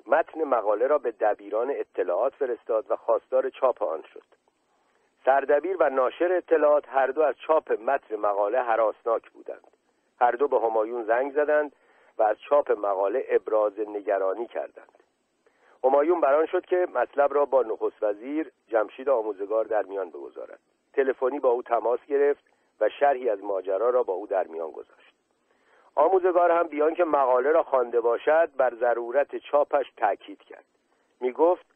A: متن مقاله را به دبیران اطلاعات فرستاد و خواستار چاپ آن شد. سردبیر و ناشر اطلاعات هر دو از چاپ متن مقاله حراسناک بودند. هر دو به همایون زنگ زدند و از چاپ مقاله ابراز نگرانی کردند. همایون بران شد که مطلب را با نخست وزیر جمشید آموزگار در میان بگذارد. تلفنی با او تماس گرفت و شرحی از ماجرا را با او در میان گذاشت. آموزگار هم بیان که مقاله را خوانده باشد بر ضرورت چاپش تاکید کرد. می گفت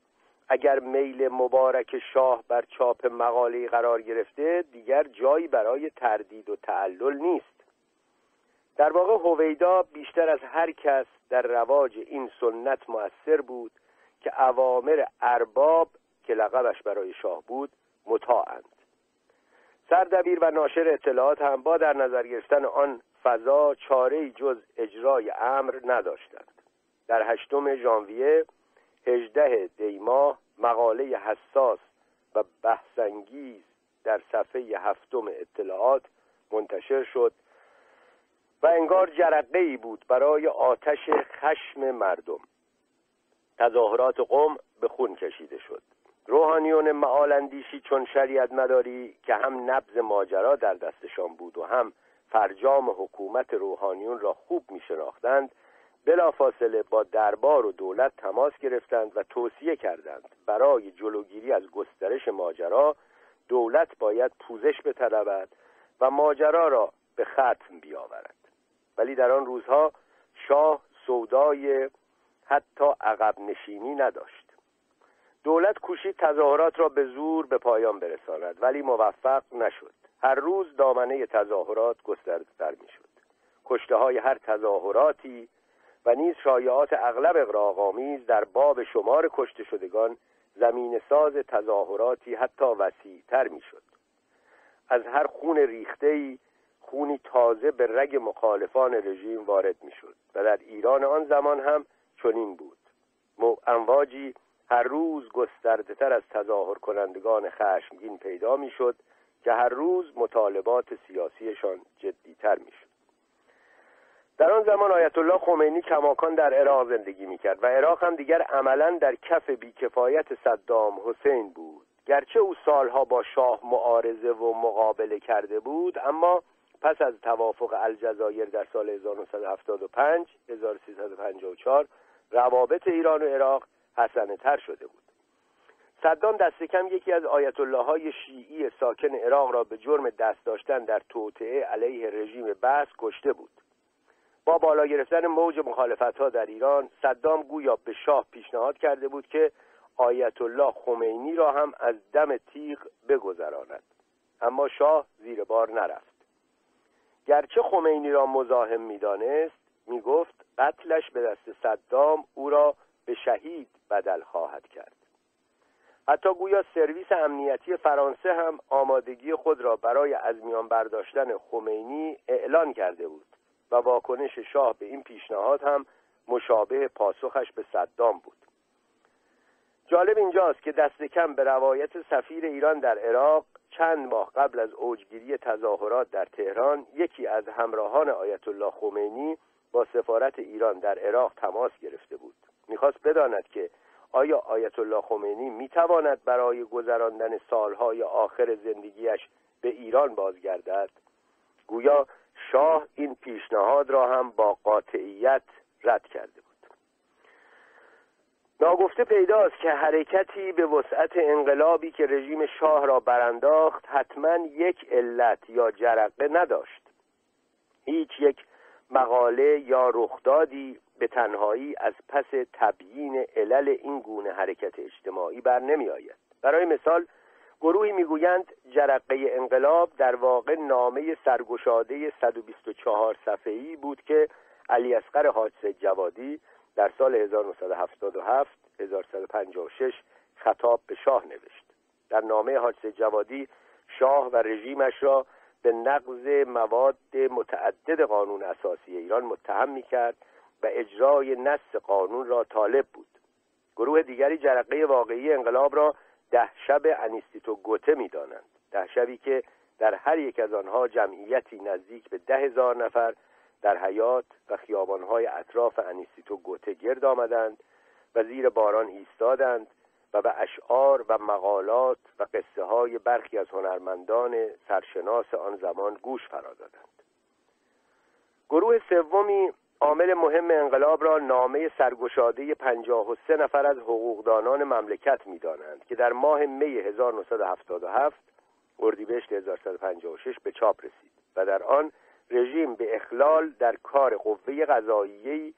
A: اگر میل مبارک شاه بر چاپ مقاله قرار گرفته دیگر جایی برای تردید و تعلل نیست. در واقع هویدا بیشتر از هر کس در رواج این سنت مؤثر بود که اوامر ارباب که لقبش برای شاه بود مطاعند. سردبیر و ناشر اطلاعات هم با در نظر گرفتن آن فضا چاره جز اجرای امر نداشتند. در هشتم ژانویه هجده دیما مقاله حساس و بحثانگیز در صفحه هفتم اطلاعات منتشر شد و انگار جرقه ای بود برای آتش خشم مردم. تظاهرات قوم به خون کشیده شد. روحانیون معالندیشی چون شریعت مداری که هم نبز ماجرا در دستشان بود و هم فرجام حکومت روحانیون را خوب می شناختند بلافاصله با دربار و دولت تماس گرفتند و توصیه کردند. برای جلوگیری از گسترش ماجرا دولت باید پوزش بطلبد و ماجرا را به ختم بیاورد. ولی در آن روزها شاه سودای حتی عقب نشینی نداشت. دولت کوشید تظاهرات را به زور به پایان برساند ولی موفق نشد. هر روز دامنه تظاهرات گسترده می‌شد. کشته های هر تظاهراتی و نیز شایعات اغلب اقراغامیز در باب شمار کشته شدگان زمین ساز تظاهراتی حتی وسیعتر می‌شد. از هر خون ریختهی خونی تازه به رگ مخالفان رژیم وارد می‌شد و در ایران آن زمان هم چنین بود. امواجی هر روز گسترده تر از تظاهر کنندگان خشمگین پیدا می‌شد که هر روز مطالبات سیاسیشان جدیتر می‌شد. در آن زمان آیت الله خمینی کماکان در عراق زندگی می‌کرد و عراق هم دیگر عملا در کف بیکفایت صدام حسین بود. گرچه او سالها با شاه معارضه و مقابله کرده بود اما پس از توافق الجزایر در سال 1975 1354 روابط ایران و عراق حسنه تر شده بود. صدام دست کم یکی از آیت الله های شیعی ساکن عراق را به جرم دست داشتن در توطعه علیه رژیم بس کشته بود. با بالا گرفتن موج مخالفت ها در ایران صدام گویا به شاه پیشنهاد کرده بود که آیت الله خمینی را هم از دم تیغ بگذراند. اما شاه زیر بار نرفت. گرچه خمینی را مزاحم می‌دانست می‌گفت قتلش به دست صدام او را به شهید بدل خواهد کرد. حتی گویا سرویس امنیتی فرانسه هم آمادگی خود را برای از میان برداشتن خمینی اعلان کرده بود. و واکنش شاه به این پیشنهاد هم مشابه پاسخش به صدام بود. جالب اینجاست که دست کم به روایت سفیر ایران در عراق چند ماه قبل از اوجگیری تظاهرات در تهران یکی از همراهان آیت الله خمینی با سفارت ایران در عراق تماس گرفته بود. می‌خواست بداند که آیا آیت الله خمینی می‌تواند برای گذراندن سالهای آخر زندگیش به ایران بازگردد؟ گویا شاه این پیشنهاد را هم با قاطعیت رد کرده بود. ناگفته پیداست که حرکتی به وسعت انقلابی که رژیم شاه را برانداخت حتما یک علت یا جرقه نداشت. هیچ یک مقاله یا رخدادی به تنهایی از پس تبیین علل این گونه حرکت اجتماعی بر نمی آید برای مثال گروهی می‌گویند جرقه انقلاب در واقع نامه سرگشاده 124 صفحه‌ای بود که علی اصغر حاج جوادی در سال 1977 1156 خطاب به شاه نوشت. در نامه حاج جوادی شاه و رژیمش را به نقض مواد متعدد قانون اساسی ایران متهم می کرد و اجرای نص قانون را طالب بود. گروه دیگری جرقه واقعی انقلاب را ده شب انیستیتو گوته می دانند. ده شبی که در هر یک از آنها جمعیتی نزدیک به ده هزار نفر در حیات و خیابانهای اطراف انیستیتو گوته گرد آمدند و زیر باران ایستادند و به اشعار و مقالات و قصه های برخی از هنرمندان سرشناس آن زمان گوش فرا دادند گروه سومی عامل مهم انقلاب را نامه سرگشاده پنجاه و سه نفر از حقوقدانان مملکت می‌دانند که در ماه می 1977 اردیبهشت 1156 به چاپ رسید و در آن رژیم به اخلال در کار قوه قضاییه‌ای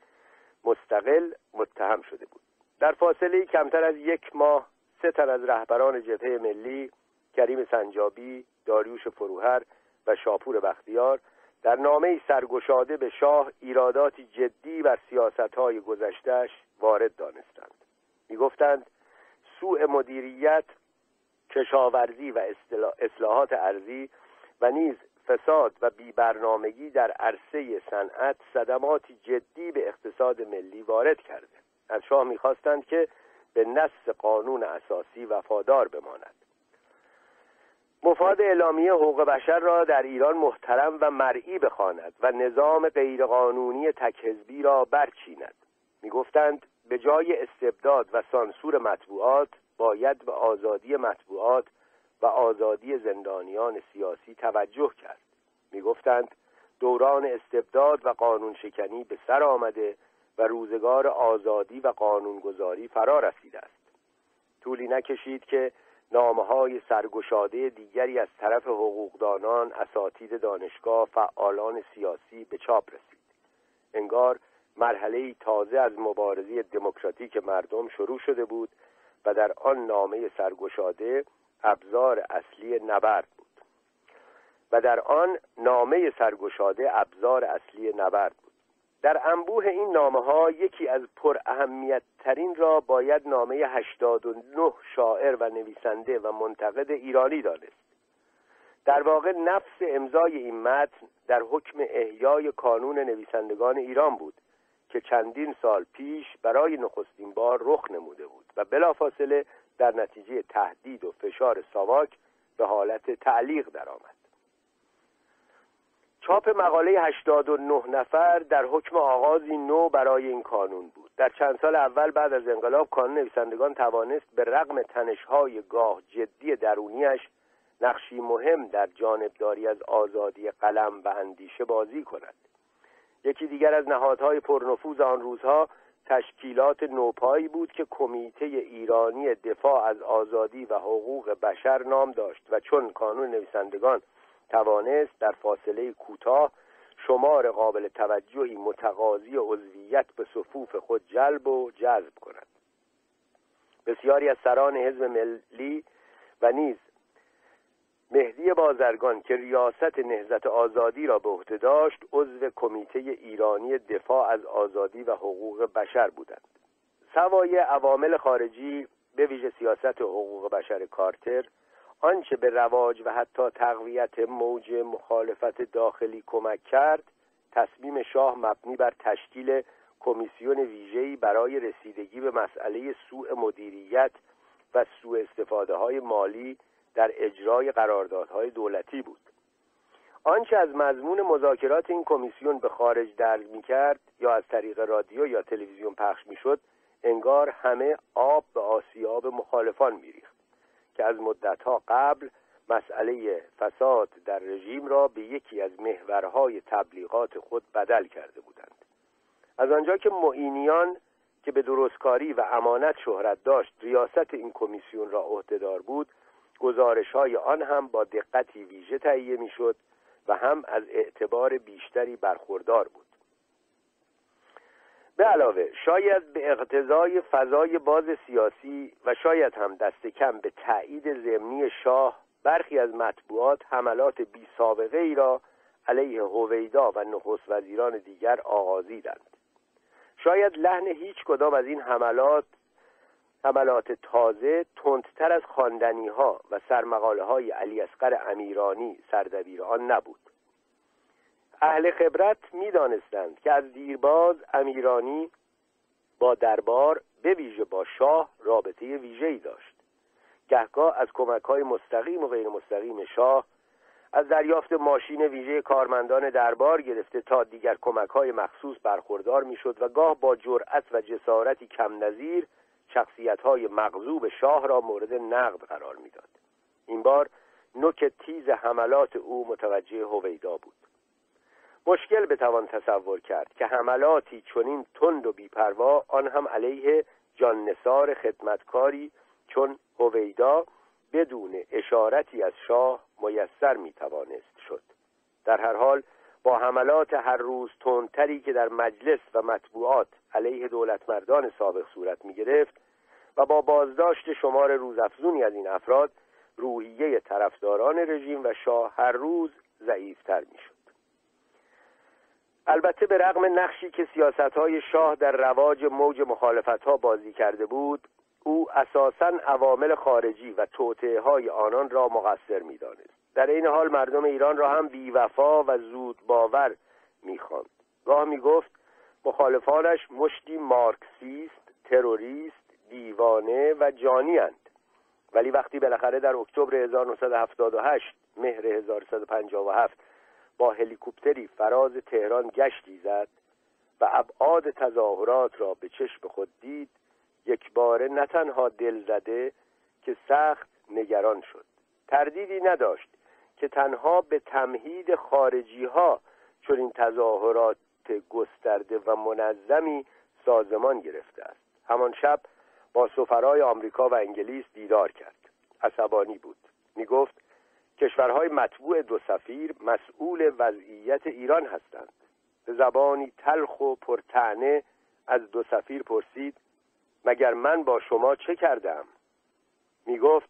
A: مستقل متهم شده بود. در فاصله کمتر از یک ماه سه تن از رهبران جبهه ملی کریم سنجابی، داریوش فروهر و شاپور بختیار در نامه سرگشاده به شاه ایراداتی جدی بر سیاستهای گذشتهش وارد دانستند. می‌گفتند سوء مدیریت کشاورزی و اصلاحات ارزی و نیز فساد و بیبرنامگی در عرصه صنعت صدماتی جدی به اقتصاد ملی وارد کرده. از شاه می‌خواستند که به نص قانون اساسی وفادار بماند. مفاد اعلامیه حقوق بشر را در ایران محترم و مرئی بخواند و نظام غیرقانونی تکحزبی را برچیند. می‌گفتند به جای استبداد و سانسور مطبوعات باید به آزادی مطبوعات و آزادی زندانیان سیاسی توجه کرد. می‌گفتند دوران استبداد و قانون شکنی به سر آمده و روزگار آزادی و قانونگذاری فرا رسیده است. طولی نکشید که نامه های سرگشاده دیگری از طرف حقوقدانان اساتید دانشگاه فعالان سیاسی به چاپ رسید. انگار مرحله تازه از مبارزی دموکراتیک مردم شروع شده بود و در آن نامه سرگشاده ابزار اصلی نبرد بود. و در آن نامه سرگشاده ابزار اصلی نبرد. در انبوه این نامه ها یکی از پر اهمیت ترین را باید نامه 89 شاعر و نویسنده و منتقد ایرانی دانست. در واقع نفس امضای این متن در حکم احیای کانون نویسندگان ایران بود که چندین سال پیش برای نخستین بار رخ نموده بود و بلافاصله در نتیجه تهدید و فشار ساواک به حالت تعلیق درآمد. چاپ مقاله 89 نفر در حکم آغازی نو برای این کانون بود. در چند سال اول بعد از انقلاب کانون نویسندگان توانست به رغم تنشهای گاه جدی درونیش نقشی مهم در جانبداری از آزادی قلم و اندیشه بازی کند. یکی دیگر از نهادهای پرنفوذ آن روزها تشکیلات نوپایی بود که کمیته ایرانی دفاع از آزادی و حقوق بشر نام داشت و چون کانون نویسندگان توانست در فاصله کوتاه شمار قابل توجهی متقاضی عضویت به صفوف خود جلب و جذب کند. بسیاری از سران حزب ملی و نیز مهدی بازرگان که ریاست نهزت آزادی را به عهده داشت عضو کمیته ایرانی دفاع از آزادی و حقوق بشر بودند. سوای عوامل خارجی به ویژه سیاست حقوق بشر کارتر آنچه به رواج و حتی تقویت موج مخالفت داخلی کمک کرد تصمیم شاه مبنی بر تشکیل کمیسیون ویژه‌ای برای رسیدگی به مسئله سوء مدیریت و سوء استفاده های مالی در اجرای قراردادهای دولتی بود. آنچه از مضمون مذاکرات این کمیسیون به خارج درج می کرد یا از طریق رادیو یا تلویزیون پخش می شد انگار همه آب به آسیاب مخالفان میریخت. که از مدتها قبل مسئله فساد در رژیم را به یکی از محورهای تبلیغات خود بدل کرده بودند. از آنجا که معینیان که به درستکاری و امانت شهرت داشت ریاست این کمیسیون را عهدهدار بود گزارش های آن هم با دقتی ویژه تهیه می‌شد و هم از اعتبار بیشتری برخوردار بود. به علاوه شاید به اقتضای فضای باز سیاسی و شاید هم دست کم به تایید ضمنی شاه برخی از مطبوعات حملات بی سابقه ای را علیه هویدا و نخست وزیران دیگر آغازیدند. شاید لحن هیچ کدام از این حملات حملات تازه تندتر از خواندنی ها و سرمقاله های علی اصغر امیرانی سردبیر آن نبود. اهل خبرت می‌دانستند که از دیرباز امیرانی با دربار به ویژه با شاه رابطه ای داشت گهگاه از کمک های مستقیم و غیر مستقیم شاه از دریافت ماشین ویژه کارمندان دربار گرفته تا دیگر کمک های مخصوص برخوردار می‌شد و گاه با جرأت و جسارتی کم نظیر شخصیت های مغضوب شاه را مورد نقد قرار می‌داد. این بار نوک تیز حملات او متوجه هویدا بود مشکل بتوان تصور کرد که حملاتی چنین تند و بیپروا آن هم علیه جان نصار خدمتکاری چون هویدا بدون اشارتی از شاه میسر می‌توانست شد در هر حال با حملات هر روز تندتری که در مجلس و مطبوعات علیه دولتمردان سابق صورت می گرفت و با بازداشت شمار روزافزونی از این افراد روحیه طرفداران رژیم و شاه هر روز ضعیفتر می شد. البته به رغم نقشی که سیاست های شاه در رواج موج مخالفت ها بازی کرده بود او اساسا عوامل خارجی و توطعه های آنان را مقصر می‌دانست در این حال مردم ایران را هم بیوفا و زود باور می‌خواند گاه می‌گفت مخالفانش مشتی مارکسیست تروریست دیوانه و جانی هند. ولی وقتی بالاخره در اکتبر 1978 مهر 1157 با هلیکوپتری فراز تهران گشتی زد و ابعاد تظاهرات را به چشم خود دید یک باره نه تنها دل زده که سخت نگران شد. تردیدی نداشت که تنها به تمهید خارجی ها چون این تظاهرات گسترده و منظمی سازمان گرفته است. همان شب با سفرای آمریکا و انگلیس دیدار کرد. عصبانی بود. می گفت کشورهای مطبوع دو سفیر مسئول وضعیت ایران هستند. به زبانی تلخ و پرتعنه از دو سفیر پرسید مگر من با شما چه کردم؟ می گفت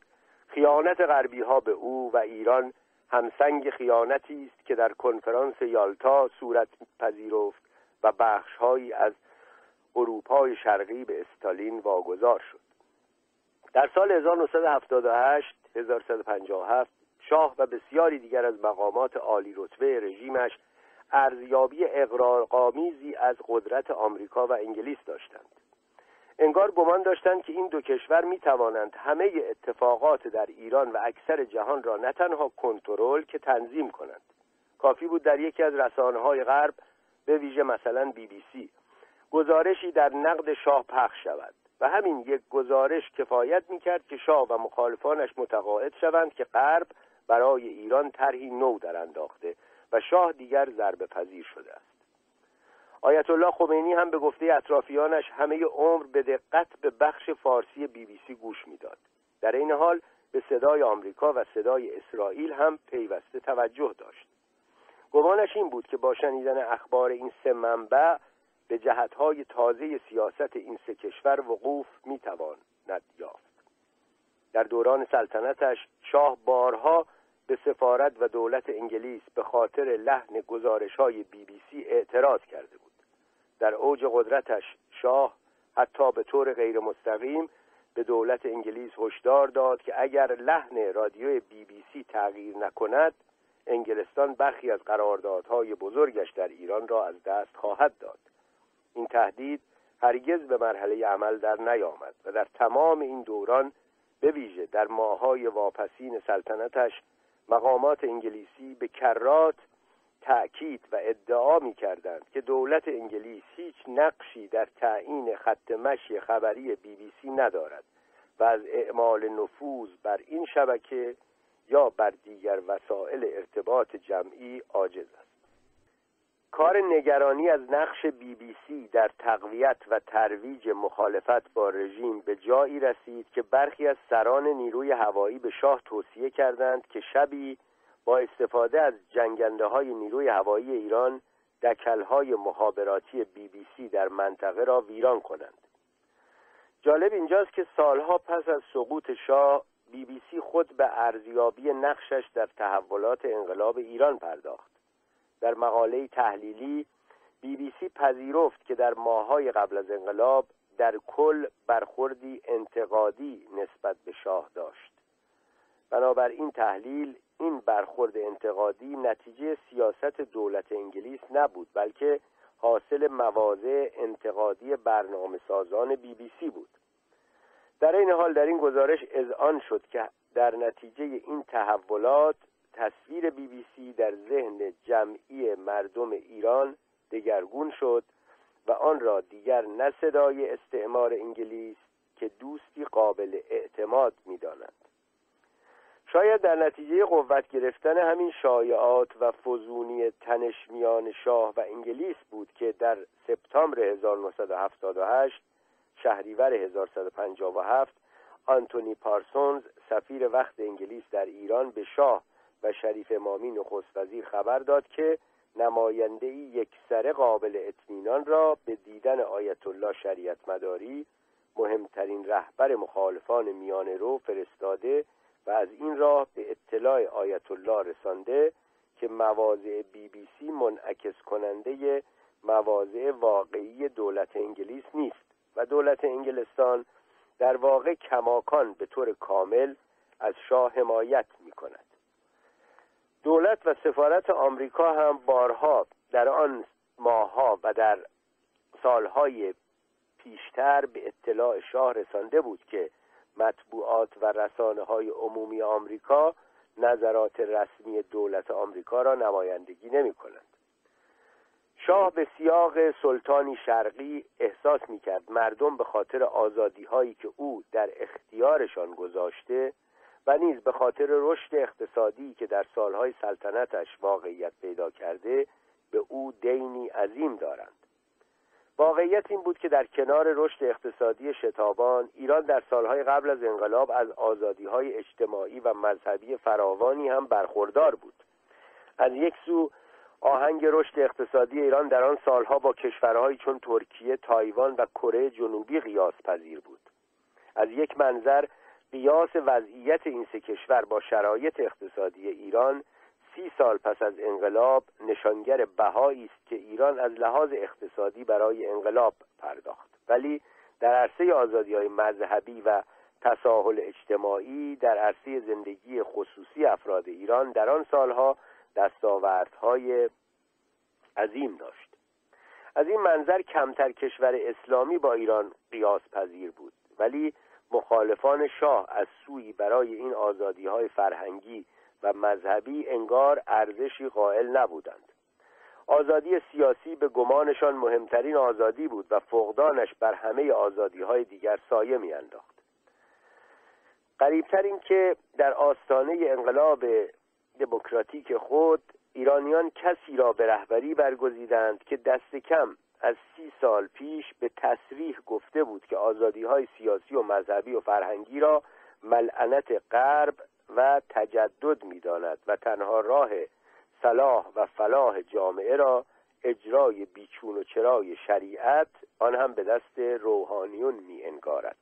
A: خیانت غربی ها به او و ایران همسنگ خیانتی است که در کنفرانس یالتا صورت پذیرفت و بخشهایی از اروپای شرقی به استالین واگذار شد. در سال 1978 1157 شاه و بسیاری دیگر از مقامات عالی رتبه رژیمش ارزیابی اقرارقامیزی از قدرت آمریکا و انگلیس داشتند. انگار گمان داشتند که این دو کشور می توانند همه اتفاقات در ایران و اکثر جهان را نه تنها کنترل که تنظیم کنند. کافی بود در یکی از رسانه های غرب به ویژه مثلا بی بی سی گزارشی در نقد شاه پخش شود و همین یک گزارش کفایت می‌کرد که شاه و مخالفانش متقاعد شوند که غرب برای ایران طرحی نو در انداخته و شاه دیگر ضربه پذیر شده است. آیت الله خمینی هم به گفته اطرافیانش همه عمر به دقت به بخش فارسی بی بی سی گوش می‌داد. در این حال به صدای آمریکا و صدای اسرائیل هم پیوسته توجه داشت. گمانش این بود که با شنیدن اخبار این سه منبع به جهتهای تازه سیاست این سه کشور وقوف می‌تواند یافت در دوران سلطنتش شاه بارها به سفارت و دولت انگلیس به خاطر لحن گزارش های بی بی سی اعتراض کرده بود. در اوج قدرتش شاه حتی به طور غیر مستقیم به دولت انگلیس هشدار داد که اگر لحن رادیو بی بی سی تغییر نکند انگلستان برخی از قراردادهای بزرگش در ایران را از دست خواهد داد. این تهدید هرگز به مرحله عمل در نیامد و در تمام این دوران به ویژه در ماهای واپسین سلطنتش مقامات انگلیسی به کرات تأکید و ادعا می کردند که دولت انگلیس هیچ نقشی در تعیین خط مشی خبری بی بی سی ندارد و از اعمال نفوذ بر این شبکه یا بر دیگر وسایل ارتباط جمعی عاجز است. کار نگرانی از نقش بی بی سی در تقویت و ترویج مخالفت با رژیم به جایی رسید که برخی از سران نیروی هوایی به شاه توصیه کردند که شبی با استفاده از جنگنده های نیروی هوایی ایران دکلهای مخابراتی بی بی سی در منطقه را ویران کنند. جالب اینجاست که سالها پس از سقوط شاه بی بی سی خود به ارزیابی نقشش در تحولات انقلاب ایران پرداخت. در مقاله تحلیلی بی بی سی پذیرفت که در ماههای قبل از انقلاب در کل برخوردی انتقادی نسبت به شاه داشت. بنابراین تحلیل این برخورد انتقادی نتیجه سیاست دولت انگلیس نبود بلکه حاصل مواضع انتقادی برنامه سازان بی بی سی بود. در این حال در این گزارش آن شد که در نتیجه این تحولات تصویر بی بی سی در ذهن جمعی مردم ایران دگرگون شد و آن را دیگر نه صدای استعمار انگلیس که دوستی قابل اعتماد می‌دانند شاید در نتیجه قوت گرفتن همین شایعات و فزونی تنش میان شاه و انگلیس بود که در سپتامبر 1978 شهریور 1157 آنتونی پارسونز سفیر وقت انگلیس در ایران به شاه و شریف امامی نخست وزیر خبر داد که نماینده یک سر قابل اطمینان را به دیدن آیت الله شریعت مداری مهمترین رهبر مخالفان میان رو فرستاده و از این راه به اطلاع آیت الله رسانده که مواضع بی بی سی منعکس کننده مواضع واقعی دولت انگلیس نیست و دولت انگلستان در واقع کماکان به طور کامل از شاه حمایت می کند دولت و سفارت آمریکا هم بارها در آن ماهها و در سالهای پیشتر به اطلاع شاه رسانده بود که مطبوعات و رسانه های عمومی آمریکا نظرات رسمی دولت آمریکا را نمایندگی نمی کنند شاه به سیاق سلطانی شرقی احساس می کرد مردم به خاطر آزادی هایی که او در اختیارشان گذاشته و نیز به خاطر رشد اقتصادی که در سالهای سلطنتش واقعیت پیدا کرده به او دینی عظیم دارند. واقعیت این بود که در کنار رشد اقتصادی شتابان ایران در سالهای قبل از انقلاب از آزادی های اجتماعی و مذهبی فراوانی هم برخوردار بود. از یک سو آهنگ رشد اقتصادی ایران در آن سالها با کشورهایی چون ترکیه، تایوان و کره جنوبی قیاس پذیر بود. از یک منظر قیاس وضعیت این سه کشور با شرایط اقتصادی ایران سی سال پس از انقلاب نشانگر بهایی است که ایران از لحاظ اقتصادی برای انقلاب پرداخت. ولی در عرصه آزادی های مذهبی و تساهل اجتماعی در عرصه زندگی خصوصی افراد ایران در آن سالها دستاوردهای عظیم داشت. از این منظر کمتر کشور اسلامی با ایران قیاس پذیر بود. ولی مخالفان شاه از سوی برای این آزادی های فرهنگی و مذهبی انگار ارزشی قائل نبودند. آزادی سیاسی به گمانشان مهمترین آزادی بود و فقدانش بر همه آزادی های دیگر سایه میانداخت. قریبتر این که در آستانه انقلاب دموکراتیک خود ایرانیان کسی را به رهبری برگزیدند که دست کم از سی سال پیش به تصریح گفته بود که آزادی های سیاسی و مذهبی و فرهنگی را ملعنت غرب و تجدد می‌داند و تنها راه صلاح و فلاح جامعه را اجرای بیچون و چرای شریعت آن هم به دست روحانیون می انگارد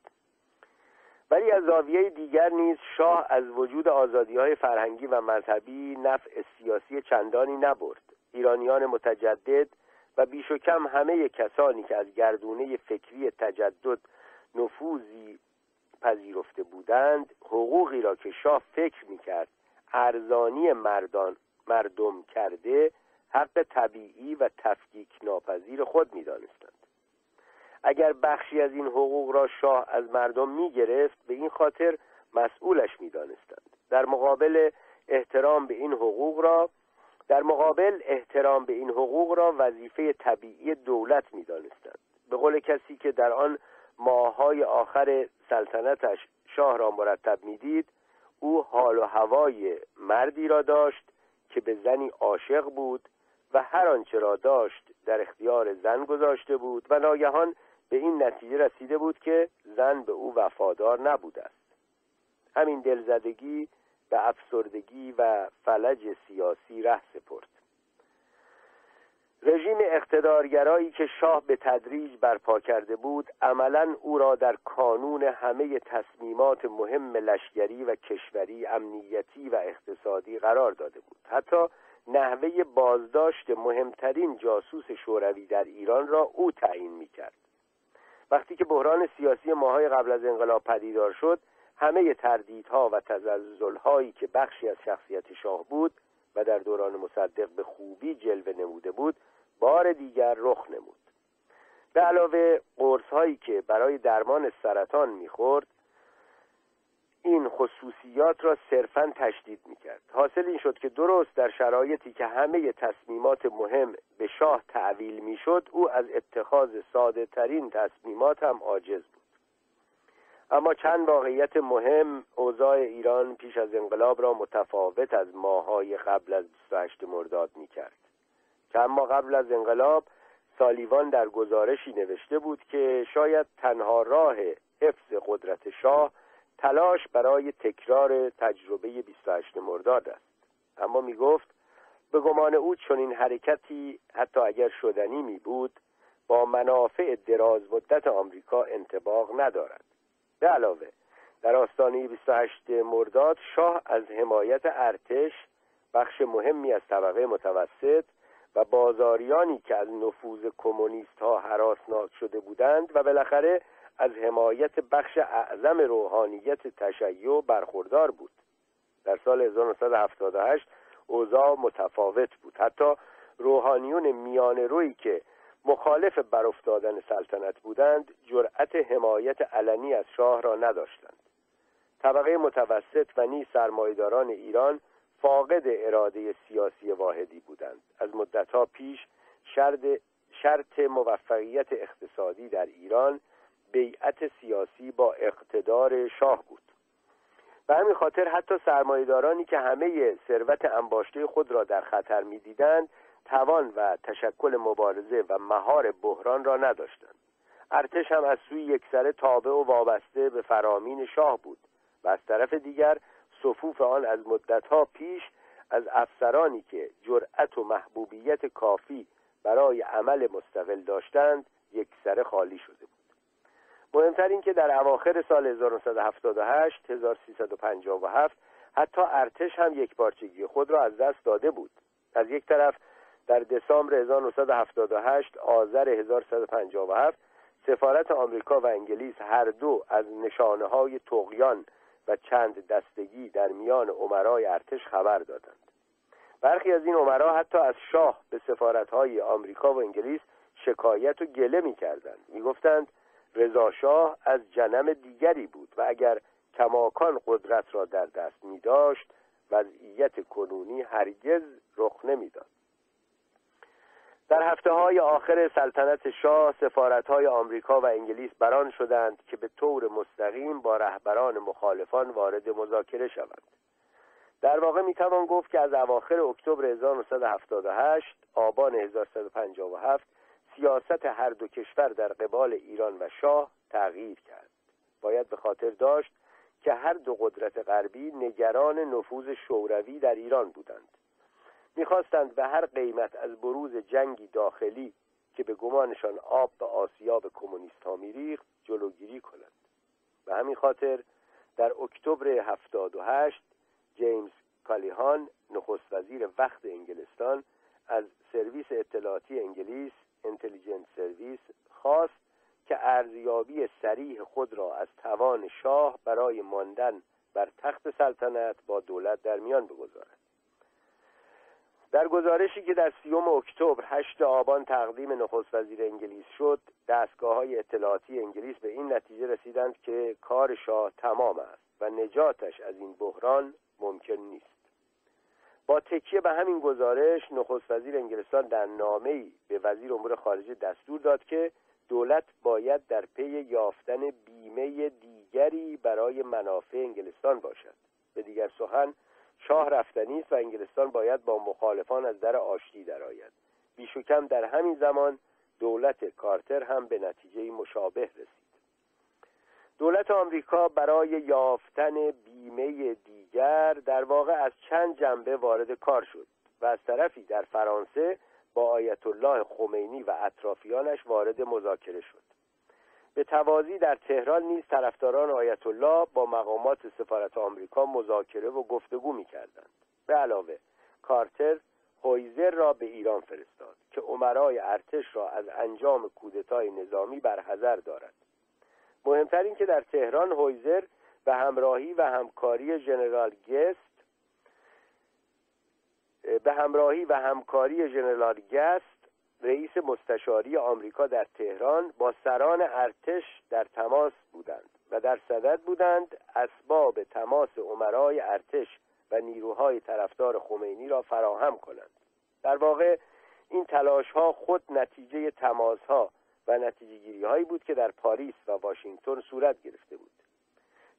A: ولی از زاویه دیگر نیز شاه از وجود آزادی های فرهنگی و مذهبی نفع سیاسی چندانی نبرد. ایرانیان متجدد و بیش و کم همه کسانی که از گردونه فکری تجدد نفوذی پذیرفته بودند حقوقی را که شاه فکر می‌کرد ارزانی مردان مردم کرده حق طبیعی و تفکیک ناپذیر خود می‌دانستند. اگر بخشی از این حقوق را شاه از مردم می‌گرفت به این خاطر مسئولش می‌دانستند. در مقابل احترام به این حقوق را در مقابل احترام به این حقوق را وظیفه طبیعی دولت می‌دانستند. به قول کسی که در آن ماههای آخر سلطنتش شاه را مرتب می‌دید او حال و هوای مردی را داشت که به زنی عاشق بود و هر آنچه را داشت در اختیار زن گذاشته بود و ناگهان به این نتیجه رسیده بود که زن به او وفادار نبوده است. همین دلزدگی به افسردگی و فلج سیاسی ره سپرد. رژیم اقتدارگرایی که شاه به تدریج برپا کرده بود عملا او را در کانون همه تصمیمات مهم لشکری و کشوری امنیتی و اقتصادی قرار داده بود. حتی نحوه بازداشت مهمترین جاسوس شوروی در ایران را او تعیین می‌کرد. وقتی که بحران سیاسی ماهای قبل از انقلاب پدیدار شد همه تردیدها و تزلزلهایی که بخشی از شخصیت شاه بود و در دوران مصدق به خوبی جلوه نموده بود بار دیگر رخ نمود. به علاوه قرص هایی که برای درمان سرطان می‌خورد این خصوصیات را صرفا تشدید می‌کرد. حاصل این شد که درست در شرایطی که همه تصمیمات مهم به شاه تعویل می‌شد او از اتخاذ ساده ترین تصمیمات هم عاجز بود. اما چند واقعیت مهم اوضاع ایران پیش از انقلاب را متفاوت از ماهای قبل از 28 مرداد می‌کرد. چند ماه قبل از انقلاب سالیوان در گزارشی نوشته بود که شاید تنها راه حفظ قدرت شاه تلاش برای تکرار تجربه 28 مرداد است. اما می گفت به گمان او چنین حرکتی حتی اگر شدنی می بود با منافع دراز مدت آمریکا انتباق ندارد. به علاوه. در آستانه 28 مرداد شاه از حمایت ارتش بخش مهمی از طبقه متوسط و بازاریانی که از نفوذ کمونیست ها حراسناک شده بودند و بالاخره از حمایت بخش اعظم روحانیت تشیع برخوردار بود. در سال 1978 اوضاع متفاوت بود. حتی روحانیون میان روی که مخالف برافتادن سلطنت بودند جرأت حمایت علنی از شاه را نداشتند. طبقه متوسط و نیز سرمایداران ایران فاقد اراده سیاسی واحدی بودند. از مدتها پیش شرط, شرط موفقیت اقتصادی در ایران بیعت سیاسی با اقتدار شاه بود. به همین خاطر حتی سرمایدارانی که همه ثروت انباشته خود را در خطر می‌دیدند توان و تشکل مبارزه و مهار بحران را نداشتند. ارتش هم از سوی یکسره تابع و وابسته به فرامین شاه بود و از طرف دیگر صفوف آن از مدتها پیش از افسرانی که جرأت و محبوبیت کافی برای عمل مستقل داشتند یکسره خالی شده بود. مهمتر این که در اواخر سال 1978 1357 حتی ارتش هم یک پارچگی خود را از دست داده بود. از یک طرف در دسامبر 1978 آذر 1157 سفارت آمریکا و انگلیس هر دو از نشانه های تقیان و چند دستگی در میان عمرای ارتش خبر دادند برخی از این عمرا حتی از شاه به سفارت های آمریکا و انگلیس شکایت و گله می کردند می گفتند رضاشاه از جنم دیگری بود و اگر کماکان قدرت را در دست می داشت وضعیت کنونی هرگز رخ نمی‌داد. در هفته های آخر سلطنت شاه سفارت های آمریکا و انگلیس بران شدند که به طور مستقیم با رهبران مخالفان وارد مذاکره شوند. در واقع می توان گفت که از اواخر اکتبر 1978 آبان 1157 سیاست هر دو کشور در قبال ایران و شاه تغییر کرد. باید به خاطر داشت که هر دو قدرت غربی نگران نفوذ شوروی در ایران بودند. می‌خواستند به هر قیمت از بروز جنگی داخلی که به گمانشان آب به آسیاب کمونیست ها میریخت جلوگیری کنند. به همین خاطر در اکتبر 78 جیمز کالاهان نخست وزیر وقت انگلستان از سرویس اطلاعاتی انگلیس Intelligence Service خواست که ارزیابی صریح خود را از توان شاه برای ماندن بر تخت سلطنت با دولت در میان بگذارد. در گزارشی که در سیوم اکتبر هشت آبان تقدیم نخست وزیر انگلیس شد دستگاه های اطلاعاتی انگلیس به این نتیجه رسیدند که کار شاه تمام است و نجاتش از این بحران ممکن نیست. با تکیه به همین گزارش نخست وزیر انگلستان در نامه‌ای به وزیر امور خارجه دستور داد که دولت باید در پی یافتن بیمه دیگری برای منافع انگلستان باشد. به دیگر سخن شاه رفتنی است و انگلستان باید با مخالفان از در آشتی درآید. بیش و کم در همین زمان دولت کارتر هم به نتیجه مشابه رسید. دولت آمریکا برای یافتن بیمه دیگر در واقع از چند جنبه وارد کار شد و از طرفی در فرانسه با آیت الله خمینی و اطرافیانش وارد مذاکره شد. به توازی در تهران نیز طرفداران آیت الله با مقامات سفارت آمریکا مذاکره و گفتگو می‌کردند. به علاوه کارتر هویزر را به ایران فرستاد که عمرای ارتش را از انجام کودتای نظامی برحذر دارد. مهمتر این که در تهران هویزر به همراهی و همکاری ژنرال گست به همراهی و همکاری ژنرال گست رئیس مستشاری آمریکا در تهران با سران ارتش در تماس بودند و در صدد بودند اسباب تماس عمرای ارتش و نیروهای طرفدار خمینی را فراهم کنند. در واقع این تلاش ها خود نتیجه تماس ها و نتیجه گیری هایی بود که در پاریس و واشنگتن صورت گرفته بود.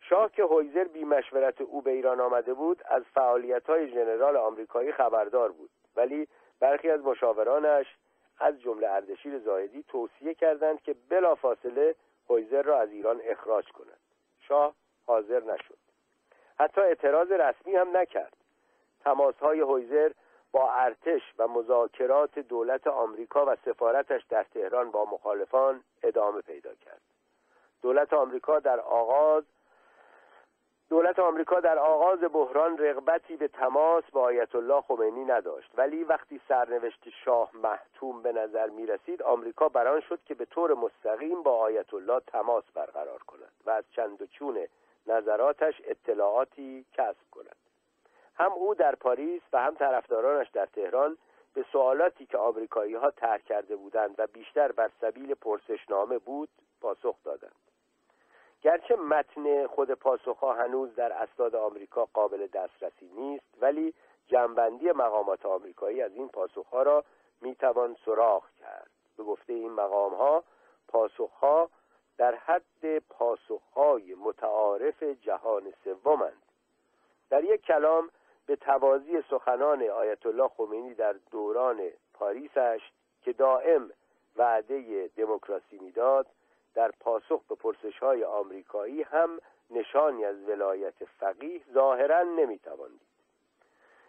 A: شاه که هویزر بی مشورت او به ایران آمده بود از فعالیت های ژنرال آمریکایی خبردار بود. ولی برخی از مشاورانش از جمله اردشیر زاهدی توصیه کردند که بلافاصله هویزر را از ایران اخراج کنند. شاه حاضر نشد. حتی اعتراض رسمی هم نکرد. تماس های هویزر با ارتش و مذاکرات دولت آمریکا و سفارتش در تهران با مخالفان ادامه پیدا کرد. دولت آمریکا در آغاز دولت آمریکا در آغاز بحران رغبتی به تماس با آیت الله خمینی نداشت. ولی وقتی سرنوشت شاه محتوم به نظر می رسید آمریکا بران شد که به طور مستقیم با آیت الله تماس برقرار کند و از چند و چون نظراتش اطلاعاتی کسب کند. هم او در پاریس و هم طرفدارانش در تهران به سوالاتی که آمریکایی ها ترک کرده بودند و بیشتر بر سبیل پرسشنامه بود پاسخ دادند. گرچه متن خود پاسخها هنوز در اسناد آمریکا قابل دسترسی نیست ولی جنبندی مقامات آمریکایی از این پاسخها را می‌توان سراغ کرد. به گفته این مقامها پاسخها در حد پاسخهای متعارف جهان سومند. در یک کلام به توازی سخنان آیت الله خمینی در دوران پاریسش که دائم وعده دموکراسی می‌داد در پاسخ به پرسش های آمریکایی هم نشانی از ولایت فقیه ظاهرا نمی‌توان دید.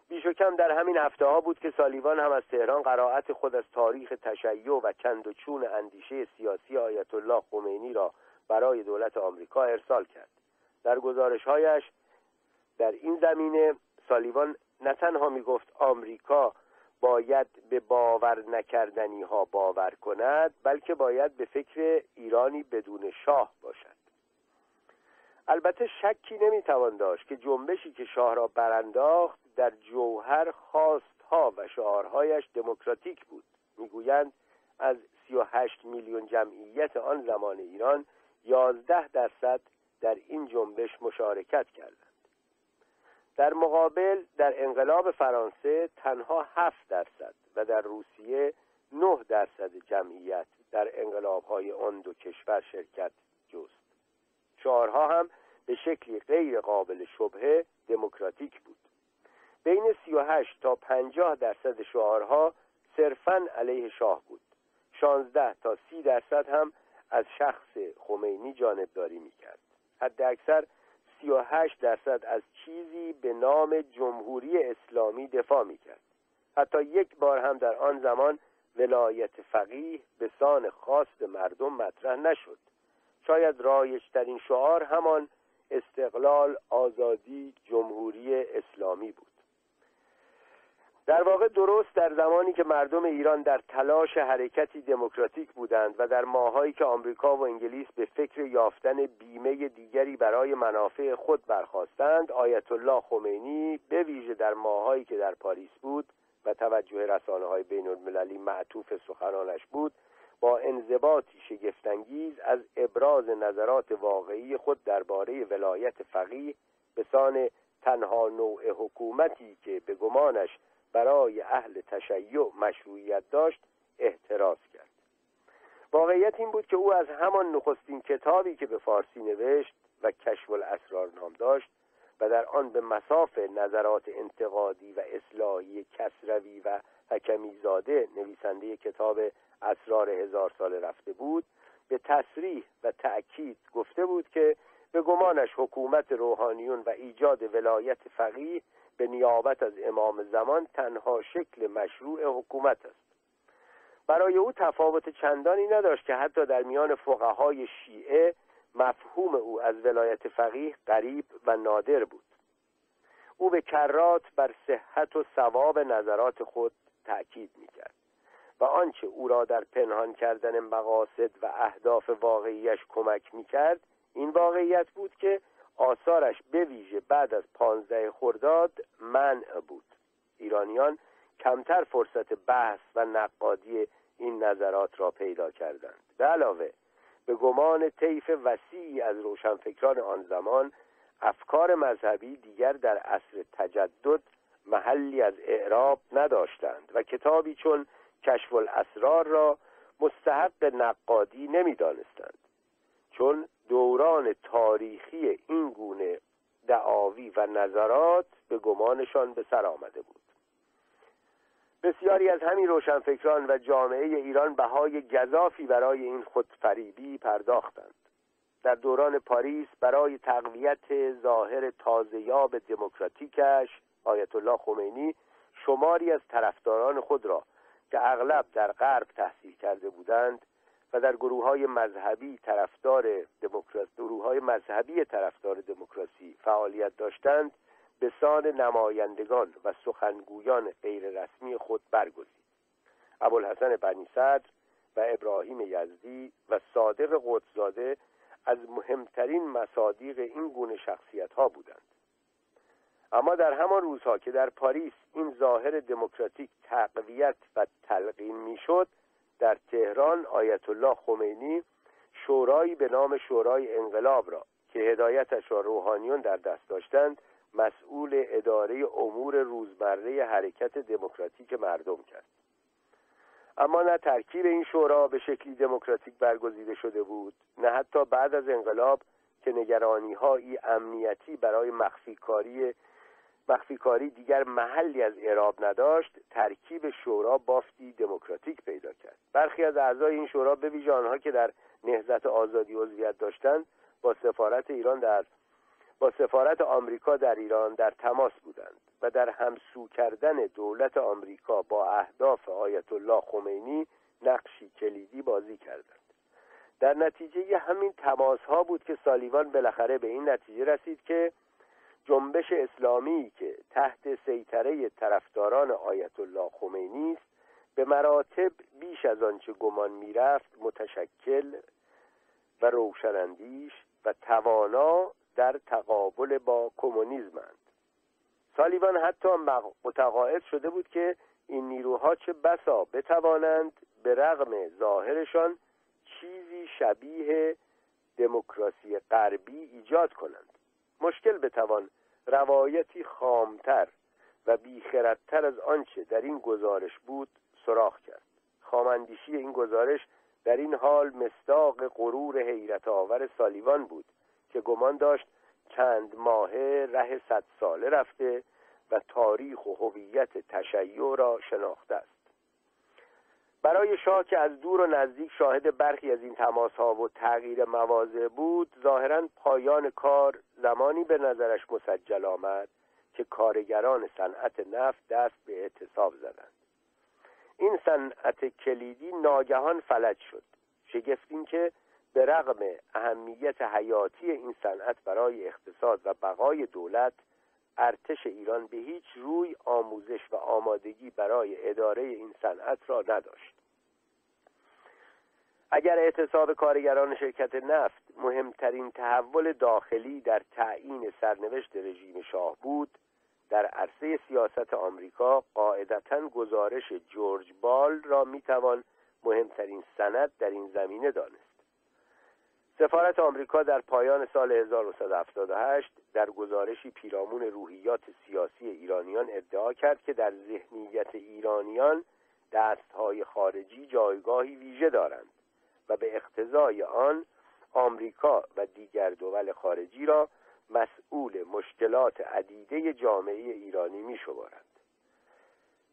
A: بیش و کم در همین هفته ها بود که سالیوان هم از تهران قرائت خود از تاریخ تشیع و چند و چون اندیشه سیاسی آیت الله خمینی را برای دولت آمریکا ارسال کرد. در گزارشهایش در این زمینه سالیوان نه تنها می گفت آمریکا باید به باور نکردنی ها باور کند بلکه باید به فکر ایرانی بدون شاه باشد. البته شکی نمی‌توان داشت که جنبشی که شاه را برانداخت در جوهر خواستها و شعارهایش دموکراتیک بود. می‌گویند از 38 میلیون جمعیت آن زمان ایران 11 درصد در این جنبش مشارکت کردند. در مقابل در انقلاب فرانسه تنها هفت درصد و در روسیه نه درصد جمعیت در انقلاب های آن دو کشور شرکت جست. شعارها هم به شکلی غیر قابل شبهه دموکراتیک بود. بین 38 تا 50 درصد شعارها صرفا علیه شاه بود. 16 تا 30 درصد هم از شخص خمینی جانبداری می‌کرد. حد اکثر 38 درصد از چیزی به نام جمهوری اسلامی دفاع می‌کرد. حتی یک بار هم در آن زمان ولایت فقیه به سان خواست مردم مطرح نشد. شاید رایجترین شعار همان استقلال آزادی جمهوری اسلامی بود. در واقع درست در زمانی که مردم ایران در تلاش حرکتی دموکراتیک بودند و در ماهایی که آمریکا و انگلیس به فکر یافتن بیمه دیگری برای منافع خود برخواستند آیت الله خمینی به ویژه در ماهایی که در پاریس بود و توجه رسانه های بین المللی معطوف سخنانش بود با انضباطی شگفتانگیز از ابراز نظرات واقعی خود درباره ولایت فقیه به سان تنها نوع حکومتی که به گمانش برای اهل تشیع مشروعیت داشت احتراز کرد. واقعیت این بود که او از همان نخستین کتابی که به فارسی نوشت و کشف الاسرار نام داشت و در آن به مساف نظرات انتقادی و اصلاحی کسروی و حکمی زاده نویسنده کتاب اسرار هزار سال رفته بود به تصریح و تأکید گفته بود که به گمانش حکومت روحانیون و ایجاد ولایت فقیه به نیابت از امام زمان تنها شکل مشروع حکومت است. برای او تفاوت چندانی نداشت که حتی در میان فقهای شیعه مفهوم او از ولایت فقیه قریب و نادر بود. او به کرات بر صحت و ثواب نظرات خود تأکید می‌کرد و آنچه او را در پنهان کردن مقاصد و اهداف واقعیش کمک می‌کرد این واقعیت بود که آثارش به ویژه بعد از پانزده خرداد منع بود. ایرانیان کمتر فرصت بحث و نقادی این نظرات را پیدا کردند. به علاوه به گمان طیف وسیعی از روشنفکران آن زمان افکار مذهبی دیگر در عصر تجدد محلی از اعراب نداشتند و کتابی چون کشف الاسرار را مستحق نقادی نمی‌دانستند. چون دوران تاریخی این گونه دعاوی و نظرات به گمانشان به سر آمده بود. بسیاری از همین روشنفکران و جامعه ایران بهای گذافی برای این خودفریبی پرداختند. در دوران پاریس برای تقویت ظاهر تازهیاب دموکراتیکش آیت الله خمینی شماری از طرفداران خود را که اغلب در غرب تحصیل کرده بودند و در گروه های مذهبی طرفدار دموکراسی گروه های مذهبی طرفدار دموکراسی فعالیت داشتند به سان نمایندگان و سخنگویان غیر رسمی خود برگزید. ابوالحسن بنی صدر و ابراهیم یزدی و صادق قدزاده از مهمترین مصادیق این گونه شخصیت ها بودند. اما در همان روزها که در پاریس این ظاهر دموکراتیک تقویت و تلقین می‌شد در تهران آیت الله خمینی شورایی به نام شورای انقلاب را که هدایتش را روحانیون در دست داشتند مسئول اداره امور روزمره حرکت دموکراتیک مردم کرد. اما نه ترکیب این شورا به شکلی دموکراتیک برگزیده شده بود نه حتی بعد از انقلاب که نگرانی های امنیتی برای مخفی کاری مخفی کاری دیگر محلی از اعراب نداشت ترکیب شورا بافتی دموکراتیک پیدا کرد. برخی از اعضای این شورا به ویژه آنها که در نهضت آزادی عضویت داشتند با سفارت ایران در با سفارت آمریکا در ایران در تماس بودند و در همسو کردن دولت آمریکا با اهداف آیت الله خمینی نقشی کلیدی بازی کردند. در نتیجه همین تماس ها بود که سالیوان بالاخره به این نتیجه رسید که جنبش اسلامی که تحت سیطره طرفداران آیت الله خمینی است به مراتب بیش از آنچه گمان می‌رفت متشکل و روشنندیش و توانا در تقابل با کمونیسمند سالیوان حتی متقاعد شده بود که این نیروها چه بسا بتوانند به رغم ظاهرشان چیزی شبیه دموکراسی غربی ایجاد کنند. مشکل بتوان روایتی خامتر و بیخردتر از آنچه در این گزارش بود سراخ کرد. خامندیشی این گزارش در این حال مستاق غرور حیرت آور سالیوان بود که گمان داشت چند ماهه ره صد ساله رفته و تاریخ و هویت تشیع را شناخته است. برای شاه که از دور و نزدیک شاهد برخی از این تماس ها و تغییر مواضع بود ظاهرا پایان کار زمانی به نظرش مسجل آمد که کارگران صنعت نفت دست به اعتصاب زدند. این صنعت کلیدی ناگهان فلج شد شگفت این که به رغم اهمیت حیاتی این صنعت برای اقتصاد و بقای دولت ارتش ایران به هیچ روی آموزش و آمادگی برای اداره این صنعت را نداشت. اگر اعتصاب کارگران شرکت نفت مهمترین تحول داخلی در تعیین سرنوشت رژیم شاه بود در عرصه سیاست آمریکا قاعدتا گزارش جورج بال را می‌توان مهمترین سند در این زمینه دانست. سفارت آمریکا در پایان سال 1978 در گزارشی پیرامون روحیات سیاسی ایرانیان ادعا کرد که در ذهنیت ایرانیان دستهای خارجی جایگاهی ویژه دارند و به اقتضای آن آمریکا و دیگر دول خارجی را مسئول مشکلات عدیده جامعه ایرانی می شمارند.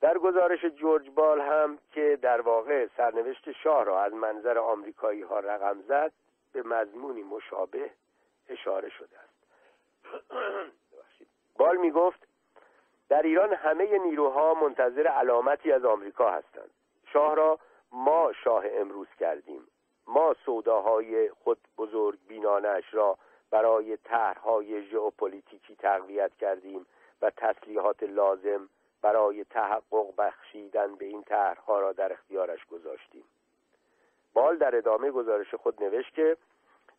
A: در گزارش جورج بال هم که در واقع سرنوشت شاه را از منظر آمریکایی ها رقم زد به مضمونی مشابه اشاره شده است. [CLEARS THROAT] بال می گفت در ایران همه نیروها منتظر علامتی از آمریکا هستند. شاه را ما شاه امروز کردیم. ما سوداهای خود بزرگ بینانش را برای طرحهای ژئوپلیتیکی تقویت کردیم و تسلیحات لازم برای تحقق بخشیدن به این طرحها را در اختیارش گذاشتیم. بال در ادامه گزارش خود نوشت که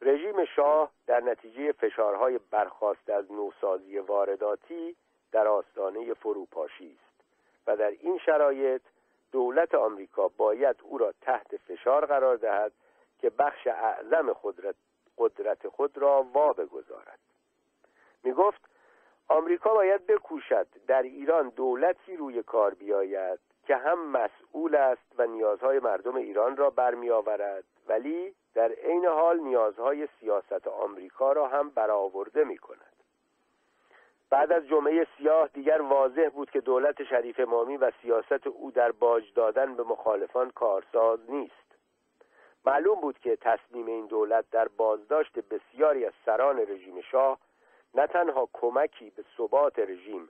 A: رژیم شاه در نتیجه فشارهای برخواست از نوسازی وارداتی در آستانه فروپاشی است و در این شرایط دولت آمریکا باید او را تحت فشار قرار دهد که بخش اعظم قدرت خود را وا بگذارد. می گفت آمریکا باید بکوشد در ایران دولتی روی کار بیاید که هم مسئول است و نیازهای مردم ایران را برمیآورد ولی در عین حال نیازهای سیاست آمریکا را هم برآورده می کند بعد از جمعه سیاه دیگر واضح بود که دولت شریف امامی و سیاست او در باج دادن به مخالفان کارساز نیست. معلوم بود که تصمیم این دولت در بازداشت بسیاری از سران رژیم شاه نه تنها کمکی به ثبات رژیم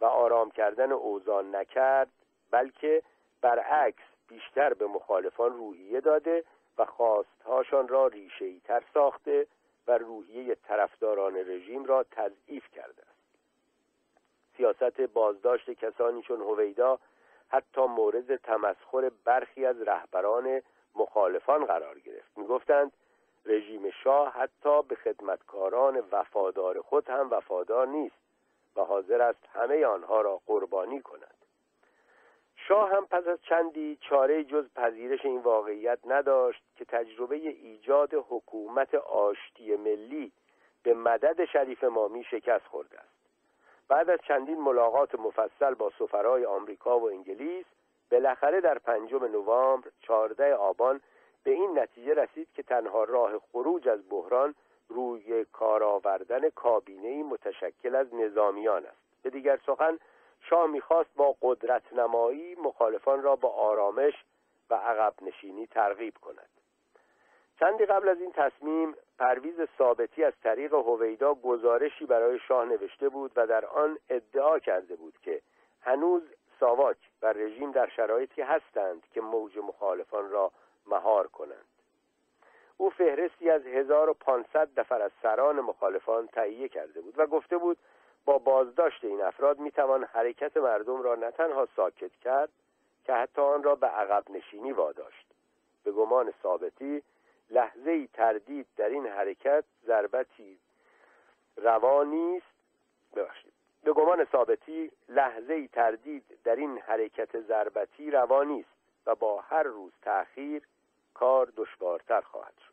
A: و آرام کردن اوضاع نکرد بلکه برعکس بیشتر به مخالفان روحیه داده و خواستهاشان را ریشه تر ساخته و روحیه طرفداران رژیم را تضعیف کرده است. سیاست بازداشت کسانی چون هویدا حتی مورد تمسخر برخی از رهبران مخالفان قرار گرفت. می‌گفتند رژیم شاه حتی به خدمتکاران وفادار خود هم وفادار نیست و حاضر است همه آنها را قربانی کند. شاه هم پس از چندی چاره جز پذیرش این واقعیت نداشت که تجربه ایجاد حکومت آشتی ملی به مدد شریف مامی شکست خورده است. بعد از چندین ملاقات مفصل با سفرای آمریکا و انگلیس بالاخره در پنجم نوامبر چهارده آبان به این نتیجه رسید که تنها راه خروج از بحران روی کار آوردن کابینه متشکل از نظامیان است. به دیگر سخن شاه می‌خواست با قدرت نمایی مخالفان را با آرامش و عقب نشینی ترغیب کند. چندی قبل از این تصمیم پرویز ثابتی از طریق هویدا گزارشی برای شاه نوشته بود و در آن ادعا کرده بود که هنوز ساواک و رژیم در شرایطی هستند که موج مخالفان را مهار کنند. او فهرستی از 1500 نفر از سران مخالفان تهیه کرده بود و گفته بود با بازداشت این افراد می‌توان حرکت مردم را نه تنها ساکت کرد که حتی آن را به عقب نشینی واداشت. به گمان ثابتی لحظه تردید در این حرکت ضربتی روانی است ببخشید. به گمان ثابتی لحظه تردید در این حرکت ضربتی روانی است و با هر روز تأخیر کار دشوارتر خواهد شد.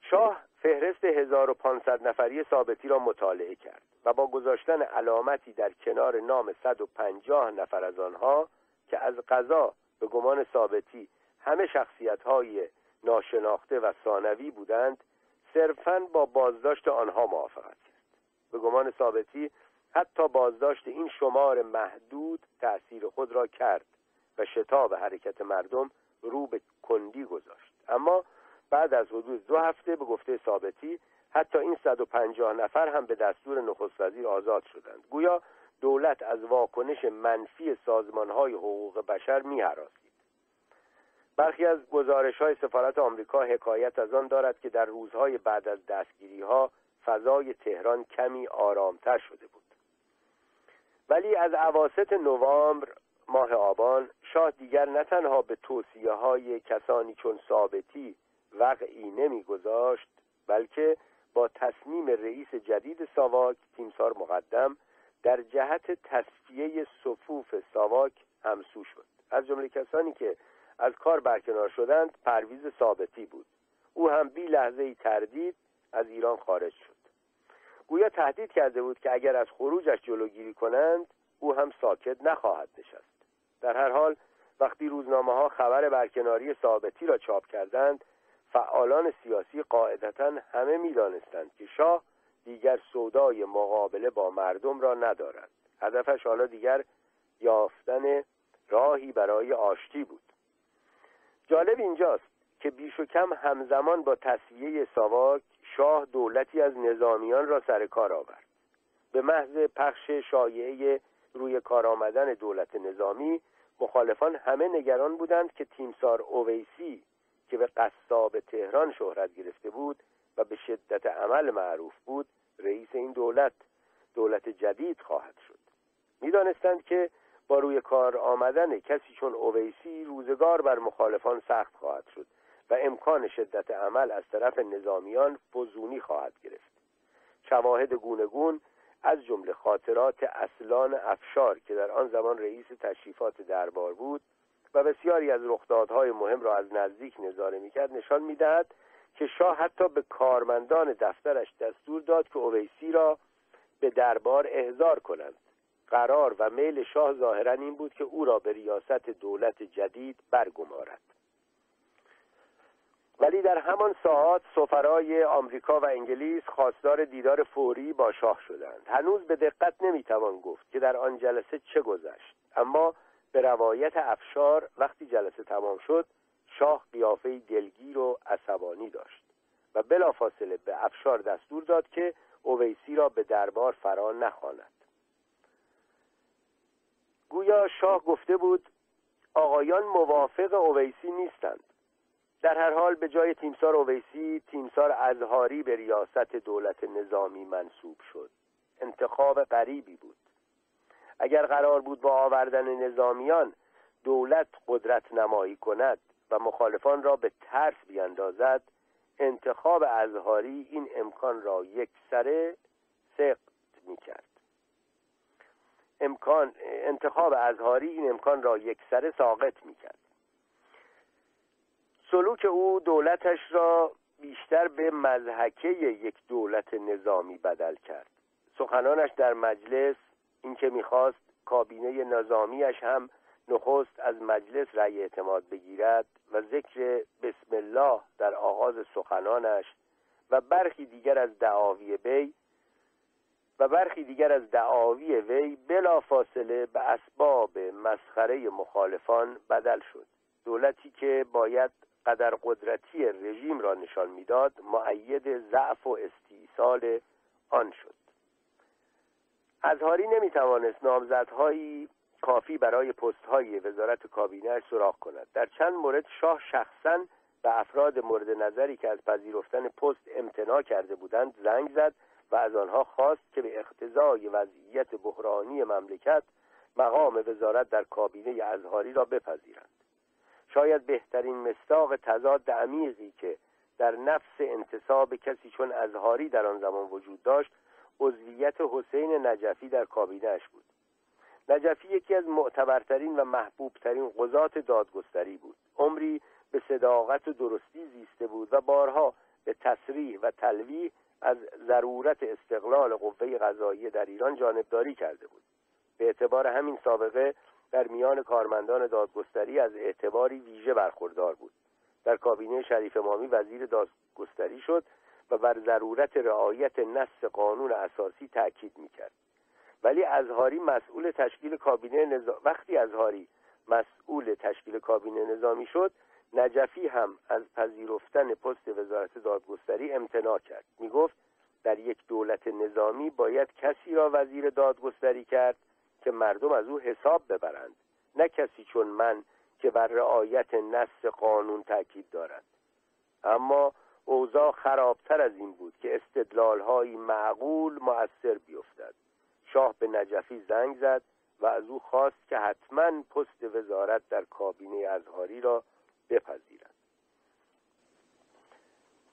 A: شاه فهرست 1500 نفری ثابتی را مطالعه کرد. و با گذاشتن علامتی در کنار نام 150 نفر از آنها که از قضا به گمان ثابتی همه شخصیت های ناشناخته و ثانوی بودند صرفا با بازداشت آنها موافقت کرد. به گمان ثابتی حتی بازداشت این شمار محدود تأثیر خود را کرد و شتاب حرکت مردم رو به کندی گذاشت. اما بعد از حدود دو هفته به گفته ثابتی حتی این 150 نفر هم به دستور نخست وزیر آزاد شدند گویا دولت از واکنش منفی سازمان های حقوق بشر می هراسید. برخی از گزارش های سفارت آمریکا حکایت از آن دارد که در روزهای بعد از دستگیری ها فضای تهران کمی آرامتر شده بود ولی از عواست نوامبر ماه آبان شاه دیگر نه تنها به توصیه های کسانی چون ثابتی وقعی نمیگذاشت بلکه با تصمیم رئیس جدید ساواک تیمسار مقدم در جهت تصفیه صفوف ساواک همسو شد. از جمله کسانی که از کار برکنار شدند پرویز ثابتی بود. او هم بی لحظه ای تردید از ایران خارج شد. گویا تهدید کرده بود که اگر از خروجش جلوگیری کنند او هم ساکت نخواهد نشست. در هر حال وقتی روزنامه ها خبر برکناری ثابتی را چاپ کردند فعالان سیاسی قاعدتا همه می‌دانستند که شاه دیگر سودای مقابله با مردم را ندارد. هدفش حالا دیگر یافتن راهی برای آشتی بود. جالب اینجاست که بیش و کم همزمان با تصویه ساواک شاه دولتی از نظامیان را سر کار آورد. به محض پخش شایعه روی کار آمدن دولت نظامی مخالفان همه نگران بودند که تیمسار اویسی که به قصاب تهران شهرت گرفته بود و به شدت عمل معروف بود رئیس این دولت دولت جدید خواهد شد. می‌دانستند که با روی کار آمدن کسی چون اویسی روزگار بر مخالفان سخت خواهد شد و امکان شدت عمل از طرف نظامیان فزونی خواهد گرفت. شواهد گونگون از جمله خاطرات اصلان افشار که در آن زمان رئیس تشریفات دربار بود و بسیاری از رخدادهای مهم را از نزدیک نظاره می‌کرد نشان می‌دهد که شاه حتی به کارمندان دفترش دستور داد که اویسی را به دربار احضار کنند. قرار و میل شاه ظاهرا این بود که او را به ریاست دولت جدید برگمارد. ولی در همان ساعات سفرای آمریکا و انگلیس خواستار دیدار فوری با شاه شدند. هنوز به دقت نمی‌توان گفت که در آن جلسه چه گذشت. اما به روایت افشار وقتی جلسه تمام شد شاه قیافه دلگیر و عصبانی داشت و بلافاصله به افشار دستور داد که اویسی را به دربار فرا نخواند. گویا شاه گفته بود آقایان موافق اویسی نیستند. در هر حال به جای تیمسار اویسی تیمسار ازهاری به ریاست دولت نظامی منصوب شد. انتخاب غریبی بود. اگر قرار بود با آوردن نظامیان دولت قدرت نمایی کند و مخالفان را به ترس بیاندازد انتخاب ازهاری این امکان را یک سره سقط می کرد امکان انتخاب ازهاری این امکان را یک سره ساقط می کرد سلوک او دولتش را بیشتر به مزحکه یک دولت نظامی بدل کرد. سخنانش در مجلس اینکه می‌خواست کابینه نظامیش هم نخست از مجلس رأی اعتماد بگیرد و ذکر بسم الله در آغاز سخنانش و برخی دیگر از دعاوی وی و برخی دیگر از دعاوی وی بلا فاصله به اسباب مسخره مخالفان بدل شد. دولتی که باید قدر قدرتی رژیم را نشان می‌داد معید ضعف و استیصال آن شد. ازهاری نمی‌توانست نامزدهایی کافی برای پست های وزارت کابینه سراغ کند. در چند مورد شاه شخصا به افراد مورد نظری که از پذیرفتن پست امتناع کرده بودند زنگ زد و از آنها خواست که به اقتضای وضعیت بحرانی مملکت مقام وزارت در کابینه ازهاری را بپذیرند. شاید بهترین مستاق تضاد عمیقی که در نفس انتصاب کسی چون ازهاری در آن زمان وجود داشت عضویت حسین نجفی در کابینهش بود. نجفی یکی از معتبرترین و محبوبترین قضات دادگستری بود. عمری به صداقت و درستی زیسته بود و بارها به تصریح و تلویح از ضرورت استقلال قوه قضایی در ایران جانبداری کرده بود. به اعتبار همین سابقه در میان کارمندان دادگستری از اعتباری ویژه برخوردار بود. در کابینه شریف مامی وزیر دادگستری شد و بر ضرورت رعایت نص قانون اساسی تاکید می‌کرد. ولی ازهاری مسئول تشکیل کابینه نظام وقتی ازهاری مسئول تشکیل کابینه نظامی شد نجفی هم از پذیرفتن پست وزارت دادگستری امتناع کرد. می‌گفت در یک دولت نظامی باید کسی را وزیر دادگستری کرد که مردم از او حساب ببرند نه کسی چون من که بر رعایت نص قانون تاکید دارد. اما اوضاع خرابتر از این بود که استدلالهایی معقول مؤثر بیفتد. شاه به نجفی زنگ زد و از او خواست که حتما پست وزارت در کابینه ازهاری را بپذیرد.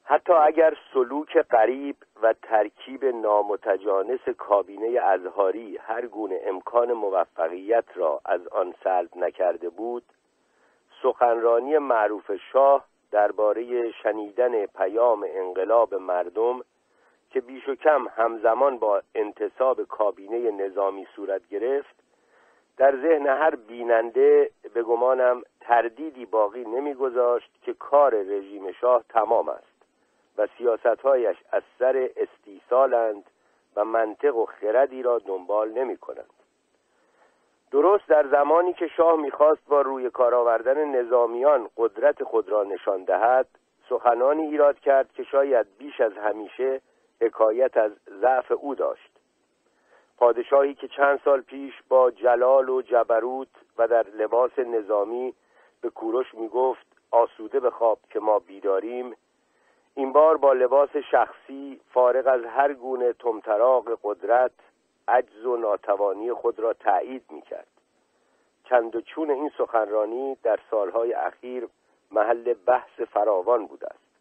A: حتی اگر سلوک قریب و ترکیب نامتجانس کابینه ازهاری هر گونه امکان موفقیت را از آن سلب نکرده بود سخنرانی معروف شاه درباره شنیدن پیام انقلاب مردم که بیش و کم همزمان با انتصاب کابینه نظامی صورت گرفت در ذهن هر بیننده به گمانم تردیدی باقی نمیگذاشت که کار رژیم شاه تمام است و سیاستهایش از سر استیصالند و منطق و خردی را دنبال نمی کنند درست در زمانی که شاه می‌خواست با روی کار آوردن نظامیان قدرت خود را نشان دهد سخنانی ایراد کرد که شاید بیش از همیشه حکایت از ضعف او داشت. پادشاهی که چند سال پیش با جلال و جبروت و در لباس نظامی به کوروش می‌گفت آسوده بخواب که ما بیداریم این بار با لباس شخصی فارغ از هر گونه تمطراق قدرت عجز و ناتوانی خود را تایید می‌کرد. چند و چون این سخنرانی در سالهای اخیر محل بحث فراوان بوده است.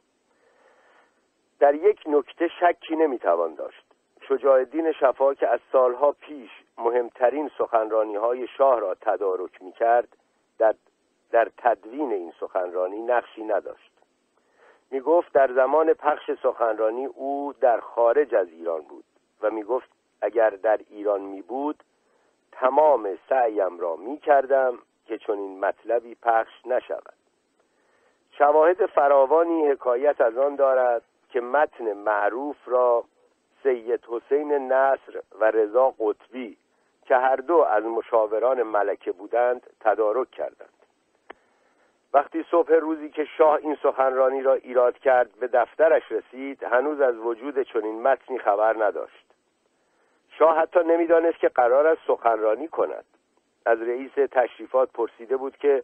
A: در یک نکته شکی نمی‌توان داشت. شجاع الدین شفا که از سالها پیش مهمترین سخنرانی های شاه را تدارک می کرد در, در تدوین این سخنرانی نقشی نداشت. می گفت در زمان پخش سخنرانی او در خارج از ایران بود و می گفت اگر در ایران می بود تمام سعیم را می کردم که این مطلبی پخش نشود. شواهد فراوانی حکایت از آن دارد که متن معروف را سید حسین نصر و رضا قطبی که هر دو از مشاوران ملکه بودند تدارک کردند. وقتی صبح روزی که شاه این سخنرانی را ایراد کرد به دفترش رسید هنوز از وجود چنین متنی خبر نداشت. شاه حتی نمی‌دانست که قرار است سخنرانی کند. از رئیس تشریفات پرسیده بود که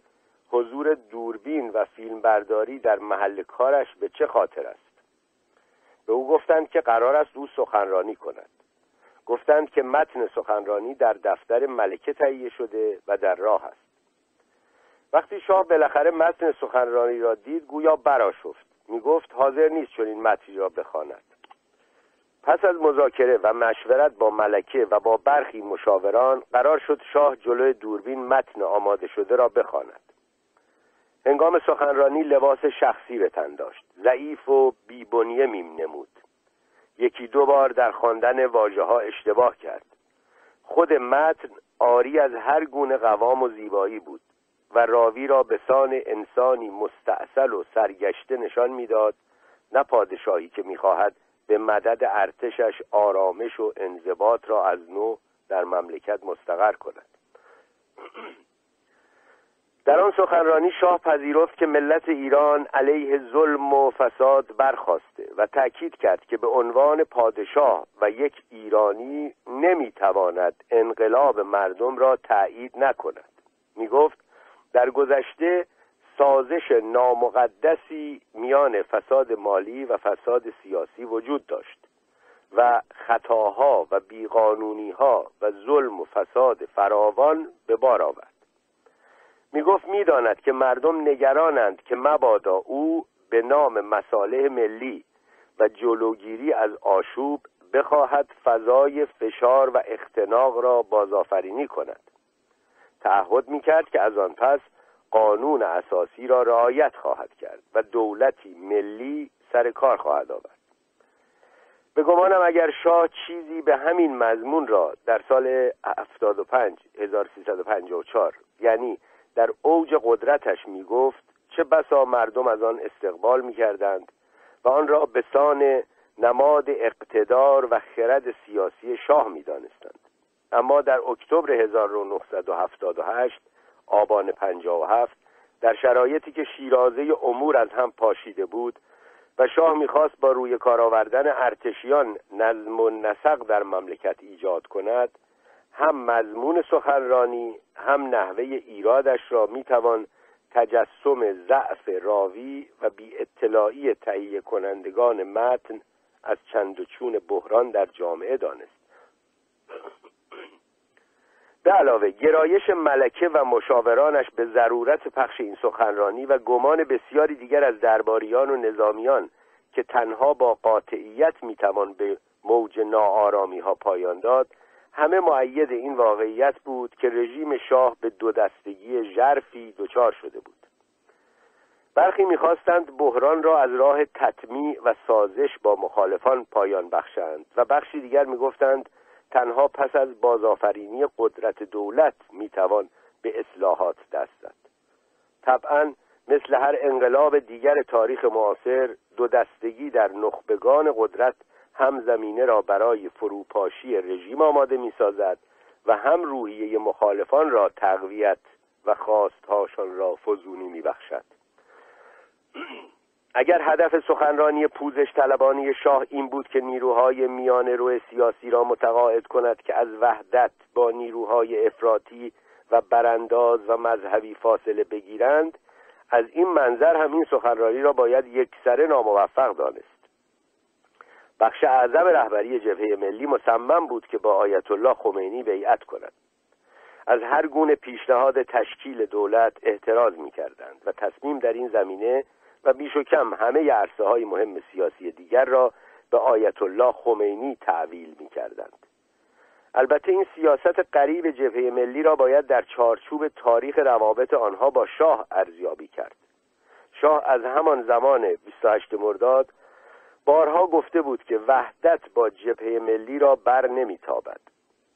A: حضور دوربین و فیلمبرداری در محل کارش به چه خاطر است. به او گفتند که قرار است او سخنرانی کند. گفتند که متن سخنرانی در دفتر ملکه تهیه شده و در راه است. وقتی شاه بالاخره متن سخنرانی را دید گویا براشفت می‌گفت حاضر نیست چون این متنی را بخواند. پس از مذاکره و مشورت با ملکه و با برخی مشاوران قرار شد شاه جلوی دوربین متن آماده شده را بخواند. هنگام سخنرانی لباس شخصی به تن داشت. ضعیف و بیبنیه میم نمود. یکی دو بار در خواندن واژه ها اشتباه کرد. خود متن آری از هر گونه قوام و زیبایی بود و راوی را به سان انسانی مستعصل و سرگشته نشان می‌داد نه پادشاهی که می‌خواهد به مدد ارتشش آرامش و انضباط را از نو در مملکت مستقر کند. در آن سخنرانی شاه پذیرفت که ملت ایران علیه ظلم و فساد برخواسته و تأکید کرد که به عنوان پادشاه و یک ایرانی نمی‌تواند انقلاب مردم را تایید نکند. می گفت در گذشته سازش نامقدسی میان فساد مالی و فساد سیاسی وجود داشت و خطاها و بیقانونیها و ظلم و فساد فراوان به بار آورد. می گفت می‌داند که مردم نگرانند که مبادا او به نام مصالح ملی و جلوگیری از آشوب بخواهد فضای فشار و اختناق را بازآفرینی کند. تعهد می کرد که از آن پس قانون اساسی را رعایت خواهد کرد و دولتی ملی سر کار خواهد آورد به گمانم اگر شاه چیزی به همین مضمون را در سال 75 1354 یعنی در اوج قدرتش می گفت چه بسا مردم از آن استقبال می کردند و آن را به سان نماد اقتدار و خرد سیاسی شاه می دانستند. اما در اکتبر 1978 آبان 57 در شرایطی که شیرازه امور از هم پاشیده بود و شاه می‌خواست با روی کار آوردن ارتشیان نظم و نسق در مملکت ایجاد کند هم مضمون سخنرانی هم نحوه ایرادش را می‌توان تجسم ضعف راوی و بی اطلاعی تهیه کنندگان متن از چند و چون بحران در جامعه دانست. به علاوه گرایش ملکه و مشاورانش به ضرورت پخش این سخنرانی و گمان بسیاری دیگر از درباریان و نظامیان که تنها با قاطعیت می‌توان به موج ناآرامی ها پایان داد همه معید این واقعیت بود که رژیم شاه به دو دستگی ژرفی دچار شده بود. برخی می‌خواستند بحران را از راه تطمیع و سازش با مخالفان پایان بخشند و بخشی دیگر می‌گفتند تنها پس از بازآفرینی قدرت دولت می‌توان به اصلاحات دست زد طبعا مثل هر انقلاب دیگر تاریخ معاصر دو دستگی در نخبگان قدرت هم زمینه را برای فروپاشی رژیم آماده می سازد و هم روحیه مخالفان را تقویت و خواستهاشان را فزونی می بخشد. [CLEARS THROAT] اگر هدف سخنرانی پوزش طلبانی شاه این بود که نیروهای میان روی سیاسی را متقاعد کند که از وحدت با نیروهای افراطی و برانداز و مذهبی فاصله بگیرند از این منظر هم این سخنرانی را باید یک سره ناموفق دانست. بخش اعظم رهبری جبهه ملی مصمم بود که با آیت الله خمینی بیعت کند. از هر گونه پیشنهاد تشکیل دولت احتراز می کردند و تصمیم در این زمینه و بیش و کم همه عرصه های مهم سیاسی دیگر را به آیت الله خمینی تعویل می کردند. البته این سیاست قریب جبهه ملی را باید در چارچوب تاریخ روابط آنها با شاه ارزیابی کرد شاه از همان زمان 28 مرداد بارها گفته بود که وحدت با جبهه ملی را بر نمیتابد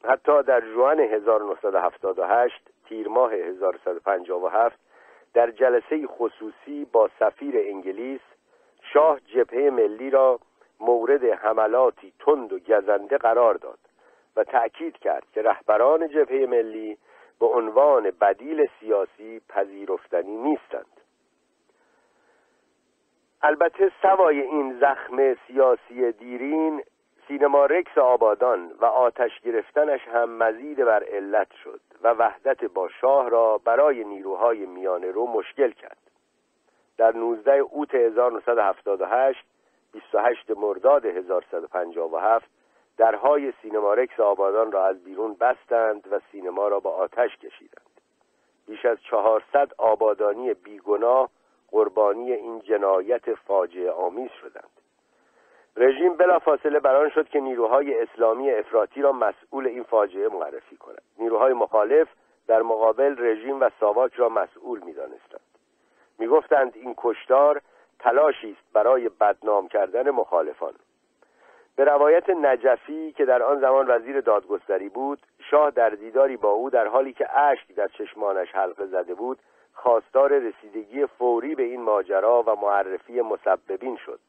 A: حتی در جوان 1978 تیر ماه 1157 در جلسه خصوصی با سفیر انگلیس شاه جبهه ملی را مورد حملاتی تند و گزنده قرار داد و تأکید کرد که رهبران جبهه ملی به عنوان بدیل سیاسی پذیرفتنی نیستند. البته سوای این زخم سیاسی دیرین سینما رکس آبادان و آتش گرفتنش هم مزید بر علت شد و وحدت با شاه را برای نیروهای میانه رو مشکل کرد. در 19 اوت 1978 28 مرداد 1157 درهای سینما رکس آبادان را از بیرون بستند و سینما را به آتش کشیدند. بیش از 400 آبادانی بیگناه قربانی این جنایت فاجعه آمیز شدند. رژیم بلافاصله بران شد که نیروهای اسلامی افراطی را مسئول این فاجعه معرفی کند. نیروهای مخالف در مقابل رژیم و ساواک را مسئول می‌دانستند. می‌گفتند این کشتار تلاشی است برای بدنام کردن مخالفان. به روایت نجفی که در آن زمان وزیر دادگستری بود شاه در دیداری با او در حالی که اشک در چشمانش حلقه زده بود خواستار رسیدگی فوری به این ماجرا و معرفی مسببین شد.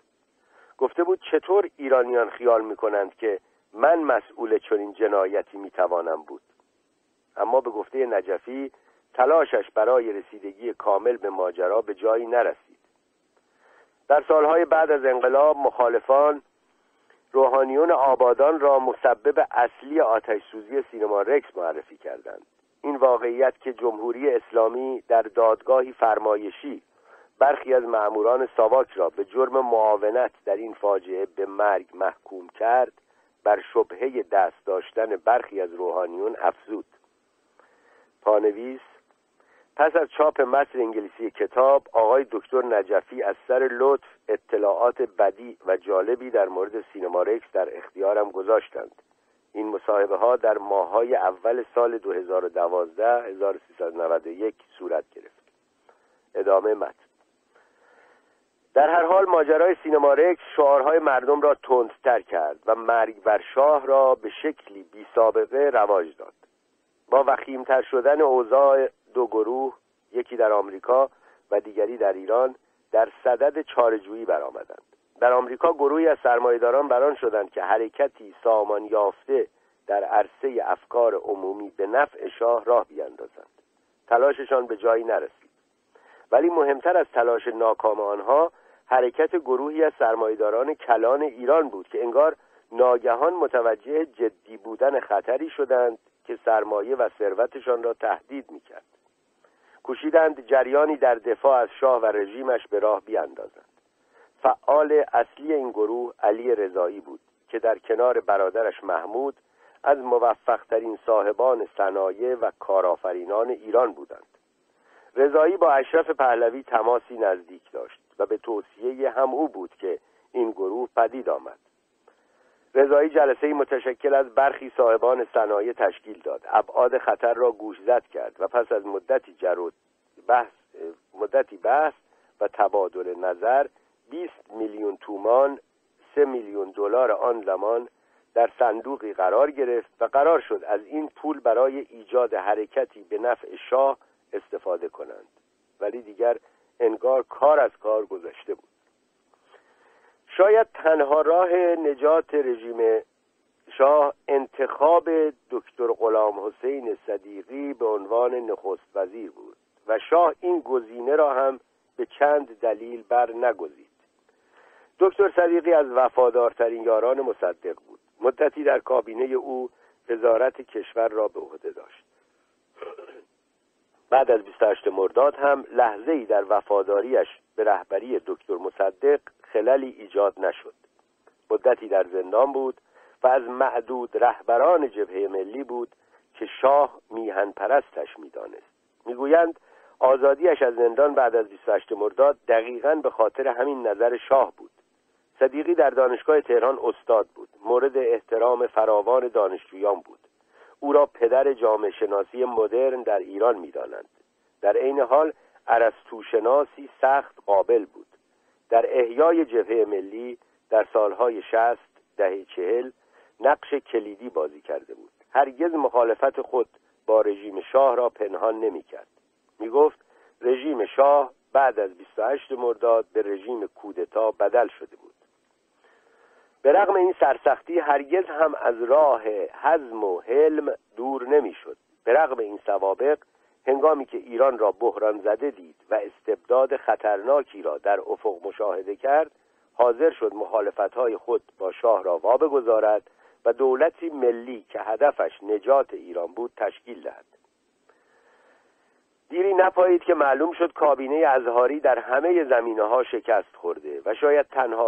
A: گفته بود چطور ایرانیان خیال می‌کنند که من مسئول چنین جنایتی می‌توانم بود. اما به گفته نجفی تلاشش برای رسیدگی کامل به ماجرا به جایی نرسید. در سالهای بعد از انقلاب مخالفان روحانیون آبادان را مسبب اصلی آتش سوزی سینما رکس معرفی کردند. این واقعیت که جمهوری اسلامی در دادگاهی فرمایشی برخی از معموران ساواک را به جرم معاونت در این فاجعه به مرگ محکوم کرد بر شبهه دست داشتن برخی از روحانیون افزود. پانویس پس از چاپ متن انگلیسی کتاب آقای دکتر نجفی از سر لطف اطلاعات بدی و جالبی در مورد سینما رکس در اختیارم گذاشتند. این مصاحبه ها در ماهای اول سال 2012 1391 صورت گرفت. ادامه متن. در هر حال ماجرای سینما رکس شعارهای مردم را تندتر کرد و مرگ بر شاه را به شکلی بی سابقه رواج داد. با وخیمتر شدن اوضاع دو گروه یکی در آمریکا و دیگری در ایران در صدد چارجویی برآمدند. در آمریکا گروهی از سرمایهداران بران شدند که حرکتی سامان یافته در عرصه افکار عمومی به نفع شاه راه بیاندازند. تلاششان به جایی نرسید. ولی مهمتر از تلاش ناکام آنها حرکت گروهی از سرمایداران کلان ایران بود که انگار ناگهان متوجه جدی بودن خطری شدند که سرمایه و ثروتشان را تهدید می‌کرد. کوشیدند جریانی در دفاع از شاه و رژیمش به راه بیاندازند. فعال اصلی این گروه علی رضایی بود که در کنار برادرش محمود از موفقترین صاحبان صنایع و کارآفرینان ایران بودند. رضایی با اشرف پهلوی تماسی نزدیک داشت. به توصیه هم او بود که این گروه پدید آمد. رضایی جلسه متشکل از برخی صاحبان صنایع تشکیل داد. ابعاد خطر را گوشزد کرد و پس از مدتی جرود بحث مدتی بحث و تبادل نظر 20 میلیون تومان سه میلیون دلار آن زمان در صندوقی قرار گرفت و قرار شد از این پول برای ایجاد حرکتی به نفع شاه استفاده کنند. ولی دیگر انگار کار از کار گذشته بود. شاید تنها راه نجات رژیم شاه انتخاب دکتر غلام حسین صدیقی به عنوان نخست وزیر بود و شاه این گزینه را هم به چند دلیل بر نگزید. دکتر صدیقی از وفادارترین یاران مصدق بود. مدتی در کابینه او وزارت کشور را به عهده داشت. بعد از 28 مرداد هم لحظه ای در وفاداریش به رهبری دکتر مصدق خللی ایجاد نشد. مدتی در زندان بود و از معدود رهبران جبهه ملی بود که شاه میهن پرستش می‌دانست. می‌گویند آزادیش از زندان بعد از 28 مرداد دقیقا به خاطر همین نظر شاه بود. صدیقی در دانشگاه تهران استاد بود. مورد احترام فراوان دانشجویان بود. او را پدر جامعه شناسی مدرن در ایران می‌دانند. در عین حال عرستوشناسی سخت قابل بود. در احیای جبهه ملی در سالهای شست دهه چهل نقش کلیدی بازی کرده بود. هرگز مخالفت خود با رژیم شاه را پنهان نمی کرد می گفت رژیم شاه بعد از 28 مرداد به رژیم کودتا بدل شده بود. به رغم این سرسختی هرگز هم از راه حزم و حلم دور نمی‌شد. به رغم این سوابق هنگامی که ایران را بحران زده دید و استبداد خطرناکی را در افق مشاهده کرد حاضر شد مخالفتهای خود با شاه را وابه گذارد و دولتی ملی که هدفش نجات ایران بود تشکیل دهد. دیری نپایید که معلوم شد کابینه ازهاری در همه زمینه ها شکست خورده و شاید تنها